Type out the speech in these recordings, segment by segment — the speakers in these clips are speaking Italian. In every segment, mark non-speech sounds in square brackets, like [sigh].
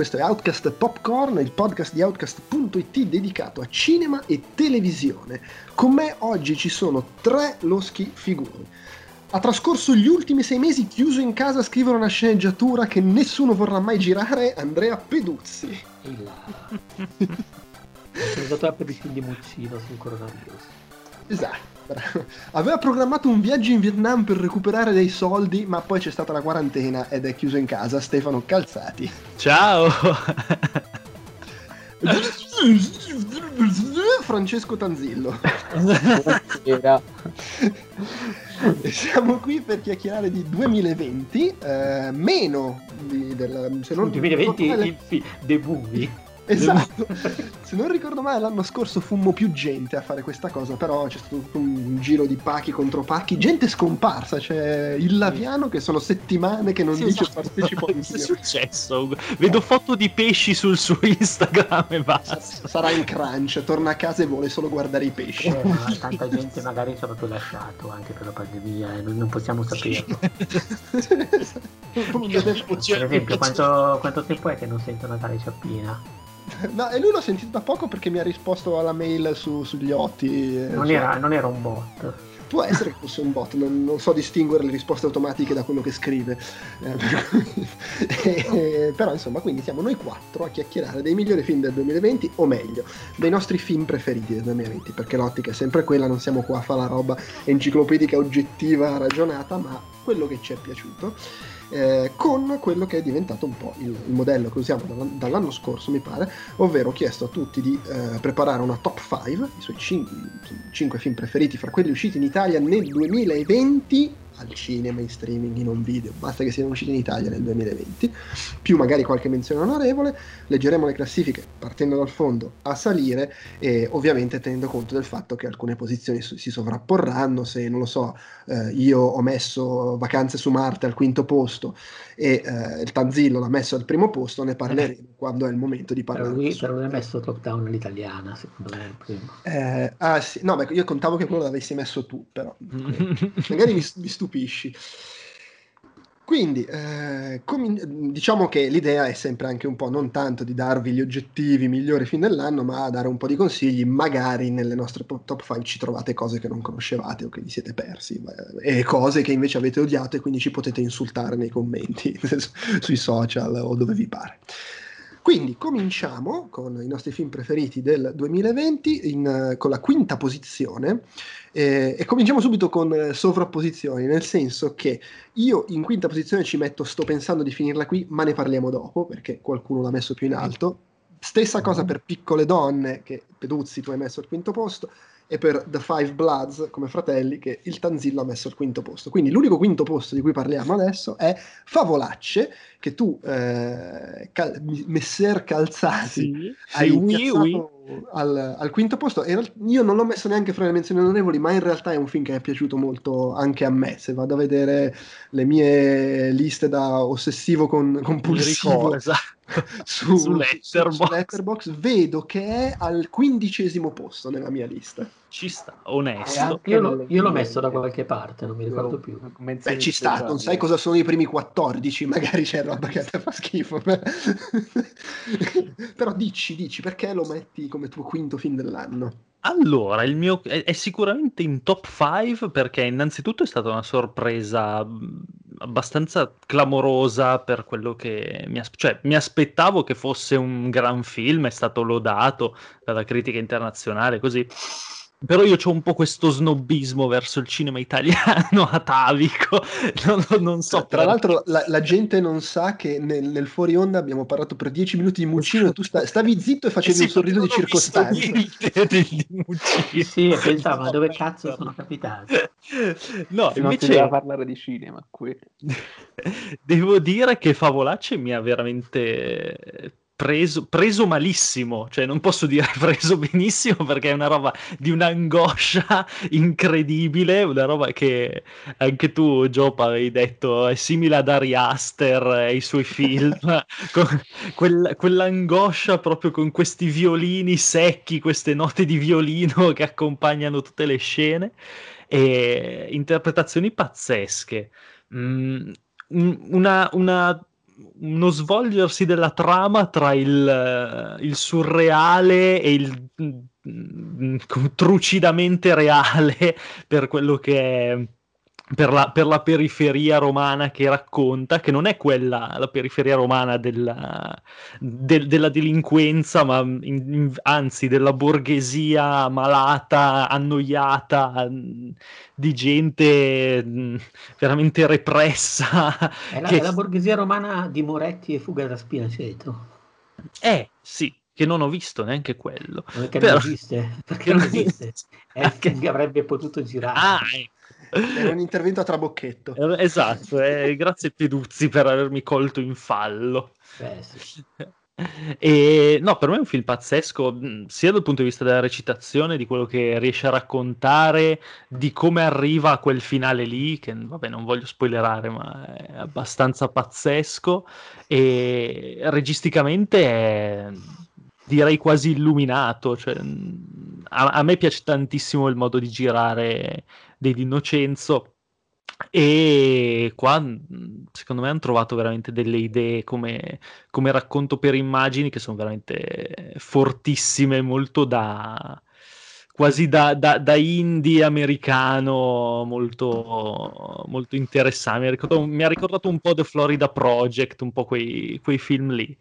questo è Outcast Popcorn, il podcast di Outcast.it dedicato a cinema e televisione. Con me oggi ci sono tre loschi figuri. Ha trascorso gli ultimi sei mesi chiuso in casa a scrivere una sceneggiatura che nessuno vorrà mai girare, Andrea Peduzzi. Sono stato per i figli Muccino sul coronavirus. Esatto. [laughs] Aveva programmato un viaggio in Vietnam per recuperare dei soldi, ma poi c'è stata la quarantena ed è chiuso in casa. Stefano Calzati. Ciao! [laughs] Francesco Tanzillo. Buonasera. E siamo qui per chiacchierare di 2020, eh, meno di, del, se non 2020 il fi- The Movie. Esatto. [laughs] Se non ricordo male, l'anno scorso fummo più gente a fare questa cosa, però c'è stato tutto un giro di pacchi contro pacchi, gente scomparsa, c'è il Laviano che sono settimane che non Sì, dice esatto. partecipo Cosa è successo? Vedo foto di pesci sul suo [laughs] Instagram e basta. Sarà in crunch, torna a casa e vuole solo guardare i pesci. Eh, ma tanta gente magari ci ha proprio lasciato anche per la pandemia e non, non possiamo saperlo. [laughs] Per esempio, quanto, quanto tempo è che non sento Natale Ciappina? [laughs] No, e lui l'ho sentito da poco perché mi ha risposto alla mail su- sugli otti. eh, Non cioè, era, non era un bot. Può essere che fosse un bot, non, non so distinguere le risposte automatiche da quello che scrive. Eh, per cui- eh, però insomma, quindi siamo noi quattro a chiacchierare dei migliori film del 2020, o meglio, dei nostri film preferiti del 2020, perché l'ottica è sempre quella, non siamo qua a fare la roba enciclopedica, oggettiva, ragionata, ma quello che ci è piaciuto. Eh, con quello che è diventato un po' il, il modello che usiamo dall'an- dall'anno scorso, mi pare, ovvero ho chiesto a tutti di eh, preparare una top 5, i suoi 5 film preferiti fra quelli usciti in Italia nel 2020 al cinema, in streaming, in un video, basta che siano usciti in Italia nel 2020, più magari qualche menzione onorevole, leggeremo le classifiche partendo dal fondo a salire e ovviamente tenendo conto del fatto che alcune posizioni si sovrapporranno, se non lo so, eh, io ho messo Vacanze su Marte al quinto posto e eh, il Tanzillo l'ha messo al primo posto, ne parleremo quando è il momento di Però parlare. lui, però lui ha messo top down all'italiana, secondo me. Eh, ah sì, no, beh, io contavo che quello l'avessi messo tu, però [laughs] magari mi, mi stupisci. Quindi, eh, comin- diciamo che l'idea è sempre anche un po' non tanto di darvi gli oggettivi migliori fin dell'anno, ma dare un po' di consigli. Magari nelle nostre top 5 ci trovate cose che non conoscevate o che vi siete persi, eh, e cose che invece avete odiato e quindi ci potete insultare nei commenti [laughs] sui social o dove vi pare. Quindi cominciamo con i nostri film preferiti del 2020 in, eh, con la quinta posizione eh, e cominciamo subito con eh, sovrapposizioni, nel senso che io in quinta posizione ci metto sto pensando di finirla qui, ma ne parliamo dopo perché qualcuno l'ha messo più in alto. Stessa cosa per Piccole Donne che Peduzzi tu hai messo al quinto posto e per The Five Bloods come fratelli che il Tanzillo ha messo al quinto posto. Quindi l'unico quinto posto di cui parliamo adesso è Favolacce che tu, eh, Cal- Messer Calzati, Sì, hai oui, oui. Al, al quinto posto. E io non l'ho messo neanche fra le menzioni onorevoli, ma in realtà è un film che è piaciuto molto anche a me. Se vado a vedere le mie liste da ossessivo con, compulsivo esatto. [laughs] su, su Letterboxd. su Letterboxd, vedo che è al quindicesimo posto nella mia lista. Ci sta, E onesto. io, l'ho, io l'ho messo da qualche parte, non mi ricordo più. Beh, ci sta, non sai cosa sono i primi 14, magari c'è roba che a te fa schifo. Però dici, dici, perché lo metti come tuo quinto film dell'anno? Allora, il mio è, è sicuramente in top 5 perché innanzitutto è stata una sorpresa abbastanza clamorosa per quello che mi, as- cioè, mi aspettavo che fosse un gran film, è stato lodato dalla critica internazionale, così. Però io ho un po' questo snobismo verso il cinema italiano [laughs] atavico, non, non- non so. Tra perché. l'altro la, la gente non sa che nel, nel fuori onda abbiamo parlato per 10 minuti di Muccino e tu sta- stavi zitto e facevi Eh sì, un sorriso di non circostanza. niente di- di Sì, Muccino. sì, pensavo, ma dove [laughs] cazzo sono capitati? No, Non si invece doveva parlare di cinema qui. [laughs] devo dire che Favolacce mi ha veramente preso, preso malissimo, cioè non posso dire [laughs] preso benissimo perché è una roba di un'angoscia [laughs] incredibile, una roba che anche tu, Gioppa, avevi detto è simile ad Ari Aster e i suoi film, [laughs] con quel- quell'angoscia proprio con questi violini secchi, queste note di violino che accompagnano tutte le scene. E interpretazioni pazzesche. Mm, un- una, una uno svolgersi della trama tra il, il surreale e il mm, trucidamente reale [laughs] per quello che è per la, per la, periferia romana che racconta, che non è quella, la periferia romana della, de, della delinquenza, ma in, in, anzi della borghesia malata, annoiata, di gente veramente repressa. È la, che... la borghesia romana di Moretti e Fuga da Spinaceto. Eh, sì, che non ho visto neanche quello. [laughs] Perché Però... non esiste? Perché non esiste? È il film che avrebbe potuto girare. Ah, ecco. Era un intervento a trabocchetto. Esatto, eh, grazie Peduzzi per avermi colto in fallo. Beh, sì. E no, per me è un film pazzesco, mm, sia dal punto di vista della recitazione, di quello che riesce a raccontare, di come arriva a quel finale lì, che vabbè, non voglio spoilerare, ma è abbastanza pazzesco. E registicamente è direi quasi illuminato. Cioè, mm, a, a, me piace tantissimo il modo di girare dei D'Innocenzo. E qua secondo me hanno trovato veramente delle idee come, come racconto per immagini che sono veramente fortissime, molto da quasi da, da, da indie americano, molto, molto interessante. Mi mi ha, ricordato, un po' The Florida Project, un po' quei, quei film lì.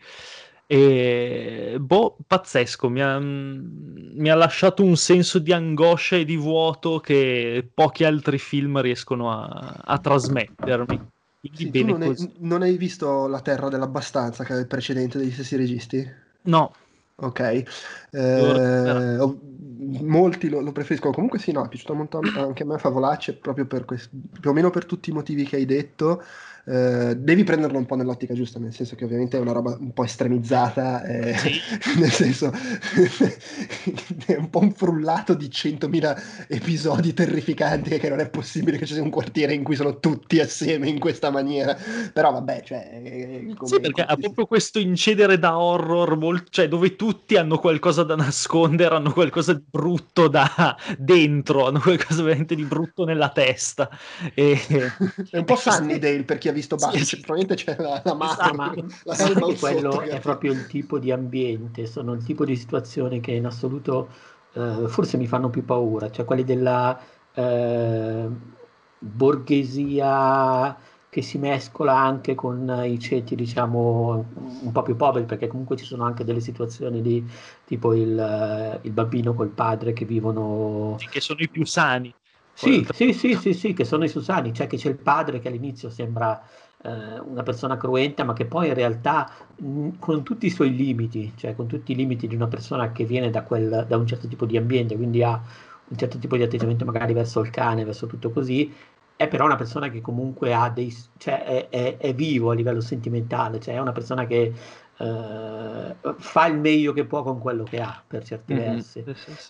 E, boh, pazzesco, mi ha, mi ha, lasciato un senso di angoscia e di vuoto che pochi altri film riescono a, a trasmettermi. Sì, tu non, hai, non hai visto La Terra dell'Abbastanza, che è il precedente degli stessi registi? No. Ok. Eh, molti lo, lo, preferiscono. Comunque sì, no, è piaciuto molto anche a me Favolacci, proprio per questo, più o meno per tutti i motivi che hai detto. Eh, devi prenderlo un po' nell'ottica giusta, nel senso che ovviamente è una roba un po' estremizzata, eh, sì. [laughs] nel senso [laughs] è un po' un frullato di 100.000 episodi terrificanti che non è possibile che ci sia un quartiere in cui sono tutti assieme in questa maniera, però vabbè, cioè... Come, sì, perché ha proprio questo incedere da horror, molt- cioè dove tutti hanno qualcosa da nascondere, hanno qualcosa di brutto da dentro, hanno qualcosa veramente di brutto nella testa. E... [laughs] è un po' Sunnydale per chi ha visto Buffy, sì, probabilmente c'è la, la mano. ma, la ma quello è proprio il tipo di ambiente, sono il tipo di situazione che in assoluto eh, forse mi fanno più paura, cioè quelli della eh, borghesia che si mescola anche con i ceti, diciamo, un po' più poveri, perché comunque ci sono anche delle situazioni di tipo il, il bambino col padre che vivono... Che sono i più sani. Sì, sì, sì, sì, sì, che sono i Susani, cioè che c'è il padre che all'inizio sembra eh, una persona cruenta, ma che poi in realtà mh, con tutti i suoi limiti, cioè con tutti i limiti di una persona che viene da, quel, da un certo tipo di ambiente, quindi ha un certo tipo di atteggiamento magari verso il cane, verso tutto così, è però una persona che comunque ha dei, cioè è, è, è vivo a livello sentimentale, cioè è una persona che Uh, fa il meglio che può con quello che ha per certi mm-hmm. versi,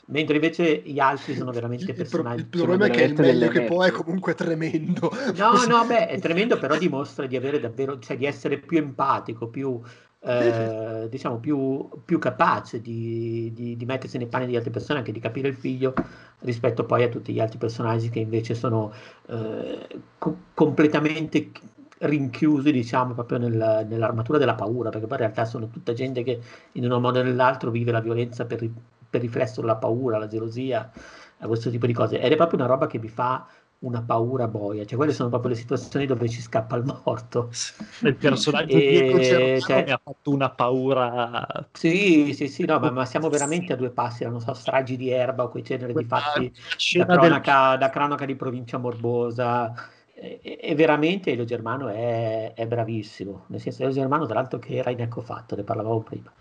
mentre invece gli altri sono veramente personaggi. Il, problema è che il meglio che può è comunque tremendo. No, no, [laughs] beh, è tremendo, però dimostra di avere davvero, cioè di essere più empatico, più. Eh, diciamo più, più capace di, di, di, mettersi nei panni di altre persone, anche di capire il figlio rispetto poi a tutti gli altri personaggi che invece sono eh, co- completamente rinchiusi, diciamo, proprio nel, nell'armatura della paura, perché poi in realtà sono tutta gente che in un modo o nell'altro vive la violenza per, per riflesso della paura, la gelosia, questo tipo di cose. Ed è proprio una roba che mi fa una paura boia, cioè quelle sono proprio le situazioni dove ci scappa il morto. [laughs] Il personaggio e, cioè, mi ha fatto una paura. Sì, sì, sì, no, ma, ma, siamo veramente a due passi non so, stragi di erba o quei generi di fatti da cronaca, del... da cronaca di provincia morbosa e, e, veramente Elio Germano è, è, bravissimo, nel senso Elio Germano tra l'altro che era in ecco fatto, ne parlavamo prima.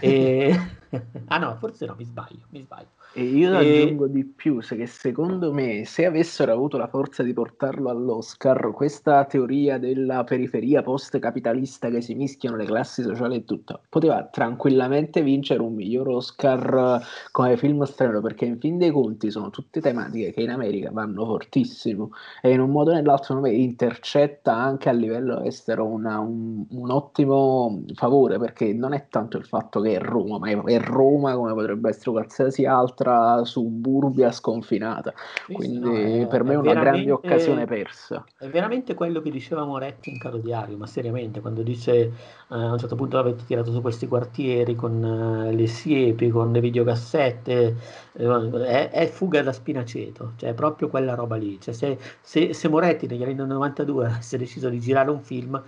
E... [laughs] [laughs] ah no, forse no, mi sbaglio, mi sbaglio. E io e... aggiungo di più, se che secondo me se avessero avuto la forza di portarlo all'Oscar, questa teoria della periferia post-capitalista che si mischiano le classi sociali e tutto, poteva tranquillamente vincere un miglior Oscar come film strano, perché in fin dei conti sono tutte tematiche che in America vanno fortissimo e in un modo o nell'altro me intercetta anche a livello estero una, un, un ottimo favore, perché non è tanto il fatto che è Roma, ma è Roma come potrebbe essere qualsiasi altra nostra suburbia sconfinata. Quindi no, per me è una grande occasione persa. È veramente quello che diceva Moretti in Caro Diario, ma seriamente, quando dice eh, a un certo punto avete tirato su questi quartieri con eh, le siepi, con le videocassette, eh, è, è fuga da spinaceto, cioè è proprio quella roba lì. Cioè, se, se- se Moretti negli anni 92 [laughs] avesse deciso di girare un film,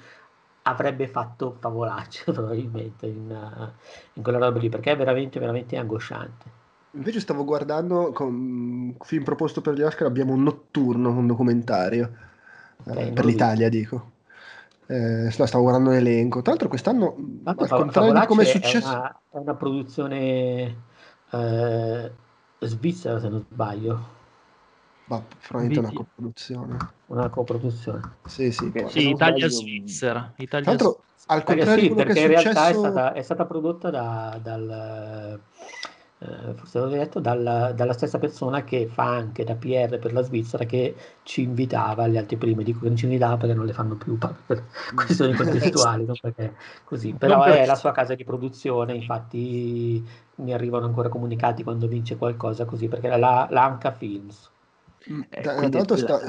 avrebbe fatto favolacce [laughs] probabilmente in, eh, in quella roba lì, perché è veramente, veramente angosciante. Invece stavo guardando con un film proposto per gli Oscar, abbiamo un notturno, un documentario, eh, non per l'ho l'Italia dico. Eh, stavo guardando l'elenco. Tra l'altro quest'anno, Tanto al contrario di come è successo... una, è una produzione eh, svizzera, se non sbaglio, Ma probabilmente è una coproduzione. una coproduzione. Sì, sì. Se Sì, non Italia Tra l'altro, al contrario di sì, quello che perché è in realtà è successo... stata, è stata prodotta da, dal, eh, forse l'avevo detto, dalla, dalla stessa persona che fa anche da PR per la Svizzera che ci invitava agli altri primi. Dico che non ci invitava perché non le fanno più [laughs] per questioni contestuali, non perché così. Però per- è la sua casa di produzione, infatti mi arrivano ancora comunicati quando vince qualcosa così, perché è la, l'Anca Films. Mm, Eh, tra- l'altro la- sta-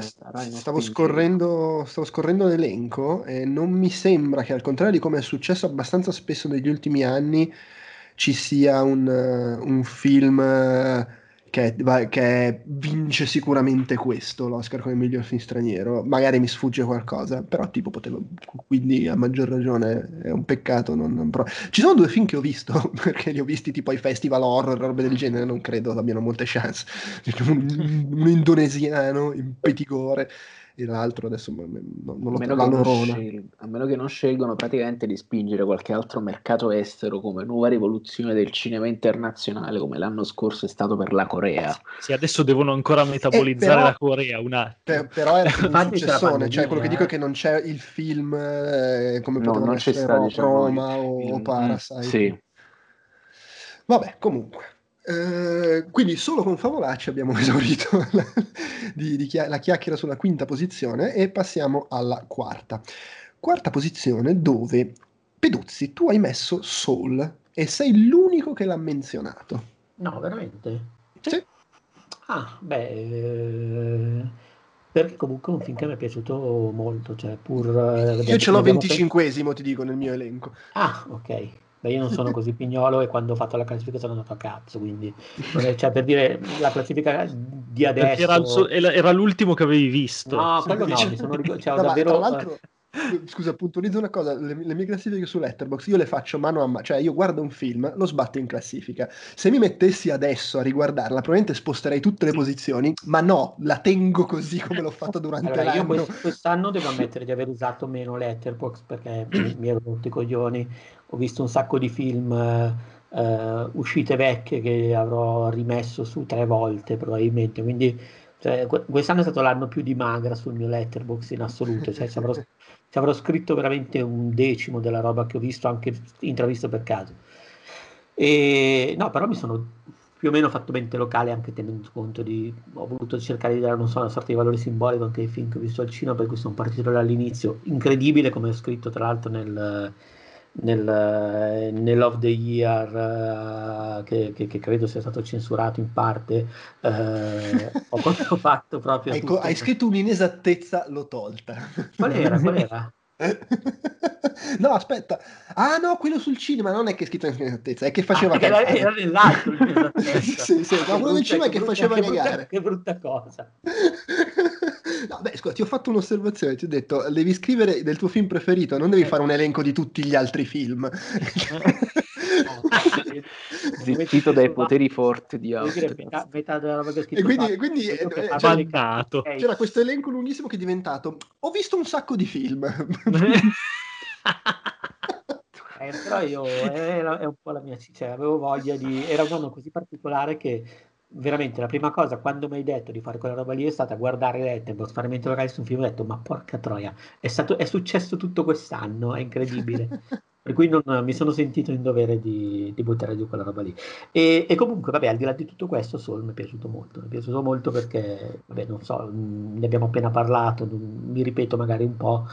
stavo, scorrendo, stavo scorrendo l'elenco e non mi sembra che al contrario di come è successo abbastanza spesso negli ultimi anni ci sia un, eh, un film eh, che, che vince sicuramente questo, l'Oscar come miglior film straniero. Magari mi sfugge qualcosa, però tipo potevo, quindi a maggior ragione è un peccato. non- non pro- Ci sono due film che ho visto, [laughs] perché li ho visti tipo ai festival horror, robe del genere, non credo abbiano molte chance un, un indonesiano in petigore l'altro adesso non, lo meno, la che non Lorona scel- a meno che non scelgono praticamente di spingere qualche altro mercato estero come nuova rivoluzione del cinema internazionale, come l'anno scorso è stato per la Corea. Sì, adesso devono ancora metabolizzare Eh, però- la Corea un attimo. Per- però è [laughs] un successone cioè quello che dico eh. è che non c'è il film eh, come No, potevano non c'è essere sta, diciamo, Roma il o, o Parasite Sì. vabbè comunque Eh, quindi solo con Favolacci abbiamo [laughs] esaurito la, di- di chia- la chiacchiera sulla quinta posizione e passiamo alla quarta quarta posizione dove Peduzzi tu hai messo Soul e sei l'unico che l'ha menzionato No, veramente? Sì. Ah, beh, eh, perché comunque è un film che mi è piaciuto molto, cioè pur... eh, io ce l'ho abbiamo- 25esimo ti dico nel mio elenco Ah, ok. Beh, io non sono [laughs] così pignolo e quando ho fatto la classifica sono andato a cazzo, quindi... Cioè, per dire, la classifica di adesso... era, il suo- era- l'ultimo che avevi visto. No, quello no, mi sono [laughs] ricordato... Cioè, No, davvero... tra l'altro, scusa, puntualizzo una cosa: le, le mie classifiche su Letterboxd io le faccio mano a mano, cioè io guardo un film, lo sbatto in classifica. Se mi mettessi adesso a riguardarla, probabilmente sposterei tutte le posizioni, ma no, la tengo così come l'ho fatto durante Allora, io l'anno. quest- quest'anno devo ammettere di aver usato meno Letterboxd perché mi, mi ero rotto i coglioni. Ho visto un sacco di film eh, eh, uscite vecchie che avrò rimesso su tre volte probabilmente. Quindi cioè, que- quest'anno è stato l'anno più di magra sul mio Letterboxd in assoluto. Cioè, ci avrò, ci avrò scritto veramente un decimo della roba che ho visto, anche intravisto per caso. E no, però mi sono più o meno fatto mente locale anche tenendo conto di ho voluto cercare di dare non so, una sorta di valore simbolico anche ai film che ho visto al cinema per cui sono partito dall'inizio incredibile come ho scritto tra l'altro nel, nel, nel Love the Year eh, che, che- che credo sia stato censurato in parte eh, ho, ho [laughs] fatto proprio Hai, tutto. hai scritto un'inesattezza, l'ho tolta. qual era? Qual era? [laughs] no, aspetta. Ah, no, quello sul cinema non è che è scritto inesattezza, è che faceva Ah, era, era [laughs] nell'altro. Sì, sì, no, quello del cinema è che brutta- faceva brutta- cagare. che brutta cosa No, beh, scusa, ti ho fatto un'osservazione, ti ho detto, devi scrivere del tuo film preferito, non devi fare un elenco di tutti gli altri film. [laughs] Zittito dai poteri forti di Outcast. metà, metà della roba che scritto E quindi- quindi, eh. Ok. C'era questo elenco lunghissimo che è diventato, ho visto un sacco di film. [laughs] Eh, però io era, è un po' la mia cioè avevo voglia di era un anno così particolare che veramente la prima cosa quando mi hai detto di fare quella roba lì è stata guardare Letterboxd fare mente locale su un film ho detto ma porca troia è, stato, è successo tutto quest'anno è incredibile. [laughs] Per cui non, mi sono sentito in dovere di, di buttare giù quella roba lì. E, e comunque vabbè al di là di tutto questo Soul mi è piaciuto molto mi è piaciuto molto perché vabbè non so ne abbiamo appena parlato mi ripeto magari un po'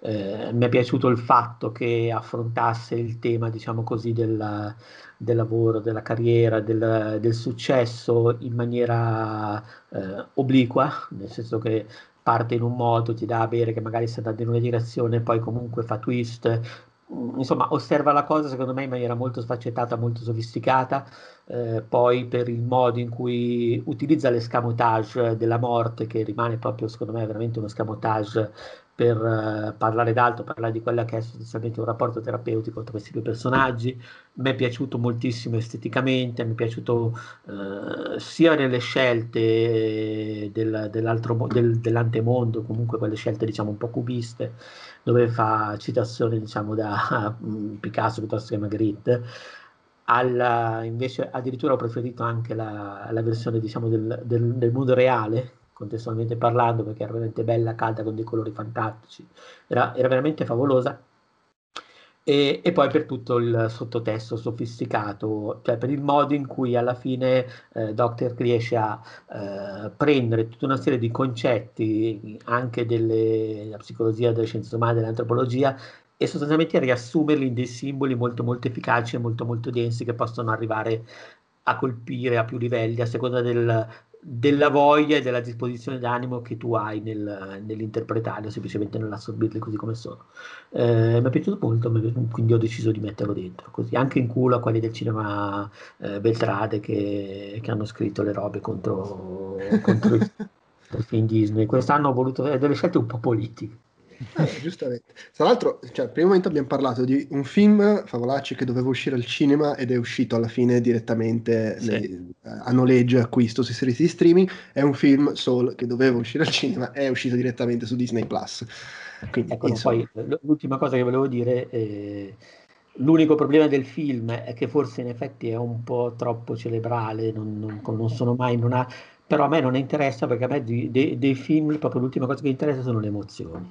eh, mi è piaciuto il fatto che affrontasse il tema, diciamo così, del, del lavoro, della carriera, del, del successo in maniera eh, obliqua, nel senso che parte in un modo, ti dà a bere che magari sta andando in una direzione, poi comunque fa twist, insomma, osserva la cosa secondo me in maniera molto sfaccettata, molto sofisticata, eh, poi per il modo in cui utilizza l'escamotage della morte, che rimane proprio secondo me veramente uno escamotage per uh, parlare d'altro, parlare di quella che è sostanzialmente un rapporto terapeutico tra questi due personaggi. Mi è piaciuto moltissimo esteticamente, mi è piaciuto uh, sia nelle scelte del, del, dell'antemondo, comunque quelle scelte diciamo un po' cubiste, dove fa citazioni diciamo da um, [laughs] Picasso piuttosto che Magritte. Alla, invece addirittura ho preferito anche la, la versione diciamo del, del, del mondo reale contestualmente parlando, perché era veramente bella, calda, con dei colori fantastici, era, era veramente favolosa. E, e, poi per tutto il sottotesto sofisticato, cioè per il modo in cui alla fine eh, Doctor riesce a eh, prendere tutta una serie di concetti anche della psicologia, delle scienze umane, dell'antropologia e sostanzialmente riassumerli in dei simboli molto molto efficaci e molto molto densi che possono arrivare a colpire a più livelli a seconda del, della voglia e della disposizione d'animo che tu hai nel, nell'interpretarli o semplicemente nell'assorbirli così come sono. Eh, mi è piaciuto molto, quindi ho deciso di metterlo dentro, così anche in culo a quelli del cinema eh, Beltrade che, che, hanno scritto le robe contro, contro [laughs] il, il film Disney. Quest'anno ho voluto delle scelte un po' politiche. Eh, giustamente. Tra l'altro, cioè, primo momento abbiamo parlato di un film, Favolacci, che doveva uscire al cinema ed è uscito alla fine direttamente sì. nei, a noleggio e acquisto sui servizi di streaming. È un film Soul che doveva uscire al cinema e è uscito direttamente su Disney Plus. Quindi, ecco, poi l'ultima cosa che volevo dire è... L'unico problema del film è che forse in effetti è un po' troppo cerebrale, non, non, non sono mai, non ha, però a me non interessa perché a me dei, dei, dei film proprio l'ultima cosa che interessa sono le emozioni.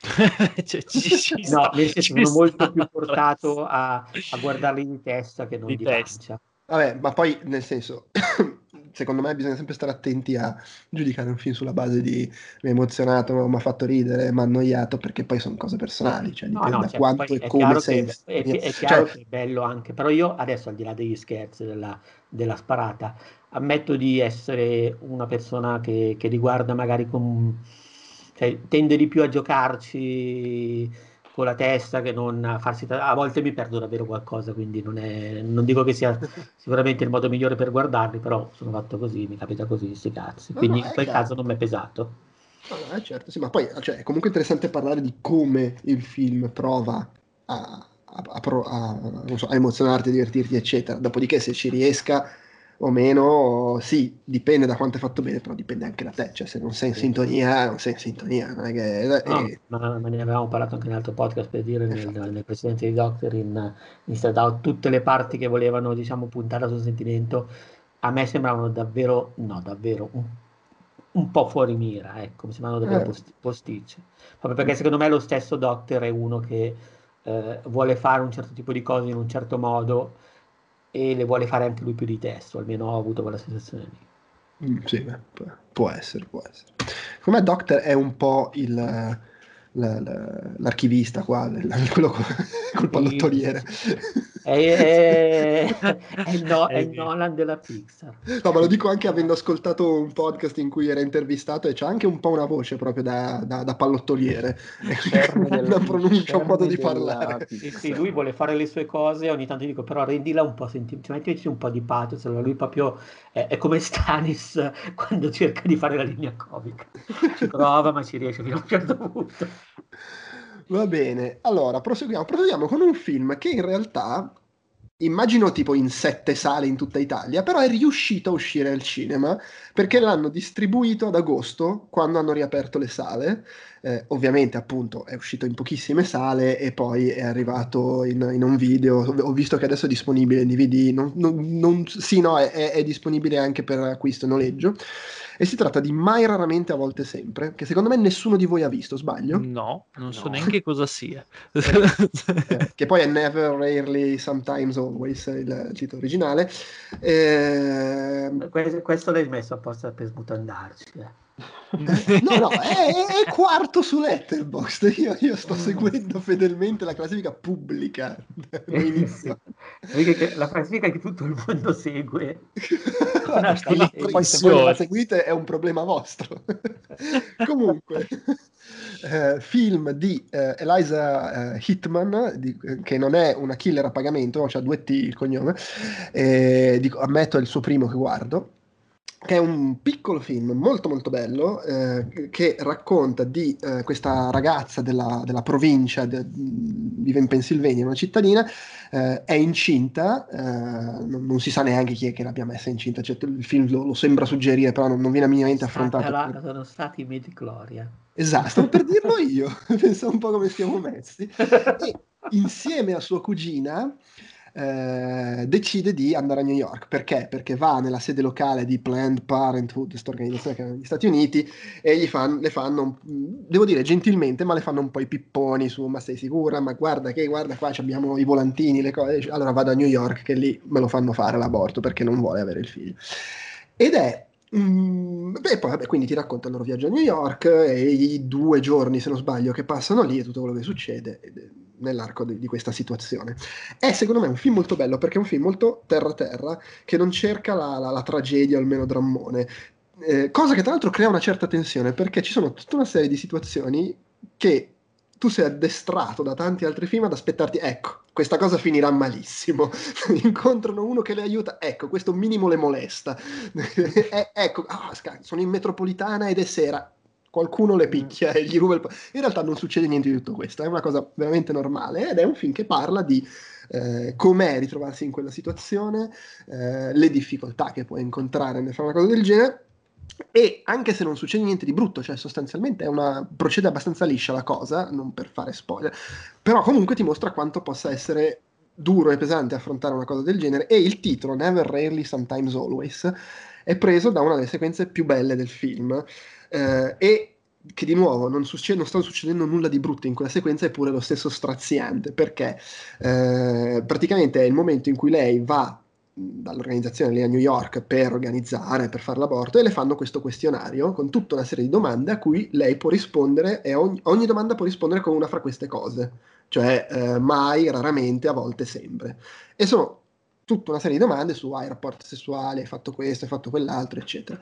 [laughs] cioè, ci, ci no, sta, nel senso sono molto più portato a, a, guardarli di testa che non di, di testa. Vabbè, ma poi nel senso, [coughs] secondo me bisogna sempre stare attenti a giudicare un film sulla base di mi ha emozionato, mi ha fatto ridere, mi ha annoiato, perché poi sono cose personali, cioè dipende no, no, da certo, quanto e come sei. Che, è, è, chiaro cioè, che è bello anche, però io adesso al di là degli scherzi, della, della sparata, ammetto di essere una persona che, che riguarda magari con cioè, tende di più a giocarci con la testa che non a farsi a volte mi perdo davvero qualcosa quindi non, è, non dico che sia [laughs] sicuramente il modo migliore per guardarli però sono fatto così mi capita così sti cazzi. Quindi no, in quel chiaro. caso non mi è pesato. No, eh, certo sì ma poi cioè, è comunque interessante parlare di come il film prova a, a, a, so, a emozionarti a divertirti eccetera. Dopodiché se ci riesca o meno, sì, dipende da quanto è fatto bene, però dipende anche da te, cioè se non sei in sintonia, non sei in sintonia, non è che... No, eh, ma, ma, ne avevamo parlato anche in altro podcast per dire nel, esatto. nel precedente di Doctor in, in Start Out, tutte le parti che volevano, diciamo, puntare sul sentimento, a me sembravano davvero, no, davvero un, un po' fuori mira, ecco, mi sembravano davvero eh. post, posticce, proprio perché secondo me lo stesso Doctor è uno che eh, vuole fare un certo tipo di cose in un certo modo, e le vuole fare anche lui più di testo, almeno ho avuto quella sensazione lì. Mm, sì, può essere, può essere. Come Doctor è un po' il, l'archivista qua, [laughs] quello col pallottoliere. [laughs] È, è, è, il no, [laughs] è, il Nolan della Pixar. No, ma lo dico anche avendo ascoltato un podcast in cui era intervistato e c'ha anche un po' una voce proprio da, da, da pallottoliere. una pronuncia, un modo di parlare. Sì, sì, lui vuole fare le sue cose ogni tanto dico però rendila un po' sentita, mettici un po' di pathos, allora lui proprio è, come Stanis quando cerca di fare la linea comica. Ci prova ma ci riesce fino a un certo punto. Va bene, allora proseguiamo. proseguiamo con un film che in realtà immagino tipo in sette sale in tutta Italia, però è riuscito a uscire al cinema perché l'hanno distribuito ad agosto quando hanno riaperto le sale. Eh, ovviamente, appunto, è uscito in pochissime sale e poi è arrivato in, in un video. Ho visto che adesso è disponibile in DVD. Non, non, non, sì, no, è, è disponibile anche per acquisto e noleggio. E si tratta di Mai raramente a volte sempre, che secondo me nessuno di voi ha visto, sbaglio? No, non no. so neanche cosa sia. eh, che poi è Never, Rarely, Sometimes, Always, il titolo originale. Eh... Questo l'hai messo apposta per smutandarci. Eh. [laughs] no, no, è, è, quarto su Letterboxd. Io, io sto seguendo fedelmente la classifica pubblica. la classifica che tutto il mondo segue. [laughs] E poi se voi la seguite è un problema vostro. [laughs] Comunque, eh, film di eh, Eliza eh, Hitman, di, che non è una killer a pagamento, cioè due T il cognome, dico, ammetto è il suo primo che guardo che è un piccolo film molto molto bello eh, che racconta di eh, questa ragazza della, della provincia, de, vive in Pennsylvania, una cittadina, eh, è incinta, eh, non, non, si sa neanche chi è che l'abbia messa incinta, cioè, il film lo, lo, sembra suggerire, però non, non viene minimamente affrontato. La, sono stati i Medi Gloria. Esatto, stavo per dirlo [laughs] io, [laughs] pensa un po' come siamo messi. E insieme a sua cugina eh, decide di andare a New York. Perché? Perché va nella sede locale di Planned Parenthood, questa organizzazione che è negli Stati Uniti, e gli fan, le fanno, devo dire gentilmente, ma le fanno un po' i pipponi su ma sei sicura? Ma guarda che guarda qua abbiamo i volantini, le cose. Allora vado a New York che lì me lo fanno fare l'aborto perché non vuole avere il figlio. Ed è Mm, beh, poi vabbè, quindi ti racconta il loro viaggio a New York e i due giorni, se non sbaglio, che passano lì e tutto quello che succede nell'arco di, di, questa situazione. È secondo me un film molto bello perché è un film molto terra-terra che non cerca la, la, la tragedia o il melodrammone. Eh, cosa che tra l'altro crea una certa tensione perché ci sono tutta una serie di situazioni che tu sei addestrato da tanti altri film ad aspettarti, ecco, questa cosa finirà malissimo. [laughs] Incontrano uno che le aiuta, ecco, questo minimo le molesta. [laughs] eh, ecco, oh, sono in metropolitana ed è sera. Qualcuno le picchia e gli ruba il... In realtà non succede niente di tutto questo, è una cosa veramente normale ed è un film che parla di eh, com'è ritrovarsi in quella situazione, eh, le difficoltà che puoi incontrare nel fare una cosa del genere e anche se non succede niente di brutto, cioè sostanzialmente una, procede abbastanza liscia la cosa, non per fare spoiler, però comunque ti mostra quanto possa essere duro e pesante affrontare una cosa del genere e il titolo Never Rarely Sometimes Always è preso da una delle sequenze più belle del film eh, e che di nuovo non, succede, non, sta succedendo nulla di brutto in quella sequenza eppure lo stesso straziante perché eh, praticamente è il momento in cui lei va dall'organizzazione lì a New York per organizzare, per fare l'aborto e le fanno questo questionario con tutta una serie di domande a cui lei può rispondere e ogni, ogni domanda può rispondere con una fra queste cose, cioè eh, mai, raramente, a volte, sempre. E sono tutta una serie di domande su hai rapporti sessuali, hai fatto questo, hai fatto quell'altro, eccetera.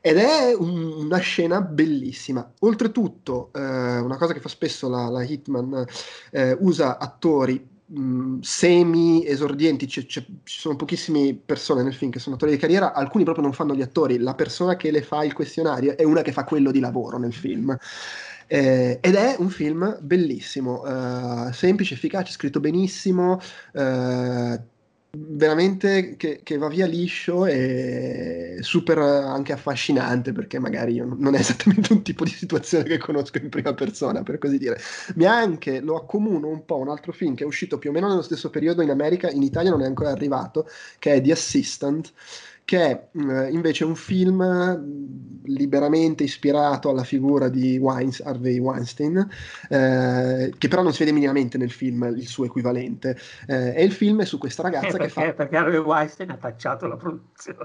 Ed è un, una scena bellissima. Oltretutto, eh, una cosa che fa spesso la, la Hitman, eh, usa attori semi esordienti, c- c- ci sono pochissime persone nel film che sono attori di carriera, alcuni proprio non fanno gli attori, la persona che le fa il questionario è una che fa quello di lavoro nel film. Eh, ed è un film bellissimo, eh, semplice, efficace, scritto benissimo, eh, veramente che, che, va via liscio e super anche affascinante perché magari io non è esattamente un tipo di situazione che conosco in prima persona per così dire. Mi ha anche lo accomuno un po' un altro film che è uscito più o meno nello stesso periodo in America in Italia non è ancora arrivato che è The Assistant che è eh, invece un film liberamente ispirato alla figura di Weins, Harvey Weinstein, eh, che però non si vede minimamente nel film il suo equivalente. Eh, e il film è su questa ragazza eh, perché, che fa... Perché Harvey Weinstein ha tacciato la produzione.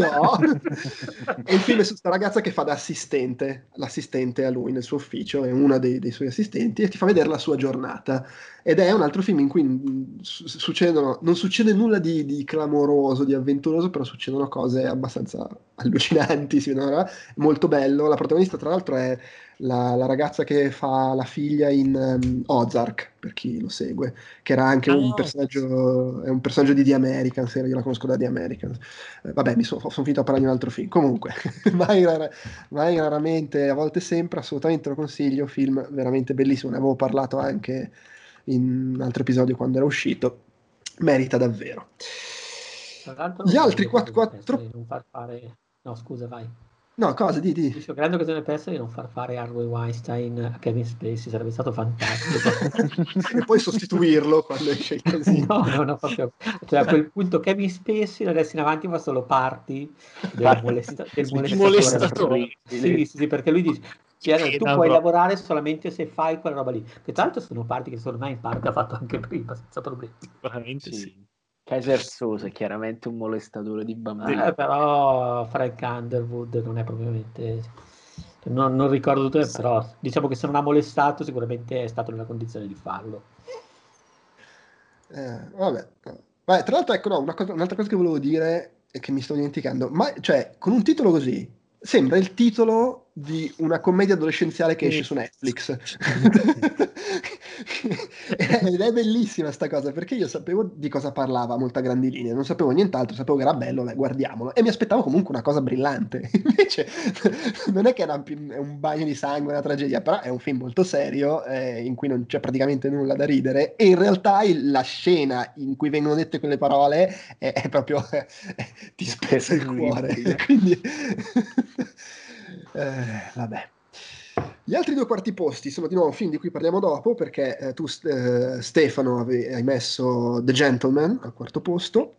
[laughs] no! [laughs] e il film è su questa ragazza che fa da assistente, l'assistente a lui nel suo ufficio, è una dei, dei suoi assistenti, e ti fa vedere la sua giornata ed è un altro film in cui mm, succedono, non succede nulla di, di, clamoroso, di avventuroso, però succedono cose abbastanza allucinanti, si vedono, molto bello. La protagonista, tra l'altro, è la, la ragazza che fa la figlia in um, Ozark, per chi lo segue, che era anche oh. un, personaggio, è un personaggio di The Americans, io la conosco da The Americans. Eh, vabbè, mi sono son finito a parlare di un altro film. Comunque, [laughs] mai, rara, mai raramente, a volte sempre, assolutamente lo consiglio, film veramente bellissimo, ne avevo parlato anche in un altro episodio quando era uscito, merita davvero. Gli altri 4... 4... Non far fare... No, scusa, vai. No, cosa? Di, di. Dicevo, grande occasione persa di non far fare Harvey Weinstein a Kevin Spacey, sarebbe stato fantastico. [laughs] e poi sostituirlo quando esce il casino. No, no, no, proprio. Cioè, a quel punto Kevin Spacey da adesso in avanti fa solo party del, molesta- del molestatore. Sì, sì, sì, perché lui dice, cioè, tu puoi lavorare solamente se fai quella roba lì. Che tra l'altro sono parti che secondo me in parte ha fatto anche prima, senza problemi. Veramente sì. sì. Kaiser Sose è chiaramente un molestatore di bambini. Eh, però Frank Underwood non è propriamente... Non, non ricordo tutto, però diciamo che se non ha molestato sicuramente è stato nella condizione di farlo. Eh, vabbè. Beh, tra l'altro, ecco, no, una cosa, un'altra cosa che volevo dire e che mi sto dimenticando, ma cioè, con un titolo così, sembra il titolo di una commedia adolescenziale che esce su Netflix. [laughs] Ed è bellissima sta cosa perché io sapevo di cosa parlava a molta grandi linee, non sapevo nient'altro, sapevo che era bello, guardiamolo. E mi aspettavo comunque una cosa brillante. [laughs] Invece non è che era un bagno di sangue, una tragedia, però è un film molto serio eh, in cui non c'è praticamente nulla da ridere. E in realtà il, la scena in cui vengono dette quelle parole è, è proprio eh, [laughs] ti spezza il cuore. Quindi eh, vabbè. Gli altri due quarti posti sono di nuovo film di cui parliamo dopo, perché eh, tu, eh, Stefano, ave- hai messo The Gentleman al quarto posto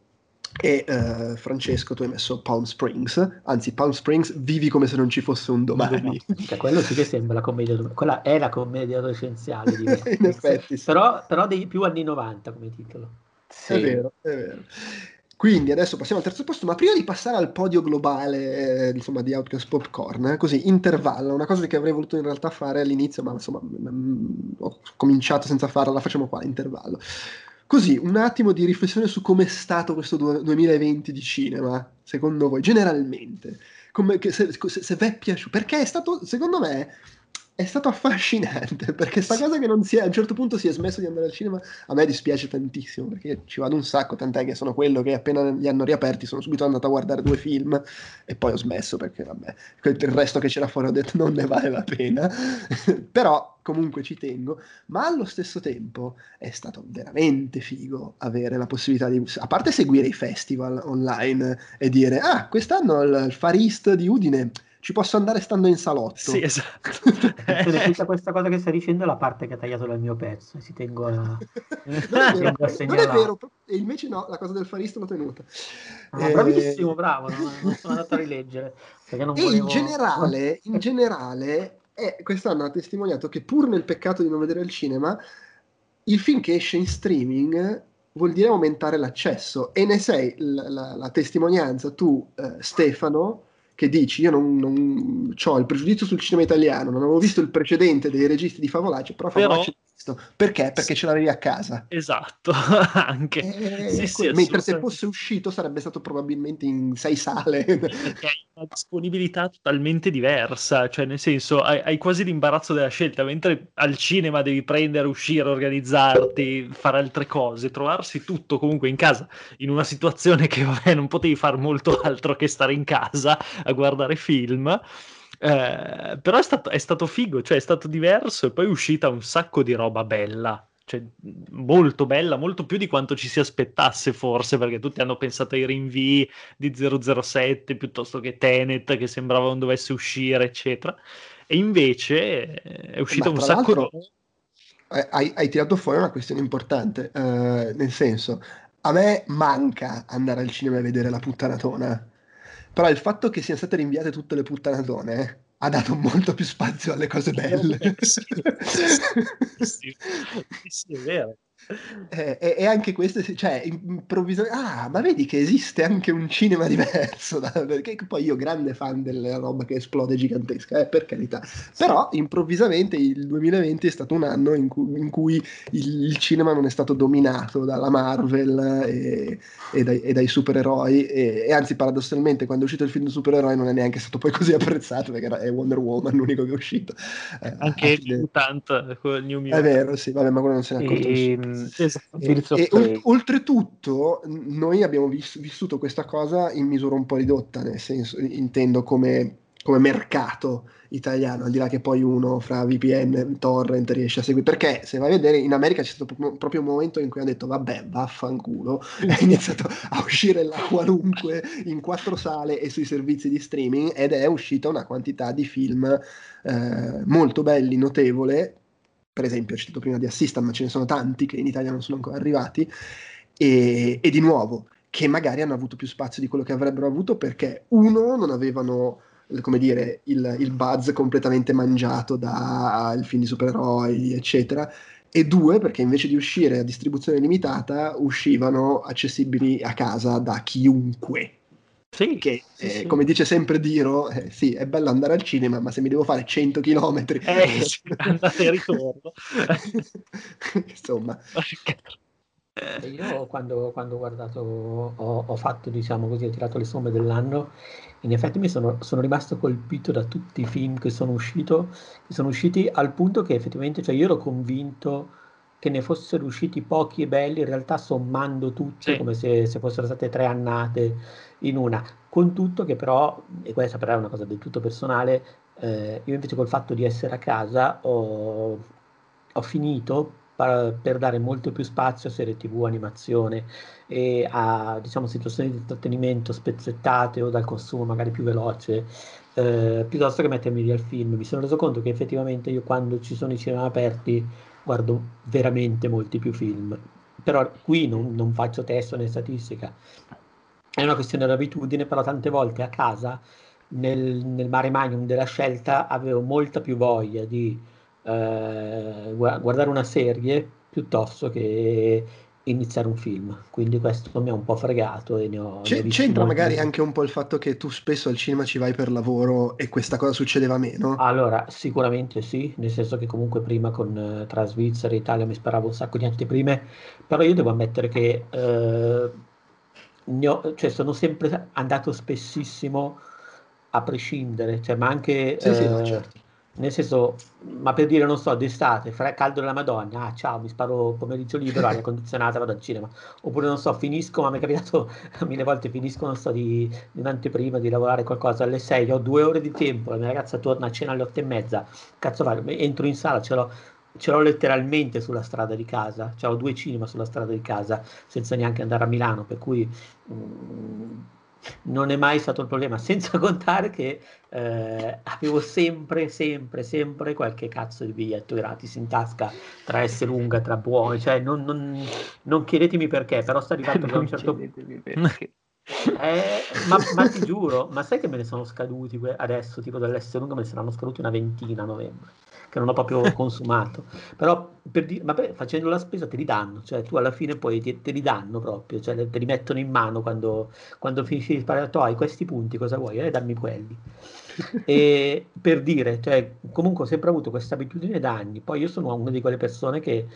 e eh, Francesco tu hai messo Palm Springs, anzi Palm Springs vivi come se non ci fosse un domani. Cioè, quello sì che sembra la commedia, quella è la commedia adolescenziale. [laughs] In effetti, sì. però, però dei più anni 90 come titolo. Sì. È vero, è vero. Quindi adesso passiamo al terzo posto, ma prima di passare al podio globale, eh, insomma, di Outcast Popcorn, eh, così, intervallo, una cosa che avrei voluto in realtà fare all'inizio, ma insomma, m- m- ho cominciato senza farla, la facciamo qua, intervallo. Così, un attimo di riflessione su com'è stato questo du- 2020 di cinema, secondo voi, generalmente. Come, se, se, se vi è piaciuto, perché è stato, secondo me, è stato affascinante [laughs] perché sta cosa che non si è, a un certo punto si è smesso di andare al cinema a me dispiace tantissimo perché ci vado un sacco tant'è che sono quello che appena li hanno riaperti sono subito andato a guardare due film e poi ho smesso perché vabbè il resto che c'era fuori ho detto non ne vale la pena [laughs] però comunque ci tengo. Ma allo stesso tempo è stato veramente figo avere la possibilità di a parte seguire i festival online e dire ah quest'anno il Far East di Udine ci posso andare stando in salotto. Sì, esatto. [laughs] tutta questa cosa che stai dicendo è la parte che ha tagliato dal mio pezzo, [laughs] si tengo a... non, è vero, non è vero, e invece no, la cosa del farista l'ho tenuta. Ah, eh... Bravissimo, bravo, non, non, [laughs] sono andato a rileggere. e volevo... in generale, in generale eh, quest'anno ha testimoniato che pur nel peccato di non vedere il cinema, il film che esce in streaming vuol dire aumentare l'accesso e ne sei la, la, la testimonianza tu, eh, Stefano, che dici io non, non ho il pregiudizio sul cinema italiano, non avevo visto il precedente dei registi di Favolacci, però Favolacci però... visto. Perché? Perché ce l'avevi a casa. Esatto, [laughs] anche. Eh, sì, sì, mentre se fosse uscito sarebbe stato probabilmente in sei sale. Perché hai una disponibilità totalmente diversa, cioè nel senso hai, hai, quasi l'imbarazzo della scelta, mentre al cinema devi prendere, uscire, organizzarti, fare altre cose, trovarsi tutto comunque in casa, in una situazione che vabbè non potevi fare molto altro che stare in casa a guardare film. Eh, però è stato, è stato figo, cioè è stato diverso e poi è uscita un sacco di roba bella, cioè, molto bella, molto più di quanto ci si aspettasse forse, perché tutti hanno pensato ai rinvii di 007 piuttosto che Tenet, che sembrava non dovesse uscire, eccetera. E invece eh, è uscita un sacco di... Hai, hai, tirato fuori una questione importante, uh, nel senso, a me manca andare al cinema e vedere la puttanatona però il fatto che siano state rinviate tutte le puttanatone ha dato molto più spazio alle cose belle. sì, sì, sì, è vero. [laughs] Eh, e, e, anche questo, cioè, improvvisamente, ah, ma vedi che esiste anche un cinema diverso, da, [laughs] perché poi io grande fan della roba che esplode gigantesca, eh, per carità, però improvvisamente il 2020 è stato un anno in cui, in cui il, il, cinema non è stato dominato dalla Marvel e, e, dai, dai, supereroi, e, anzi paradossalmente quando è uscito il film supereroi non è neanche stato poi così [laughs] apprezzato perché era, è Wonder Woman l'unico che è uscito. Eh, anche il Mutant, New Mutants. È vero, sì, vabbè, ma quello non se ne è accorto e... Esatto. E, e oltretutto, noi abbiamo vis- vissuto questa cosa in misura un po' ridotta, nel senso, intendo come, come mercato italiano, al di là che poi uno fra VPN, torrent riesce a seguire, perché se vai a vedere in America c'è stato proprio un momento in cui hanno detto vabbè vaffanculo, [laughs] è iniziato a uscire la qualunque in quattro sale e sui servizi di streaming ed è uscita una quantità di film eh, molto belli, notevole, per esempio, ho citato prima di Assistant, ma ce ne sono tanti che in Italia non sono ancora arrivati, e, e di nuovo, che magari hanno avuto più spazio di quello che avrebbero avuto perché, uno, non avevano come dire, il, il buzz completamente mangiato dal film di supereroi, eccetera, e due perché invece di uscire a distribuzione limitata uscivano accessibili a casa da chiunque. Sì, che sì, eh, sì. come dice sempre Diro, eh, sì, è bello andare al cinema, ma se mi devo fare 100 km, Eh, sì, [laughs] andata e ritorno. [laughs] insomma, Io quando, quando ho guardato, ho, ho fatto, diciamo così, ho tirato le somme dell'anno, in effetti mi sono, sono rimasto colpito da tutti i film che sono, uscito, che sono usciti al punto che effettivamente, cioè io ero convinto che ne fossero usciti pochi e belli, in realtà sommando tutti, Sì. come se, se fossero state tre annate in una, con tutto che però, e questa però è una cosa del tutto personale, eh, io invece col fatto di essere a casa ho, ho finito pa- per dare molto più spazio a serie tv, animazione e a diciamo, situazioni di intrattenimento spezzettate o dal consumo magari più veloce, eh, piuttosto che mettermi lì al film. Mi sono reso conto che effettivamente io quando ci sono i cinema aperti guardo veramente molti più film. Però qui non, non faccio testo né statistica, è una questione di abitudine, però tante volte a casa, nel, nel mare magnum della scelta, avevo molta più voglia di eh, gua- guardare una serie piuttosto che iniziare un film. Quindi questo mi ha un po' fregato e ne ho, ne ho c'è- c'entra molti. magari anche un po' il fatto che tu spesso al cinema ci vai per lavoro e questa cosa succedeva meno. Allora, sicuramente sì, nel senso che comunque prima con eh, tra Svizzera e Italia mi sparavo un sacco di anteprime, però io devo ammettere che eh, ne ho- cioè, sono sempre andato spessissimo a prescindere, cioè, ma anche Sì, sì, no, eh, certo. Nel senso, ma per dire, non so, d'estate, fra caldo della Madonna, ah ciao, mi sparo pomeriggio libero, aria condizionata, vado al cinema, oppure non so, finisco, ma mi è capitato [laughs] mille volte, finisco, non so, di, di un'anteprima, di lavorare qualcosa alle 6, ho due ore di tempo, la mia ragazza torna a cena alle 8 e mezza, cazzo fare, entro in sala, ce l'ho ce l'ho letteralmente sulla strada di casa, cioè ho due cinema sulla strada di casa senza neanche andare a Milano, per cui mm, non è mai stato il problema, senza [laughs] contare che eh, avevo sempre, sempre, sempre qualche cazzo di biglietto gratis in tasca tra S lunga, tra buoni, cioè non, non- non chiedetemi perché, però sta arrivato che a un certo perché. [laughs] eh, ma, ma ti giuro, ma sai che me ne sono scaduti adesso, tipo dall'S lunga me ne saranno scaduti una ventina a novembre, che non ho proprio [laughs] consumato. Però per dire, ma per- facendo la spesa te li danno, cioè tu alla fine poi te, te li danno proprio, cioè te li mettono in mano quando, quando [laughs] finisci di sparare, tu hai questi punti, cosa vuoi? Eh, dammi quelli. E per dire, cioè, comunque ho sempre avuto questa abitudine da anni. Poi io sono una di quelle persone che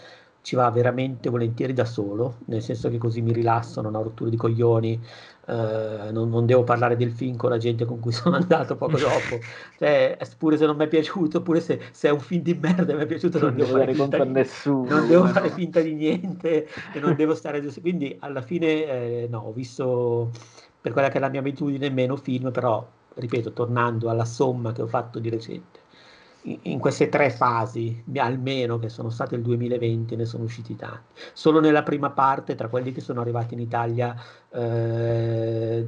ci va veramente volentieri da solo, nel senso che così mi rilasso, non ho rotture di coglioni, eh, non, non devo parlare del film con la gente con cui [laughs] sono andato poco dopo. Cioè, pure se non mi è piaciuto, pure se, se è un film di merda e mi è piaciuto, non, Non devo fare finta di nessuno. non devo ma fare no. finta di niente e non devo stare quindi alla fine eh, no, ho visto per quella che è la mia abitudine meno film, però ripeto, tornando alla somma che ho fatto di recente, in, queste tre fasi, almeno che sono state il 2020, ne sono usciti tanti. Solo nella prima parte, tra quelli che sono arrivati in Italia eh,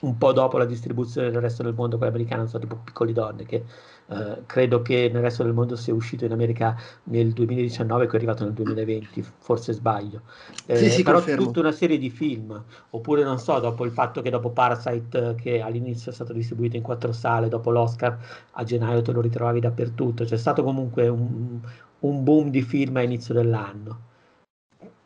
un po' dopo la distribuzione del resto del mondo, quella americana, non so, tipo Piccoli Donne, che eh, credo che nel resto del mondo sia uscito in America nel 2019 che è arrivato nel 2020, forse sbaglio. Eh, Sì, sì, però confermo. tutta una serie di film, oppure non so, dopo il fatto che dopo Parasite, eh, che all'inizio è stato distribuito in quattro sale, dopo l'Oscar a gennaio te lo ritrovavi dappertutto, c'è stato comunque un, un boom di film a inizio dell'anno.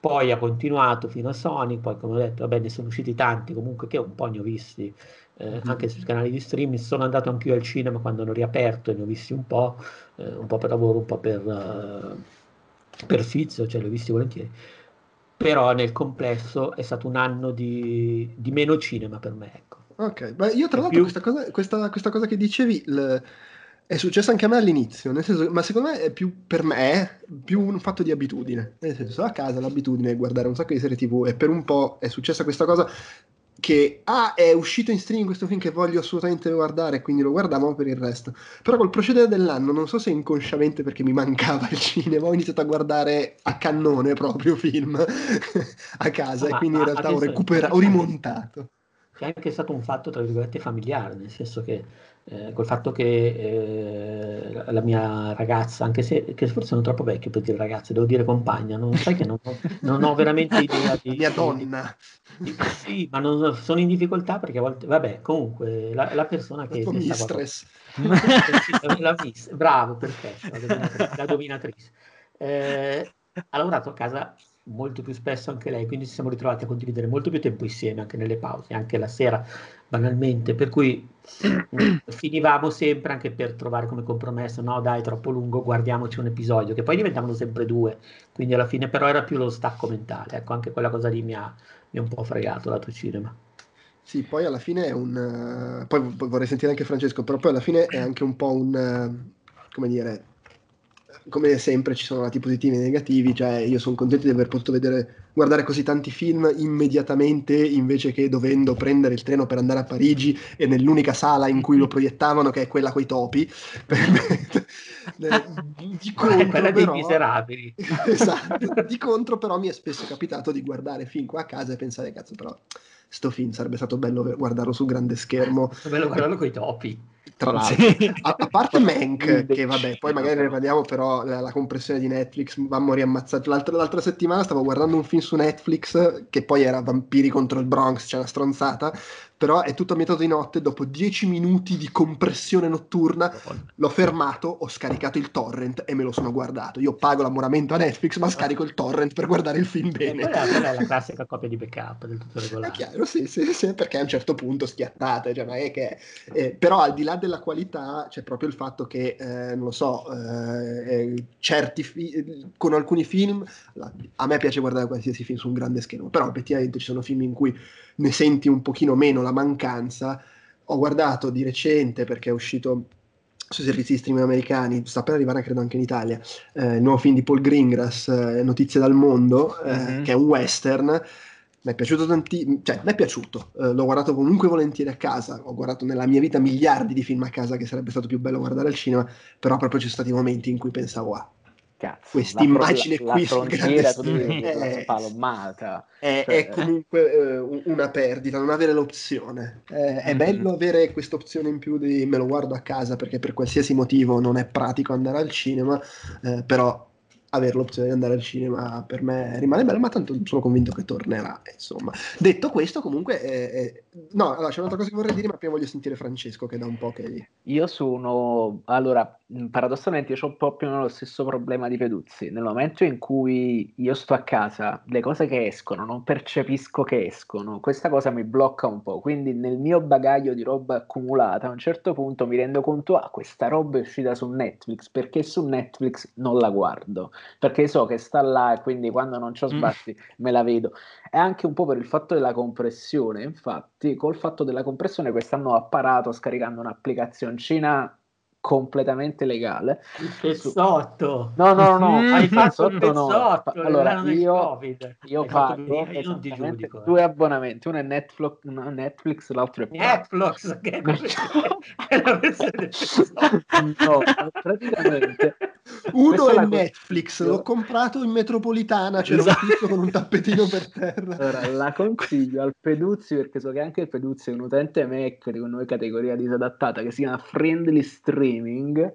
Poi ha continuato fino a Sonic, poi come ho detto, vabbè, ne sono usciti tanti comunque che un po' ne ho visti eh, anche sui canali di streaming. Sono andato anch'io al cinema quando hanno riaperto e ne ho visti un po', eh, un po' per lavoro, un po' per, eh, per sfizio, cioè li ho visti volentieri. Però nel complesso è stato un anno di, di meno cinema per me, ecco. Ok, beh, io tra l'altro questa cosa, questa, questa cosa che dicevi l- è successa anche a me all'inizio, nel senso, ma secondo me è più per me più un fatto di abitudine, nel senso a casa l'abitudine è guardare un sacco di serie tv e per un po' è successa questa cosa che ah è uscito in streaming questo film che voglio assolutamente guardare quindi lo guardavo per il resto. Però col procedere dell'anno non so se inconsciamente perché mi mancava il cinema ho iniziato a guardare a cannone proprio film [laughs] a casa No, e ma- quindi in ma realtà ho recuperato ho rimontato. Che è anche stato un fatto, tra virgolette, familiare, nel senso che eh, col fatto che eh, la- la mia ragazza, anche se che forse sono troppo vecchio per dire ragazza, devo dire compagna, non sai che non ho, non ho veramente idea di... [laughs] mia donna di- sì, ma non, sono in difficoltà perché a volte, vabbè, comunque, la, la persona la che... mistress Sì, [laughs] la miss- bravo, perfetto, la dominatrice. la dominatrice. Eh, ha lavorato a casa molto più spesso anche lei, quindi ci siamo ritrovati a condividere molto più tempo insieme, anche nelle pause, anche la sera, banalmente, per cui [clears throat] finivamo sempre anche per trovare come compromesso, no dai, troppo lungo, guardiamoci un episodio, che poi diventavano sempre due, quindi alla fine però era più lo stacco mentale, ecco, anche quella cosa lì mi ha, mi ha un po' fregato lato cinema. Sì, poi alla fine è un... Uh, poi vorrei sentire anche Francesco, però poi alla fine è anche un po' un... Uh, come dire come sempre ci sono lati positivi e negativi, cioè io sono contento di aver potuto vedere, guardare così tanti film immediatamente invece che dovendo prendere il treno per andare a Parigi e nell'unica sala in cui lo proiettavano, che è quella coi topi. [laughs] di [laughs] contro, quella dei però, miserabili. [laughs] esatto, di contro però mi è spesso capitato di guardare film qua a casa e pensare, cazzo però sto film sarebbe stato bello guardarlo su grande schermo. Sarebbe bello guardarlo coi topi tra l'altro. A, a, parte Mank, che vabbè, poi magari ne parliamo, però la, la compressione di Netflix va a morire ammazzato. L'altra, l'altra, settimana stavo guardando un film su Netflix che poi era Vampiri contro il Bronx, c'è una stronzata, però è tutto ambientato di notte, dopo dieci minuti di compressione notturna l'ho fermato, ho scaricato il torrent e me lo sono guardato. Io pago l'abbonamento a Netflix, ma scarico il torrent per guardare il film bene. Quella, quella è la [laughs] classica copia di backup del tutto regolare. È chiaro, sì, sì, sì, perché a un certo punto schiattate, cioè, ma è che... Eh, però al di là della qualità c'è proprio il fatto che, eh, non lo so, eh, eh certi fi- con alcuni film, a me piace guardare qualsiasi film su un grande schermo, però effettivamente ci sono film in cui ne senti un pochino meno la mancanza. Ho guardato di recente perché è uscito sui servizi streaming americani, sta per arrivare credo anche in Italia, eh, il nuovo film di Paul Greengrass, eh, Notizie dal mondo, eh, mm-hmm. che è un western. Mi è piaciuto tantissimo, cioè mi è piaciuto, eh, l'ho guardato comunque volentieri a casa, ho guardato nella mia vita miliardi di film a casa che sarebbe stato più bello guardare al cinema, però proprio ci sono stati momenti in cui pensavo, ah, questa immagine la, qui la frontiera è, palommata è, cioè, è comunque eh, una perdita non avere l'opzione eh, è mm-hmm. bello avere questa opzione in più di me lo guardo a casa perché per qualsiasi motivo non è pratico andare al cinema eh, però avere l'opzione di andare al cinema per me rimane bello, ma tanto sono convinto che tornerà. Insomma, detto questo, comunque, eh, eh, no, allora c'è un'altra cosa che vorrei dire, ma prima voglio sentire Francesco che da un po' che è lì. Io sono allora, paradossalmente, io ho un po' più o meno lo stesso problema di Peduzzi. Nel momento in cui io sto a casa, le cose che escono non percepisco che escono, questa cosa mi blocca un po'. Quindi, nel mio bagaglio di roba accumulata, a un certo punto mi rendo conto, ah, questa roba è uscita su Netflix perché su Netflix non la guardo perché so che sta là e quindi quando non c'ho mm. sbatti mm. me la vedo. E anche un po' per il fatto della compressione, infatti, col fatto della compressione quest'anno ho apparato scaricando un'applicazioncina completamente legale. Il pezzotto. No, no, no, mm, hai fatto il pezzotto. No. Allora, io, io pago giudico, due eh. abbonamenti, uno è Netflix, no, Netflix l'altro è Netflix, che è la [laughs] versione No, praticamente [laughs] uno è Netflix, l'ho comprato in metropolitana, c'era esatto. un tizio con un tappetino per terra. Allora, la consiglio al Peduzzi perché so che anche il Peduzzi è un utente Mac di noi categoria disadattata che si chiama Friendly Stream streaming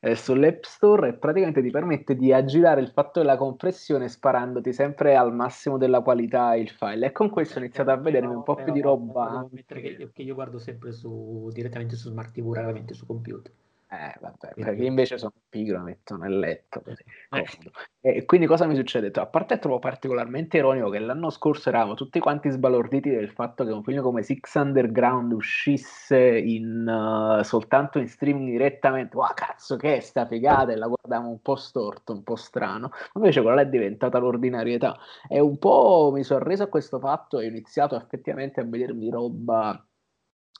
eh, sull'App Store e praticamente ti permette di aggirare il fatto della compressione sparandoti sempre al massimo della qualità il file. E con questo ho iniziato a vedermi un po' più di roba. Che, che io guardo sempre su, direttamente su Smart TV, raramente su computer. Eh, vabbè, perché invece sono pigro, metto nel letto così, eh. E quindi cosa mi succede? A parte trovo particolarmente ironico che l'anno scorso eravamo tutti quanti sbalorditi del fatto che un film come Six Underground uscisse in, uh, soltanto in streaming direttamente. Wow, cazzo, che è sta figata! E la guardavamo un po' storto, un po' strano. Invece quella è diventata l'ordinarietà. E un po' mi sono reso a questo fatto e ho iniziato effettivamente a vedermi roba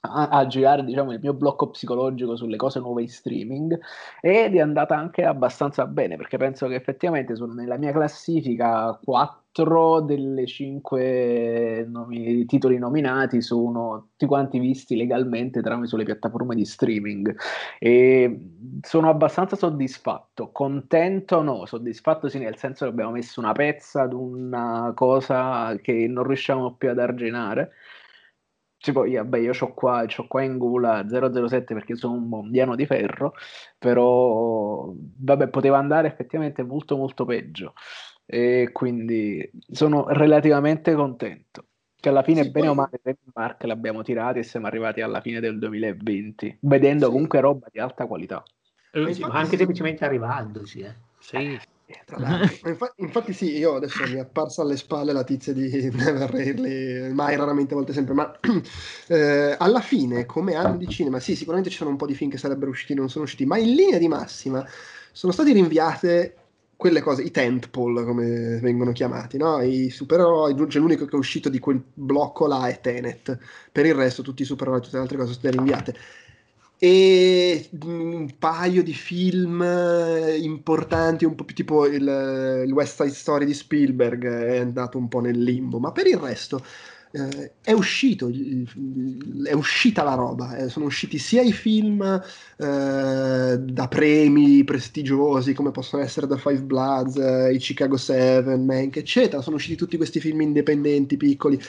a, a, girare diciamo, il mio blocco psicologico sulle cose nuove in streaming ed è andata anche abbastanza bene perché penso che effettivamente sono nella mia classifica 4 delle 5 nomi, titoli nominati sono tutti quanti visti legalmente tramite sulle piattaforme di streaming. E sono abbastanza soddisfatto contento no, soddisfatto sì nel senso che abbiamo messo una pezza ad una cosa che non riusciamo più ad arginare tipo, io, beh, io ho qua, c'ho qua in gola 007 perché sono un mondiano di ferro, però vabbè, poteva andare effettivamente molto molto peggio e quindi sono relativamente contento che alla fine, sì, bene poi... o male, Mark l'abbiamo tirati e siamo arrivati alla fine del 2020, vedendo sì. comunque roba di alta qualità. Eh, sì, ma anche semplicemente arrivandoci, eh. Sì. Tra l'altro. [laughs] Infa- infatti sì, io adesso mi è apparsa alle spalle la tizia di [laughs] Never Rarely, mai raramente, a volte sempre, ma [clears throat] eh, alla fine, come anno di cinema, sì, sicuramente ci sono un po' di film che sarebbero usciti e non sono usciti, ma in linea di massima sono state rinviate quelle cose, i tentpole come vengono chiamati, no? i supereroi, cioè l'unico che è uscito di quel blocco là è Tenet, per il resto tutti i supereroi e tutte le altre cose sono state rinviate e un paio di film importanti, un po' più tipo il, il, West Side Story di Spielberg è andato un po' nel limbo, ma per il resto eh, è uscito, è uscita la roba, eh, sono usciti sia i film eh, da premi prestigiosi come possono essere The Five Bloods, eh, i Chicago Seven, Mank, eccetera, sono usciti tutti questi film indipendenti, piccoli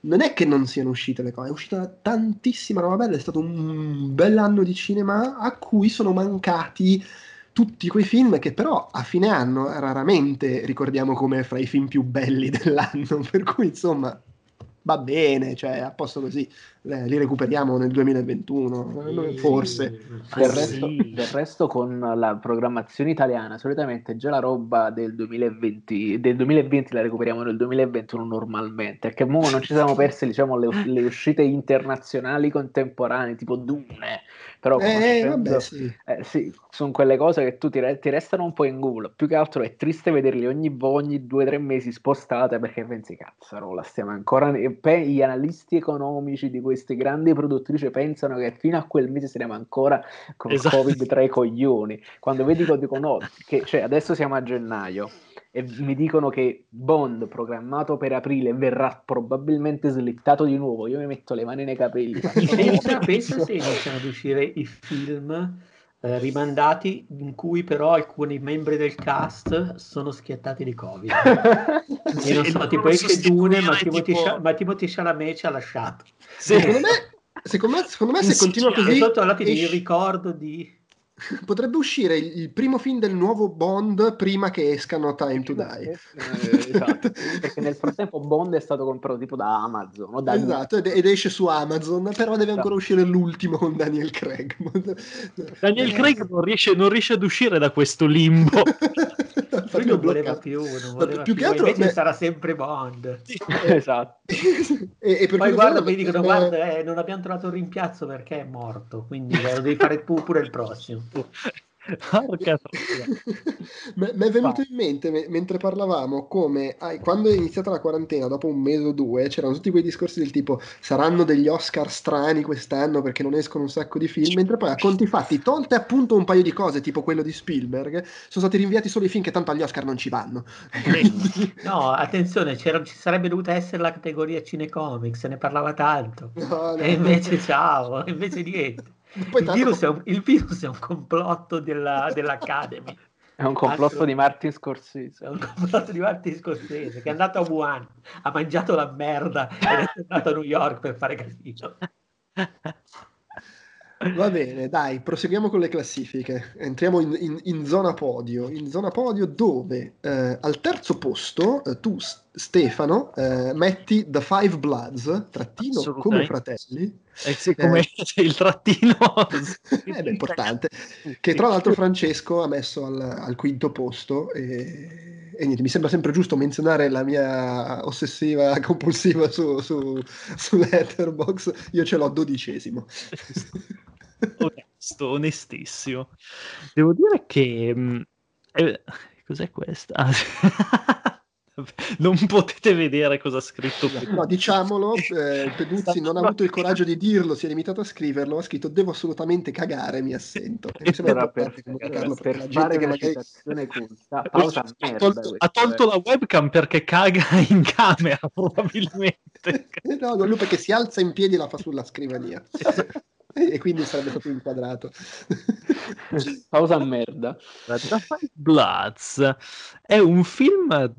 non è che non siano uscite le cose, è uscita tantissima roba bella, è stato un bell'anno di cinema a cui sono mancati tutti quei film che però a fine anno raramente ricordiamo come fra i film più belli [laughs] dell'anno, per cui insomma va bene, cioè a posto così, li recuperiamo nel 2021, sì, forse. Del resto, sì. del resto, con la programmazione italiana, solitamente già la roba del 2020, del 2020 la recuperiamo nel 2021 normalmente, perché mo non ci siamo persi diciamo, le, le uscite internazionali contemporanee, tipo Dune, però eh, vabbè, sì. Eh, sì, sono quelle cose che tu ti, re- ti, restano un po' in gola. Più che altro è triste vederli ogni, ogni due o tre mesi spostate perché pensi, cazzo, la stiamo ancora. E poi gli analisti economici di queste grandi produttrici pensano che fino a quel mese saremo ancora con esatto. Covid tra i coglioni. Quando vedi, dico no, [laughs] che cioè, adesso siamo a gennaio e mi dicono che Bond programmato per aprile verrà probabilmente slittato di nuovo, io mi metto le mani nei capelli. Pensa, pensa se iniziano ad uscire i film eh, rimandati in cui però alcuni membri del cast sono schiattati di Covid. [laughs] e non so, tipo esce Dune, ma Timothy, tipo... ma Timothy Chalamet ci ha lasciato. Secondo me, secondo me, secondo me se continua così... Sotto all'occhio esce... il ricordo di potrebbe uscire il, primo film del nuovo Bond prima che escano Time to Die. Eh, esatto, perché nel frattempo Bond è stato comprato tipo da Amazon. O da esatto, ed, ed, esce su Amazon, però deve ancora esatto. uscire l'ultimo con Daniel Craig. [laughs] Daniel Craig non riesce, non riesce ad uscire da questo limbo. [laughs] Lui non voleva più, non voleva più, più. Altro, invece beh... sarà sempre Bond. Sì, [laughs] [laughs] esatto. e, e Poi guarda, mi dicono, guarda, eh, non abbiamo trovato un rimpiazzo perché è morto, quindi lo devi fare tu pure il prossimo. [laughs] [laughs] Mi è venuto in mente me- mentre parlavamo come ah, quando è iniziata la quarantena, dopo un mese o due, c'erano tutti quei discorsi del tipo saranno degli Oscar strani quest'anno perché non escono un sacco di film, mentre poi a conti fatti, tolte appunto un paio di cose, tipo quello di Spielberg, sono stati rinviati solo i film che tanto agli Oscar non ci vanno. [laughs] no, attenzione, ci sarebbe dovuta essere la categoria cinecomics, se ne parlava tanto. No, no, e invece ciao, invece niente. Il virus, un, il, virus, è un, complotto della, dell'Academy. È un complotto Altro... di Martin Scorsese. È un complotto di Martin Scorsese che è andato a Wuhan, ha mangiato la merda ed è tornato a New York per fare casino. Va bene, dai, proseguiamo con le classifiche. Entriamo in, in, in zona podio. In zona podio dove eh, al terzo posto eh, tu, Stefano, eh, metti The Five Bloods, trattino come fratelli. Eh sì, come eh, [laughs] il trattino. [laughs] è importante. Che tra l'altro Francesco ha messo al, al quinto posto. E, e, niente, mi sembra sempre giusto menzionare la mia ossessiva [laughs] compulsiva su, su, su Letterbox. Io ce l'ho dodicesimo. [laughs] Onesto, onestissimo. Devo dire che... Mm, eh, cos'è questa? [laughs] [laughs] non potete vedere cosa ha scritto. No, diciamolo, eh, [laughs] Peduzzi non ha avuto il coraggio di dirlo, si è limitato a scriverlo, ha scritto devo assolutamente cagare, mi assento. E mi sembra per, per la gente che magari... [laughs] Culta, pausa, ha, tolto, ha tolto la webcam perché caga in camera, probabilmente. no, lui perché si alza in piedi e la fa sulla scrivania. [laughs] e quindi sarebbe stato inquadrato. [laughs] Pausa a merda. The Five Bloods è un film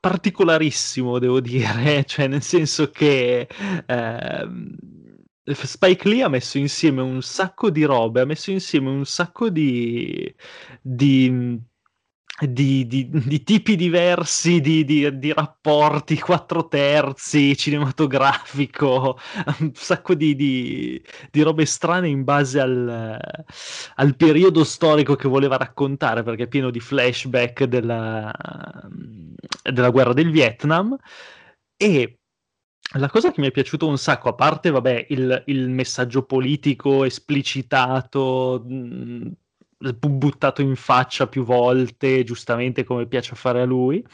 particolarissimo, devo dire, [laughs] cioè nel senso che eh, Spike Lee ha messo insieme un sacco di robe, ha messo insieme un sacco di, di di, di, di, tipi diversi di, di, rapporti, quattro terzi, cinematografico, un sacco di, robe strane in base al, al, periodo storico che voleva raccontare, perché è pieno di flashback della, della guerra del Vietnam. E la cosa che mi è piaciuto un sacco, a parte vabbè, il, il messaggio politico esplicitato. Buttato in faccia più volte, giustamente come piace fare a lui.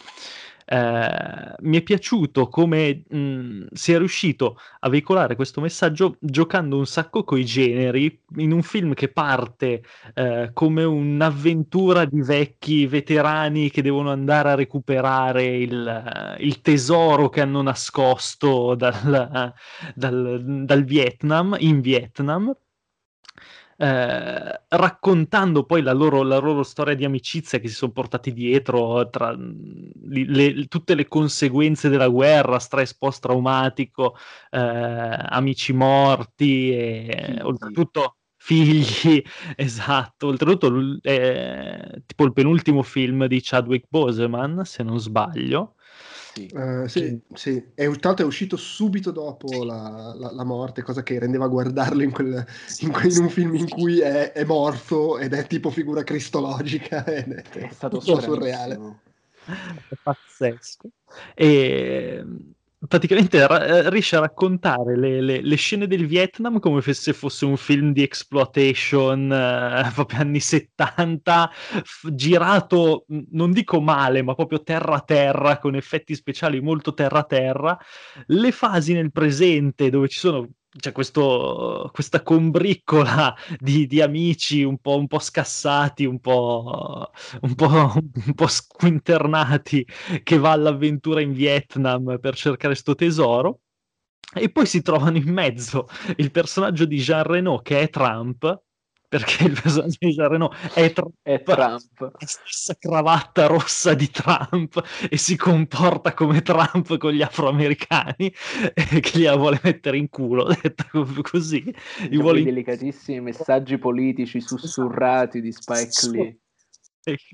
Eh, mi è piaciuto come mh, sia riuscito a veicolare questo messaggio giocando un sacco coi generi in un film che parte eh, come un'avventura di vecchi veterani che devono andare a recuperare il, il tesoro che hanno nascosto dal, dal, dal Vietnam in Vietnam eh, raccontando poi la loro, la loro, storia di amicizia che si sono portati dietro, tra le, le, tutte le conseguenze della guerra, stress post-traumatico, eh, amici morti e figli. oltretutto figli, [laughs] esatto, oltretutto eh, tipo il penultimo film di Chadwick Boseman, se non sbaglio, sì, uh, sì, sì. È, tra l'altro è uscito subito dopo la, la, la, morte, cosa che rendeva guardarlo in, quel, in, quel, in un film in cui è, è, morto ed è tipo figura cristologica [laughs] ed è, è stato surreale. È pazzesco. E praticamente ra- riesce a raccontare le, le, le, scene del Vietnam come se fosse un film di exploitation eh, [laughs] proprio anni 70 f- girato non dico male ma proprio terra a terra con effetti speciali molto terra a terra. Le fasi nel presente dove ci sono c'è questo, questa combriccola di, di amici un po', un po', scassati, un po', un, po', un po' squinternati che va all'avventura in Vietnam per cercare questo tesoro. E poi si trovano in mezzo il personaggio di Jean Reno che è Trump, perché il personaggio di Jean Reno è, Trump, è Trump. La stessa cravatta rossa di Trump e si comporta come Trump con gli afroamericani [laughs] eh, che li vuole mettere in culo, [laughs] detta così. I vuole... delicatissimi messaggi politici sussurrati di Spike Lee.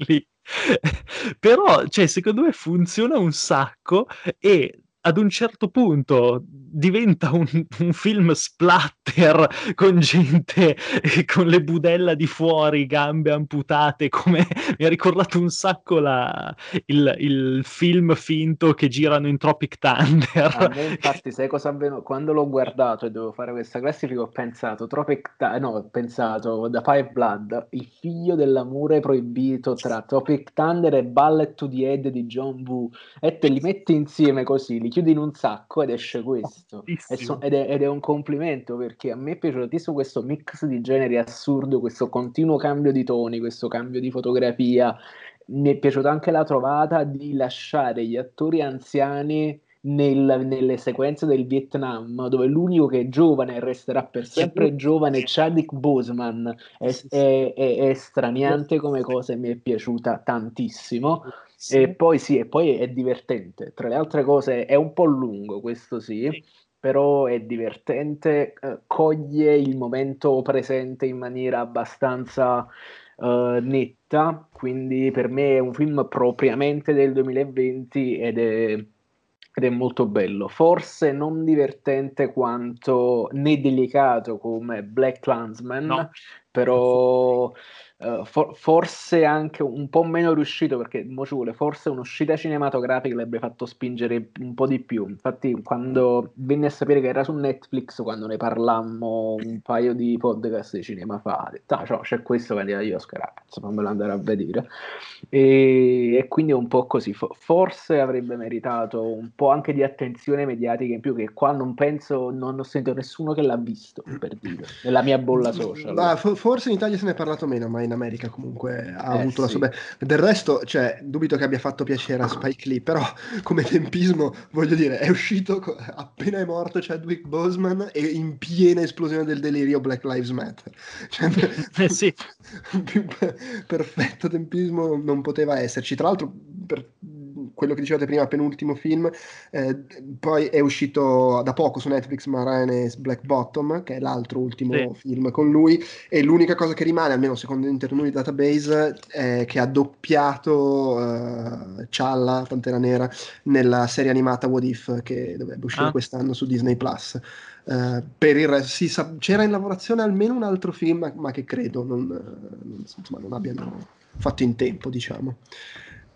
Lee. [laughs] Però, cioè, secondo me funziona un sacco e ad un certo punto diventa un, un, film splatter con gente [laughs] con le budella di fuori, gambe amputate, come [laughs] mi ha ricordato un sacco la, il, il, film finto che girano in Tropic Thunder. A me [laughs] infatti, sai cosa avvenuto? Quando l'ho guardato e dovevo fare questa classifica ho pensato, Tropic Thunder, no, ho pensato da Five Blood, il figlio dell'amore proibito tra Tropic Thunder e Ballet to the Head di John Woo e te li metti insieme così, li chiudi in un sacco ed esce questo. Ed, è, ed, è, un complimento perché a me è piaciuto tantissimo questo mix di generi assurdo, questo continuo cambio di toni, questo cambio di fotografia. Mi è piaciuta anche la trovata di lasciare gli attori anziani nel, nelle sequenze del Vietnam, dove l'unico che è giovane e resterà per sempre giovane, Chadwick Boseman, è, è, è, è straniante come cosa e mi è piaciuta tantissimo. Sì. E poi sì, e poi è divertente. Tra le altre cose è un po' lungo, questo sì, però è divertente, eh, coglie il momento presente in maniera abbastanza eh, netta, quindi per me è un film propriamente del 2020 ed è, ed è molto bello. Forse non divertente quanto né delicato come Black Clansman, no. però [laughs] Uh, for- forse anche un po' meno riuscito perché mo ci vuole forse un'uscita cinematografica l'avrebbe fatto spingere un po' di più. Infatti quando venne a sapere che era su Netflix quando ne parlammo un paio di podcast di cinema fa ha detto ah cioè, c'è questo candidato di Oscar. Ah, insomma me lo andare a vedere. E, e quindi è un po' così. For- forse avrebbe meritato un po' anche di attenzione mediatica in più che qua non penso non ho sentito nessuno che l'ha visto per dire nella mia bolla [laughs] social. Ma forse in Italia se ne è parlato meno ma in America comunque ha eh, avuto sì. la sua... Be- Del resto, cioè, dubito che abbia fatto piacere a Spike Lee, però [laughs] come tempismo, voglio dire, è uscito appena è morto Chadwick Boseman e in piena esplosione del delirio Black Lives Matter. Cioè, [laughs] eh, sì. [laughs] più perfetto tempismo non poteva esserci. Tra l'altro, per quello che dicevate prima, penultimo film, eh, poi è uscito da poco su Netflix Marianne's Black Bottom, che è l'altro ultimo Sì. film con lui, e l'unica cosa che rimane, almeno secondo Intermuni Database, è che ha doppiato eh, Challa, Pantera Nera, nella serie animata What If, che dovrebbe uscire Ah. quest'anno su Disney+. Plus. Eh, per il resto, sì, sa- c'era in lavorazione almeno un altro film, ma, ma che credo non, non- insomma, non abbiano fatto in tempo, diciamo.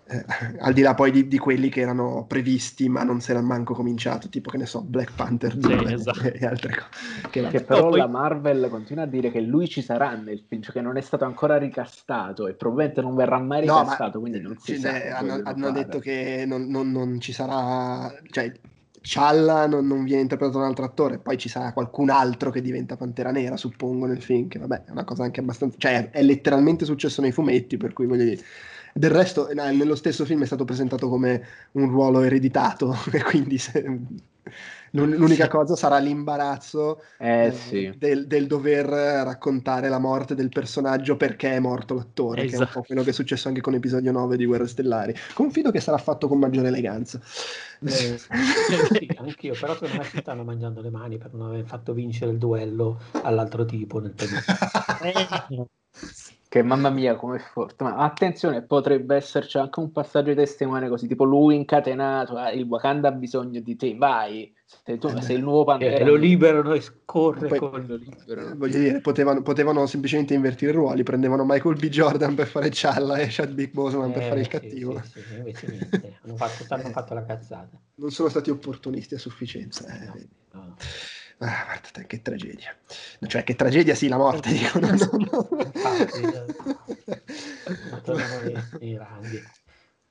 Eh, al di là poi di, di quelli che erano previsti, ma non si era manco cominciato, tipo che ne so, Black Panther 2 esatto. e altre cose. Che vabbè. Che però No, poi- la Marvel continua a dire che lui ci sarà nel film, cioè che non è stato ancora ricastato e probabilmente non verrà mai No, ricastato, ma quindi non si sa. come hanno, hanno detto che non, non- non ci sarà, cioè Cialla non, non viene interpretato da un altro attore, poi ci sarà qualcun altro che diventa Pantera Nera, suppongo, nel film, che vabbè è una cosa anche abbastanza, cioè è letteralmente successo nei fumetti, per cui voglio dire. Del resto, eh, nello stesso film è stato presentato come un ruolo ereditato, [laughs] e quindi se- l'un- l'unica Sì. cosa sarà l'imbarazzo Eh eh, sì. del, del dover raccontare la morte del personaggio perché è morto l'attore, che è un Esatto. po' quello che è successo anche con episodio 9 di Guerre Stellari. Confido che sarà fatto con maggiore eleganza. Eh, Sì, anch'io, però secondo me si stanno mangiando le mani per non aver fatto vincere il duello all'altro tipo nel [laughs] penultimo. Che mamma mia, come forte. Ma attenzione, potrebbe esserci anche un passaggio di testimone così, tipo lui incatenato, ah, il Wakanda ha bisogno di te, vai, sei, tu, sei il nuovo Pantera. E lo liberano e scorre Poi- con Lo liberano. Voglio dire, potevano, potevano semplicemente invertire i ruoli, prendevano Michael B. Jordan per fare Challa e Chadwick Boseman per Eh, fare il sì, cattivo. sì, sì, invece niente, hanno fatto, hanno fatto la cazzata. Non sono stati opportunisti a sufficienza. eh. No, no. Ah, guarda te, che tragedia. No, Cioè, che tragedia sì, la morte, dico. no, [laughs] no, no. Infatti, eh, ranghi.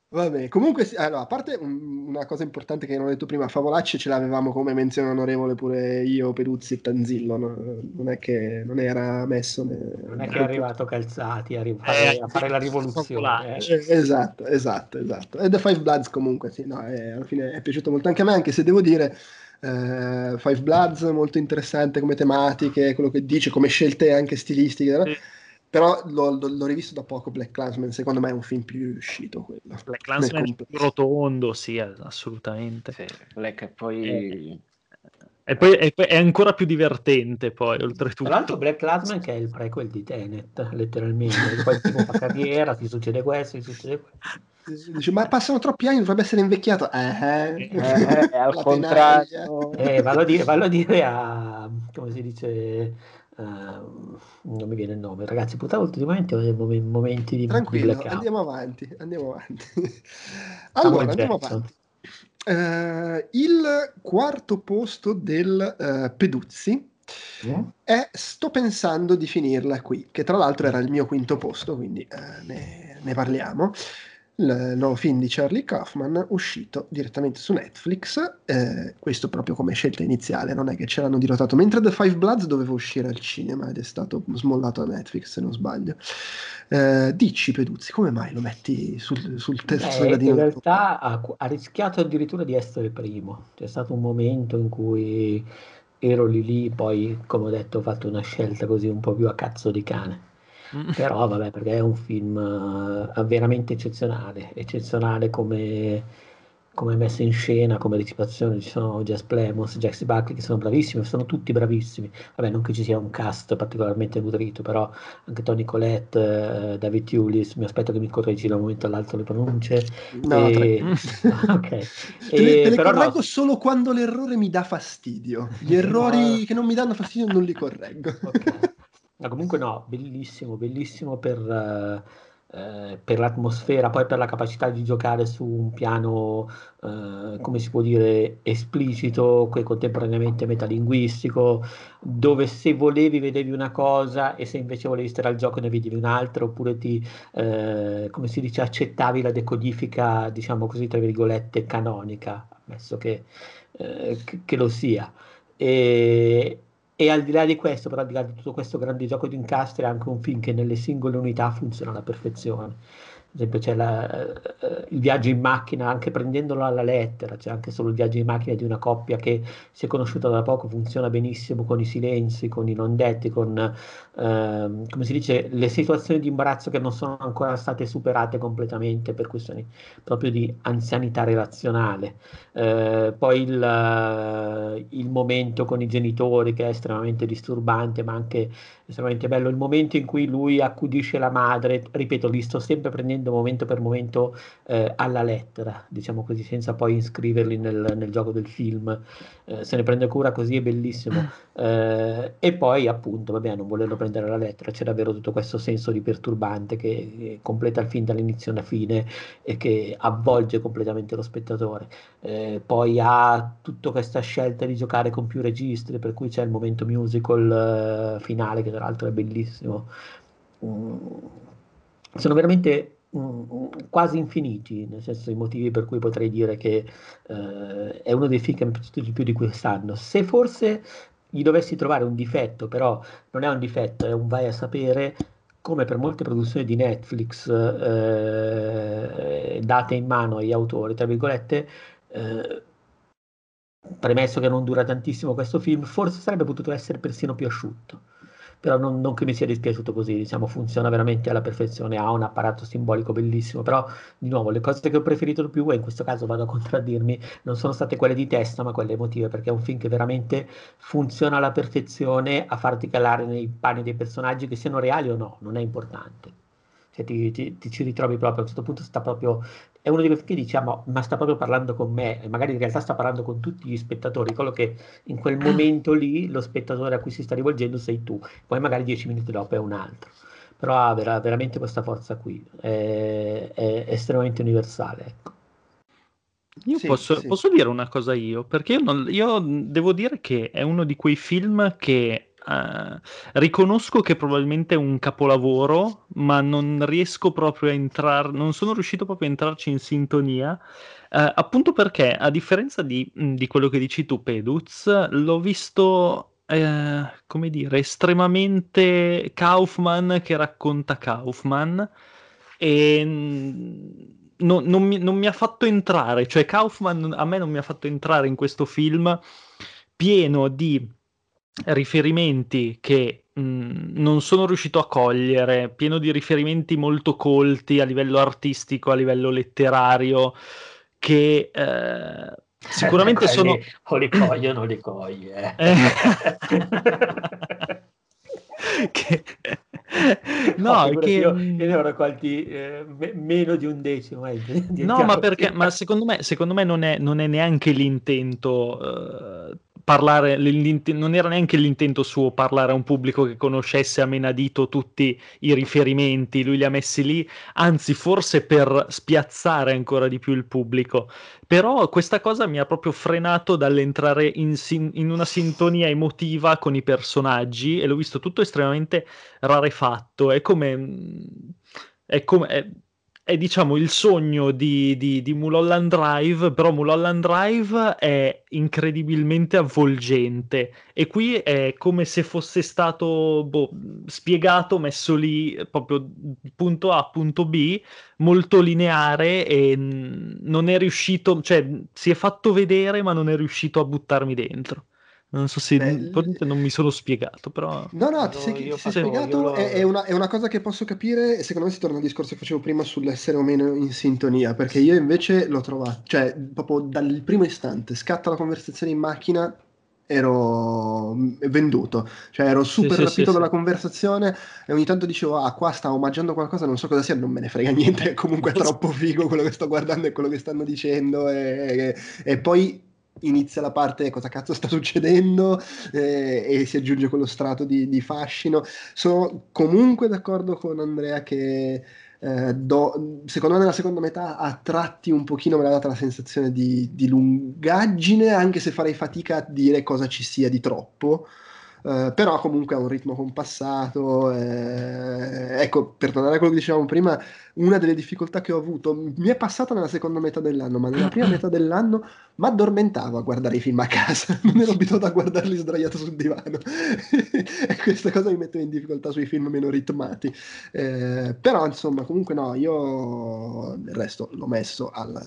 Vabbè, comunque, allora, a parte un- una cosa importante che non ho detto prima, Favolacci ce l'avevamo come menzione onorevole pure io, Peduzzi e Tanzillo, no? non è che non era messo. ne- Non è che è arrivato Calzati a, Eh, a fare la rivoluzione. eh. Eh, Esatto, esatto, esatto. E The Five Bloods comunque, sì, no, eh, alla fine è piaciuto molto anche a me, anche se devo dire, eh, Five Bloods molto interessante come tematiche, quello che dice, come scelte anche stilistiche, Sì. però l'ho, l'ho- l'ho rivisto da poco Black Clansman, secondo me è un film più riuscito quello. Black Clansman Nel più rotondo, sì, eh, assolutamente. Sì, Black e poi... E poi, e poi è ancora più divertente, poi, Tra oltretutto. l'altro Black Clansman che è il prequel di Tenet, letteralmente. Poi il tipo fa carriera, ti succede questo, ti succede questo. Dice, ma passano troppi anni, dovrebbe essere invecchiato. Eh, Eh, eh, al [laughs] La contrario... Eh, vallo, a dire, vallo a dire a, come si dice, ehm, non mi viene il nome, ragazzi, purtroppo ultimamente ho dei momen- momenti di, Tranquillo, andiamo avanti, andiamo avanti. [laughs] Allora, andiamo avanti. Eh, il quarto posto del eh, Peduzzi Mm? è Sto pensando di finirla qui, che tra l'altro era il mio quinto posto, quindi eh, ne, ne parliamo. Il nuovo film di Charlie Kaufman uscito direttamente su Netflix, eh, questo proprio come scelta iniziale, non è che ce l'hanno dirottato, mentre The Five Bloods doveva uscire al cinema ed è stato smollato a Netflix se non sbaglio. Eh, dici Peduzzi, come mai lo metti sul, sul terzo Eh, gradino? in realtà ha, ha rischiato addirittura di essere primo. C'è stato un momento in cui ero lì lì, poi come ho detto ho fatto una scelta così un po' più a cazzo di cane. Però vabbè, perché è un film eh, veramente eccezionale, eccezionale come, come messa in scena, come recitazione, ci sono Jess Plemons, Jax Buckley che sono bravissimi, sono tutti bravissimi. Vabbè, non che ci sia un cast particolarmente nutrito, però anche Tony Collette, eh, David Hewlis, mi aspetto che mi correggi da un momento all'altro le pronunce. No, E- tranquillo. [laughs] ok. Te le, E te le però no, correggo solo quando l'errore mi dà fastidio. Gli [laughs] errori che non mi danno fastidio non li correggo. Ok. Ma comunque no, bellissimo, bellissimo per, eh, per l'atmosfera, poi per la capacità di giocare su un piano, eh, come si può dire, esplicito, e contemporaneamente metalinguistico, dove se volevi vedevi una cosa e se invece volevi stare al gioco ne vedevi un'altra, oppure ti, eh, come si dice, accettavi la decodifica, diciamo così, tra virgolette, canonica, ammesso che, eh, che- che lo sia. E, e al di là di questo, però al di là di tutto questo grande gioco di incastri, è anche un film che nelle singole unità funziona alla perfezione. Esempio c'è la, eh, il viaggio in macchina, anche prendendolo alla lettera, c'è anche solo il viaggio in macchina di una coppia che si è conosciuta da poco, funziona benissimo con i silenzi, con i non detti, con eh, come si dice, le situazioni di imbarazzo che non sono ancora state superate completamente per questioni proprio di anzianità relazionale. Eh, poi il, il momento con i genitori che è estremamente disturbante, ma anche estremamente bello il momento in cui lui accudisce la madre, ripeto, li sto sempre prendendo momento per momento eh, alla lettera, diciamo così, senza poi iscriverli nel, nel gioco del film, eh, se ne prende cura così, è bellissimo. [laughs] Eh, e poi appunto, vabbè, non volerlo prendere alla lettera, c'è davvero tutto questo senso di perturbante che, che completa il film dall'inizio alla fine e che avvolge completamente lo spettatore. Eh, poi ha tutta questa scelta di giocare con più registri, per cui c'è il momento musical eh, finale che tra l'altro è bellissimo. Mm, sono veramente mm, quasi infiniti, nel senso i motivi per cui potrei dire che eh, è uno dei film che mi è piaciuto di più di quest'anno. Se forse gli dovessi trovare un difetto, però non è un difetto, è un vai a sapere, come per molte produzioni di Netflix eh, date in mano agli autori, tra virgolette, eh, premesso che non dura tantissimo questo film, forse sarebbe potuto essere persino più asciutto però non, non, che mi sia dispiaciuto così, diciamo, funziona veramente alla perfezione, ha un apparato simbolico bellissimo, però di nuovo le cose che ho preferito di più, e in questo caso vado a contraddirmi, non sono state quelle di testa, ma quelle emotive, perché è un film che veramente funziona alla perfezione a farti calare nei panni dei personaggi, che siano reali o no, non è importante. Cioè, ti, ti, ti, ci ritrovi proprio, a un certo punto sta proprio è uno di quei film che diciamo, ma sta proprio parlando con me, e magari in realtà sta parlando con tutti gli spettatori, quello che in quel momento lì lo spettatore a cui si sta rivolgendo sei tu, poi magari dieci minuti dopo è un altro. Però ha vera, veramente questa forza qui, è, è estremamente universale. Ecco. Io sì, posso, sì. posso, dire una cosa io, perché io, non, io devo dire che è uno di quei film che Uh, riconosco che probabilmente è un capolavoro, ma non riesco proprio a entrare, non sono riuscito proprio a entrarci in sintonia, uh, appunto perché, a differenza di, di, quello che dici tu, Peduz, l'ho visto, uh, come dire, estremamente Kaufman che racconta Kaufman e non, non, mi, non mi ha fatto entrare, cioè Kaufman a me non mi ha fatto entrare in questo film pieno di riferimenti che mh, non sono riuscito a cogliere, pieno di riferimenti molto colti a livello artistico, a livello letterario, che eh, sicuramente sono... O li coglio o non li coglie. [laughs] Eh. [laughs] che... No, no che... io, io ne ho raccolti eh, meno di un decimo. Eh, no, ma perché? Ma [laughs] secondo me, secondo me non, è, non è neanche l'intento uh, parlare, non era neanche l'intento suo parlare a un pubblico che conoscesse a menadito tutti i riferimenti, lui li ha messi lì, anzi forse per spiazzare ancora di più il pubblico. Però questa cosa mi ha proprio frenato dall'entrare in, sin- in una sintonia emotiva con i personaggi e l'ho visto tutto estremamente rarefatto. È come... È come è, è diciamo il sogno di, di, di Mulholland Drive, però Mulholland Drive è incredibilmente avvolgente e qui è come se fosse stato boh, spiegato, messo lì proprio punto A, punto B, molto lineare e non è riuscito, cioè si è fatto vedere ma non è riuscito a buttarmi dentro. Non so se Beh, non mi sono spiegato, però... No, no, ti sei, ti sei spiegato, lo... è, è, una, è, una, cosa che posso capire e secondo me si torna al discorso che facevo prima sull'essere o meno in sintonia, perché io invece l'ho trovato, cioè proprio dal primo istante, scatta la conversazione in macchina, ero venduto, cioè ero super sì, rapito sì, dalla sì. conversazione e ogni tanto dicevo, ah qua sta omaggiando qualcosa, non so cosa sia, non me ne frega niente, [laughs] comunque è troppo figo quello che sto guardando e quello che stanno dicendo e, e, e poi inizia la parte cosa cazzo sta succedendo eh, e si aggiunge quello strato di, di, fascino. Sono comunque d'accordo con Andrea che eh, do, secondo me nella seconda metà a tratti un pochino me l'ha data la sensazione di, di lungaggine, anche se farei fatica a dire cosa ci sia di troppo. Eh, però comunque ha un ritmo compassato. Eh, ecco, per tornare a quello che dicevamo prima, una delle difficoltà che ho avuto mi è passata nella seconda metà dell'anno, ma nella prima [clears throat] metà dell'anno mi addormentavo a guardare i film a casa, [laughs] non ero abituato a guardarli sdraiato sul divano [laughs] e questa cosa mi mette in difficoltà sui film meno ritmati. Eh, però insomma, comunque no, io il resto l'ho messo al,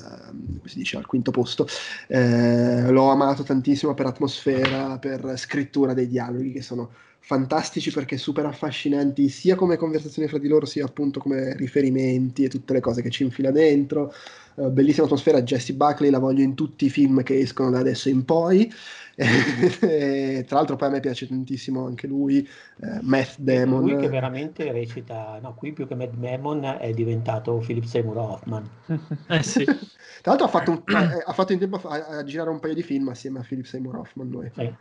dice, al quinto posto. Eh, l'ho amato tantissimo per atmosfera, per scrittura dei dialoghi che sono fantastici perché super affascinanti sia come conversazioni fra di loro sia appunto come riferimenti e tutte le cose che ci infila dentro. Uh, bellissima atmosfera, Jesse Buckley la voglio in tutti i film che escono da adesso in poi. [laughs] e, tra l'altro poi a me piace tantissimo anche lui, uh, Matt Damon. Lui che veramente recita, no, qui più che Matt Damon è diventato Philip Seymour Hoffman. [laughs] eh sì. Tra l'altro ha fatto, un, [coughs] ha fatto in tempo a, a, girare un paio di film assieme a Philip Seymour Hoffman lui. Sì.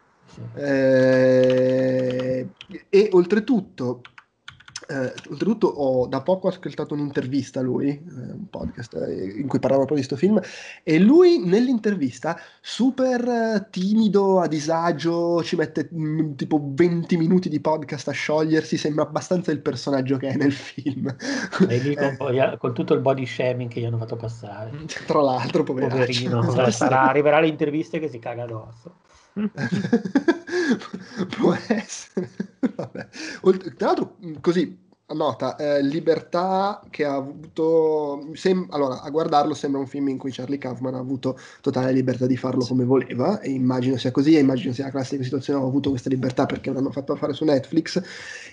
Eh, e oltretutto, eh, oltretutto ho da poco ascoltato un'intervista a lui, eh, un podcast eh, in cui parlava proprio di questo film, e lui nell'intervista, super timido, a disagio, ci mette mh, mm, tipo 20 minuti di podcast a sciogliersi, sembra abbastanza il personaggio che è nel film. E lì con, eh. con, tutto il body shaming che gli hanno fatto passare. Tra l'altro, poverino. poverino sarà, [laughs] arriverà alle interviste che si caga addosso. [laughs] Può essere. Vabbè. Tra l'altro, così nota, eh, Libertà che ha avuto, sem- allora a guardarlo sembra un film in cui Charlie Kaufman ha avuto totale libertà di farlo come voleva e immagino sia così e immagino sia la classica situazione, ho avuto questa libertà perché l'hanno fatto fare su Netflix,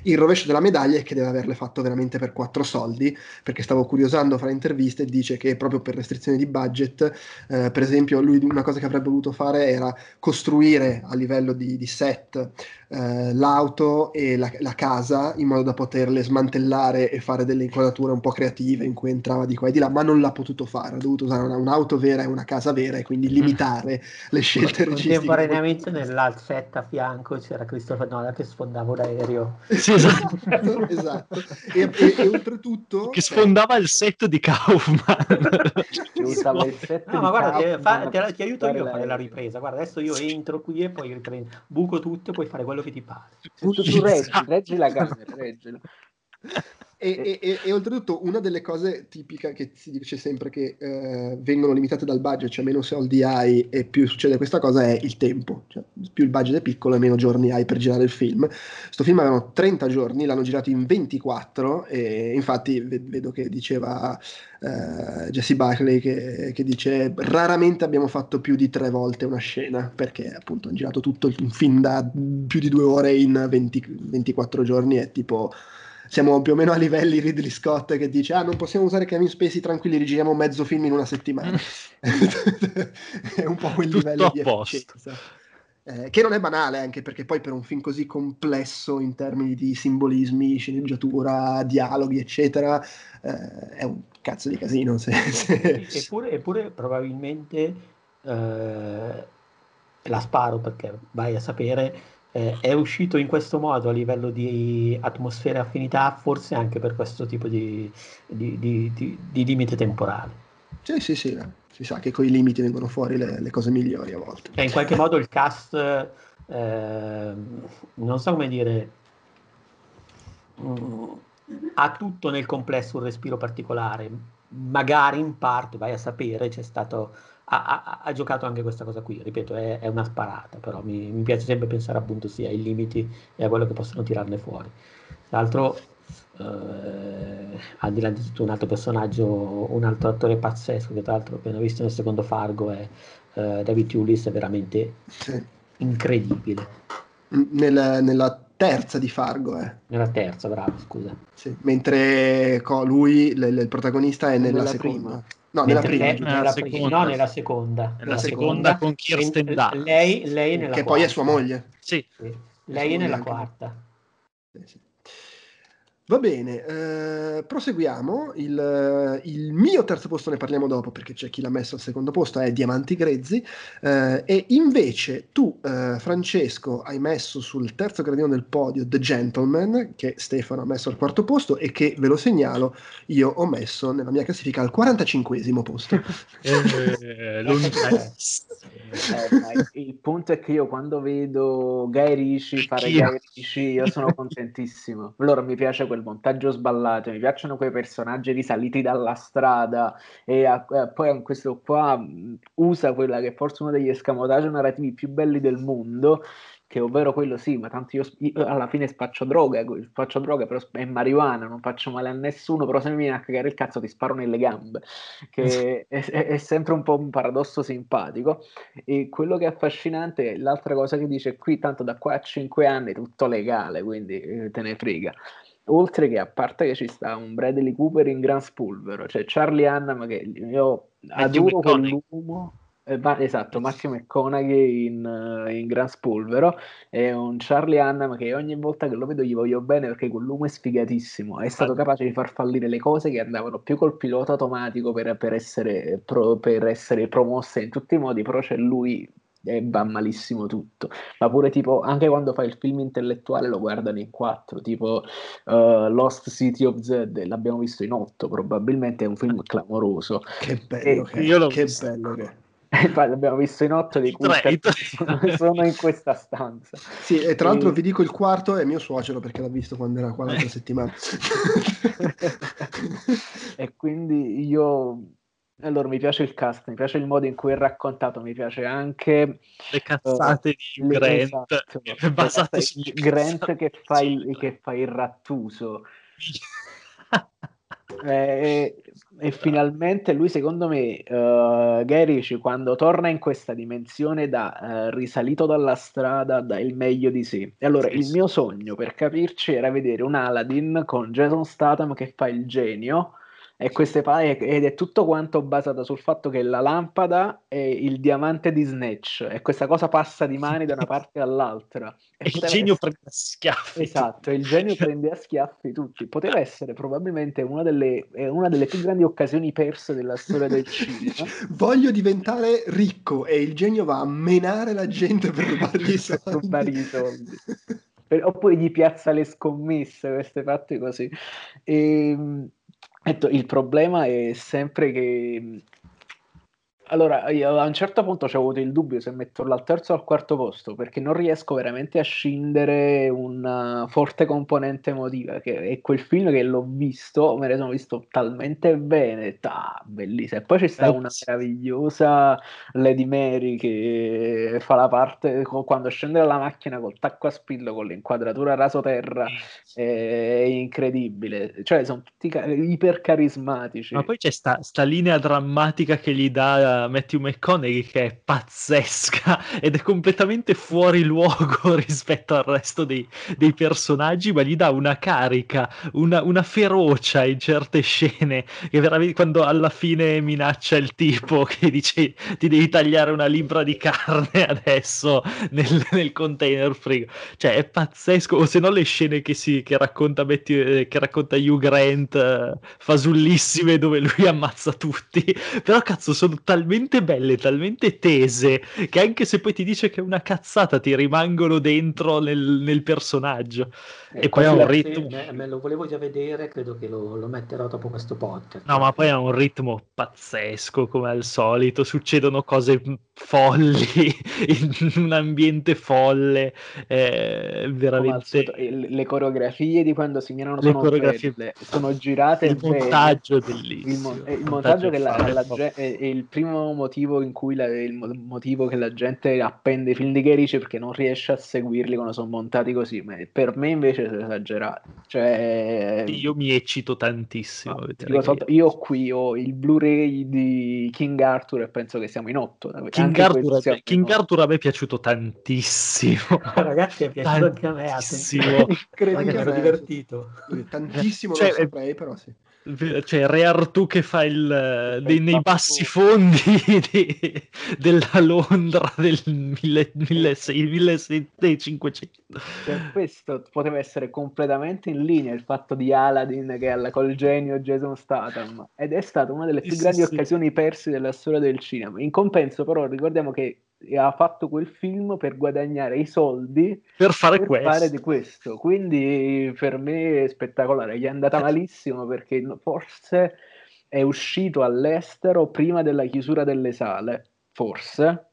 il rovescio della medaglia è che deve averle fatto veramente per quattro soldi, perché stavo curiosando fra interviste e dice che proprio per restrizioni di budget, eh, per esempio lui una cosa che avrebbe voluto fare era costruire a livello di, di set eh, l'auto e la, la, casa in modo da poterle smantellare e fare delle inquadrature un po' creative in cui entrava di qua e di là, ma non l'ha potuto fare, ha dovuto usare una, un'auto vera e una casa vera e quindi limitare mm. le scelte registiche. Contemporaneamente nell'alfetta a fianco c'era Christopher Nolan che sfondava un aereo. Sì, esatto. [laughs] esatto. E, e, e, oltretutto... Che sfondava il set di Kaufman. usava il set no, ma guarda, ti, fa, ti, ti, aiuto io a fare la ripresa. Guarda, adesso io entro qui e poi riprendo. Buco tutto e puoi fare quello che ti pare. Tu, tu reggi, reggi la camera, reggila. E, e, e, oltretutto una delle cose tipiche che si dice sempre che eh, vengono limitate dal budget, cioè meno soldi hai e più succede questa cosa, è il tempo. Cioè, più il budget è piccolo e meno giorni hai per girare il film. Questo film avevano 30 giorni, l'hanno girato in 24 e infatti vedo che diceva eh, Jesse Buckley che, che, dice raramente abbiamo fatto più di tre volte una scena perché appunto hanno girato tutto un film da più di due ore in 20, 24 giorni è tipo siamo più o meno a livelli Ridley Scott che dice ah non possiamo usare Kevin Spacey tranquilli rigiriamo mezzo film in una settimana. [laughs] È un po' quel Tutto livello di posto. eh, che non è banale anche perché poi per un film così complesso in termini di simbolismi, sceneggiatura, dialoghi eccetera eh, è un cazzo di casino se, se... Eppure, eppure probabilmente eh, la sparo perché vai a sapere eh, è uscito in questo modo a livello di atmosfera e affinità, forse anche per questo tipo di, di, di, di limite temporale. Sì, sì, sì, si sa che con i limiti vengono fuori le, le cose migliori a volte. E in qualche modo il cast, eh, non so come dire, mh, mm, ha tutto nel complesso un respiro particolare, magari in parte, vai a sapere, c'è stato ha, ha, ha, giocato anche questa cosa qui, ripeto, è, è una sparata, però mi, mi, piace sempre pensare appunto sia ai limiti e a quello che possono tirarne fuori. Tra l'altro, eh, al di là di tutto un altro personaggio, un altro attore pazzesco che tra l'altro appena visto nel secondo Fargo è eh, David Tulis, è veramente sì. incredibile. Nella, nella terza di Fargo, eh. Nella terza, bravo, scusa. Sì, mentre lui, l- il protagonista, è nella, nella seconda. Prima. No, nella prima, lei, nella seconda. no, nella seconda. Nella seconda, seconda con Kirsten Dunst. Lei, lei nella che quarta. poi è sua moglie. Sì. sì. Lei è nella quarta. Sì, sì. Va bene, eh, proseguiamo. Il, il, mio terzo posto ne parliamo dopo perché c'è chi l'ha messo al secondo posto, è Diamanti Grezzi. Eh, e invece tu, eh, Francesco, hai messo sul terzo gradino del podio The Gentleman, che Stefano ha messo al quarto posto e che, ve lo segnalo, io ho messo nella mia classifica al 45 posto. [laughs] eh, [laughs] Eh, il punto è che io quando vedo Guy Ricci fare Guy Ricci, io sono contentissimo. Allora mi piace quel montaggio sballato, mi piacciono quei personaggi risaliti dalla strada e a, a, poi questo qua usa quella che è forse uno degli escamotage narrativi più belli del mondo che ovvero quello sì, ma tanto io, io alla fine spaccio droga, faccio droga, però è marijuana, non faccio male a nessuno, però se mi viene a cagare il cazzo ti sparo nelle gambe, che [laughs] è, è, è, sempre un po' un paradosso simpatico. E quello che è affascinante, l'altra cosa che dice qui, tanto da qua a 5 anni tutto legale, quindi eh, te ne frega. Oltre che a parte che ci sta un Bradley Cooper in gran spolvero, cioè Charlie Hunnam che io adoro quell'uomo eh, ma, esatto, Matthew McConaughey in, uh, in Gran Spolvero. E un Charlie Hunnam che ogni volta che lo vedo gli voglio bene perché quell'uomo è sfigatissimo, è stato capace di far fallire le cose che andavano più col pilota automatico per, per, essere, pro, per essere promosse in tutti i modi, però c'è lui e va malissimo tutto. Ma pure tipo, anche quando fa il film intellettuale lo guardano in quattro, tipo uh, Lost City of Z, l'abbiamo visto in otto, probabilmente è un film clamoroso. Che bello, e, che, io che bello che [laughs] Infatti l'abbiamo visto in otto di cui [laughs] sono in questa stanza. Sì, e tra l'altro e... vi dico il quarto è mio suocero perché l'ha visto quando era qua l'altra eh. [laughs] settimana. e quindi io... Allora, mi piace il cast, mi piace il modo in cui è raccontato, mi piace anche... Le cazzate uh, di Grant, esatto, basate su Grant che fa, il, che fa il rattuso. Eh, e, finalmente lui, secondo me, uh, Gary, quando torna in questa dimensione da uh, risalito dalla strada, dà il meglio di sé. E allora, sì, il sì. mio sogno, per capirci, era vedere un Aladdin con Jason Statham che fa il genio e queste palle, ed è tutto quanto basato sul fatto che la lampada è il diamante di Snatch e questa cosa passa di mani da una [laughs] parte all'altra. E, il genio essere... prende a schiaffi. Esatto, il genio [laughs] prende a schiaffi tutti. Poteva essere probabilmente una delle, una delle più grandi occasioni perse della storia del cinema. [laughs] Voglio diventare ricco e il genio va a menare la gente per rubargli i soldi. Oppure gli piazza le scommesse, queste fatte così. E, ehm, il problema è sempre che allora, io a un certo punto c'è avuto il dubbio se metterlo al terzo o al quarto posto, perché non riesco veramente a scindere una forte componente emotiva, che è quel film che l'ho visto, me ne sono visto talmente bene, ah, bellissimo. E poi c'è stata una meravigliosa Lady Mary che fa la parte quando scende dalla macchina col tacco a spillo, con l'inquadratura rasoterra, è incredibile. Cioè, sono tutti iper carismatici. Ma poi c'è sta, sta linea drammatica che gli dà Matthew McConaughey che è pazzesca [laughs] ed è completamente fuori luogo [laughs] rispetto al resto dei, dei personaggi, ma gli dà una carica, una, una ferocia in certe scene che veramente quando alla fine minaccia il tipo [laughs] che dice ti devi tagliare una libra di carne adesso nel, nel container frigo, cioè è pazzesco, o se no le scene che, si, che, racconta, Betty, che racconta Hugh Grant uh, fasullissime dove lui ammazza tutti, però cazzo sono talmente talmente belle, talmente tese, che anche se poi ti dice che è una cazzata, ti rimangono dentro nel, nel personaggio. Eh, e poi ha un ritmo. Me, me, lo volevo già vedere, credo che lo, lo, metterò dopo questo podcast. No, ma poi ha un ritmo pazzesco, come al solito. Succedono cose folli [laughs] in un ambiente folle. Eh, veramente. le coreografie di quando si mirano sono, sono girate. Il montaggio è bellissimo. Il, mo- il, il montaggio, che la, la, è il primo motivo in cui la, il motivo che la gente appende i film di Gerice perché non riesce a seguirli quando sono montati così. Ma per me invece sono esagerati. Cioè, io mi eccito tantissimo. Io, che... io, qui ho il Blu-ray di King Arthur e penso che siamo in otto. King, Arthur, King Arthur, a me è piaciuto tantissimo. [laughs] Ragazzi, è piaciuto anche a me. Tantissimo. [laughs] Credo che mi ero divertito. Tantissimo cioè, lo saprei, però sì cioè Re Artù che fa il, dei, nei bassi fondi [laughs] di, della Londra del 1600-1500 per questo poteva essere completamente in linea il fatto di Aladdin che ha col genio Jason Statham. Ed è stata una delle più sì, grandi sì. occasioni perse della storia del cinema. In compenso però ricordiamo che ha fatto quel film per guadagnare i soldi per fare, per questo. fare di questo. Quindi per me è spettacolare. Gli è andata malissimo perché forse è uscito all'estero prima della chiusura delle sale. Forse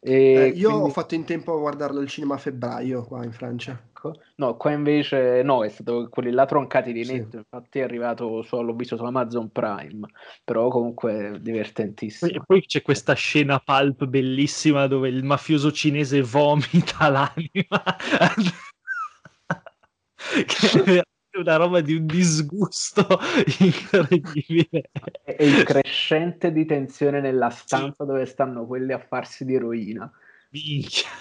E eh, io quindi... ho fatto in tempo a guardarlo al cinema a febbraio qua in Francia. Ecco. No, qua invece no, è stato quelli là troncati di netto, sì. infatti è arrivato, so, l'ho visto su Amazon Prime, però comunque divertentissimo. E poi c'è questa scena pulp bellissima dove il mafioso cinese vomita [laughs] l'anima. che è una roba di un disgusto [laughs] incredibile. E il crescente di tensione nella stanza dove stanno quelli a farsi di eroina.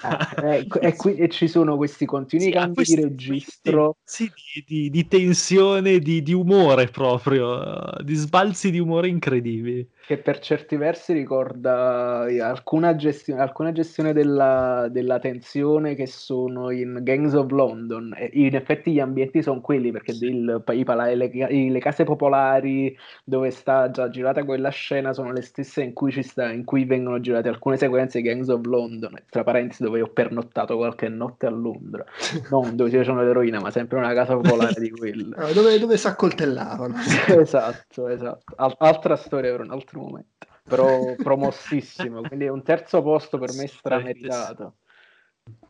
Ah, eh, e, qui, e, ci sono questi continui sì, cambi di registro. Sì, di, di, di tensione, di, di, umore proprio, di sbalzi di umore incredibili. Che per certi versi ricorda eh, alcuna gestione, alcuna gestione della, della, tensione che sono in Gangs of London. E in effetti gli ambienti sono quelli, perché sì. il, i, le, le, case popolari dove sta già girata quella scena sono le stesse in cui, sta, in cui vengono girate alcune sequenze di Gangs of London tra parentesi dove ho pernottato qualche notte a Londra, [laughs] non dove si facevano l'eroina, ma sempre una casa popolare di quella. [laughs] Dove, dove si accoltellavano. [laughs] esatto, esatto. Al- altra storia per un altro momento, però [laughs] promossissimo, quindi è un terzo posto per me strameritato.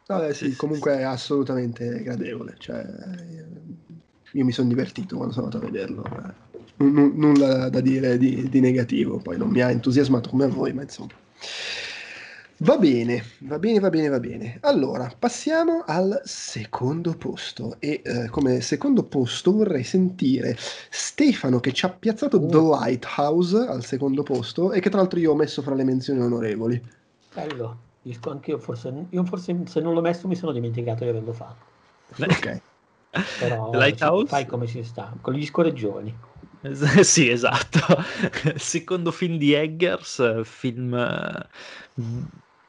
Vabbè, sì, comunque è assolutamente gradevole, cioè, io mi sono divertito quando sono andato a vederlo. Eh. N- nulla da dire di, di negativo, poi non mi ha entusiasmato come a voi, ma insomma. Va bene, va bene, va bene, va bene. Allora, passiamo al secondo posto e eh, come secondo posto vorrei sentire Stefano che ci ha piazzato oh. The Lighthouse al secondo posto e che tra l'altro io ho messo fra le menzioni onorevoli. Bello, dico anche io forse, io forse se non l'ho messo mi sono dimenticato di averlo fatto. [laughs] Ok. Però Lighthouse? fai come ci sta, con gli scorreggioni. [laughs] sì, esatto. [laughs] Secondo film di Eggers, film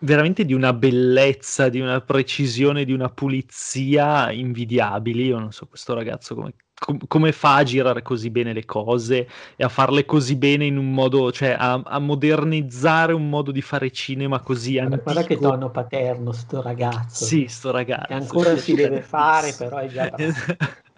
veramente di una bellezza, di una precisione, di una pulizia invidiabili. Io non so questo ragazzo come, com- come fa a girare così bene le cose e a farle così bene in un modo, cioè a, a modernizzare un modo di fare cinema così guarda, antico. Guarda che tono paterno sto ragazzo. Sì, sto ragazzo. Che ancora si deve [laughs] fare, però è già [laughs]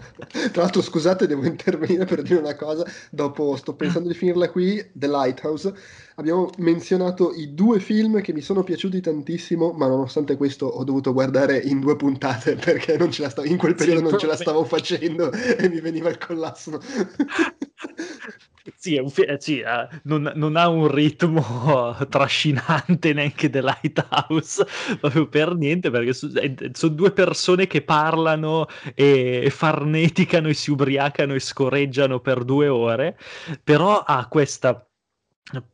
Tra l'altro, scusate, devo intervenire per dire una cosa. Dopo sto pensando di finirla qui, The Lighthouse. Abbiamo menzionato i due film che mi sono piaciuti tantissimo, ma nonostante questo ho dovuto guardare in due puntate [laughs] perché stavo, in quel periodo sì, non ce la stavo facendo e mi veniva il collasso. [laughs] Sì, fi- eh, sì uh, non, non, ha un ritmo [laughs] trascinante neanche The Lighthouse, [laughs] proprio per niente, perché so, eh, sono due persone che parlano e farneticano e si ubriacano e scorreggiano per due ore, però ha questa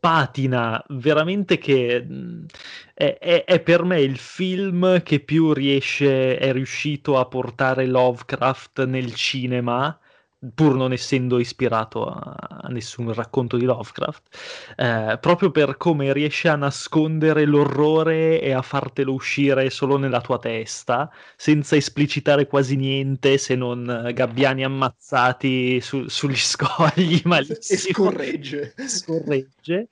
patina veramente che è, è, è, per me il film che più riesce, è riuscito a portare Lovecraft nel cinema pur non essendo ispirato a, nessun racconto di Lovecraft, eh, proprio per come riesce a nascondere l'orrore e a fartelo uscire solo nella tua testa, senza esplicitare quasi niente se non gabbiani ammazzati su, sugli [laughs] scogli malissimo. E scorregge. Scorregge.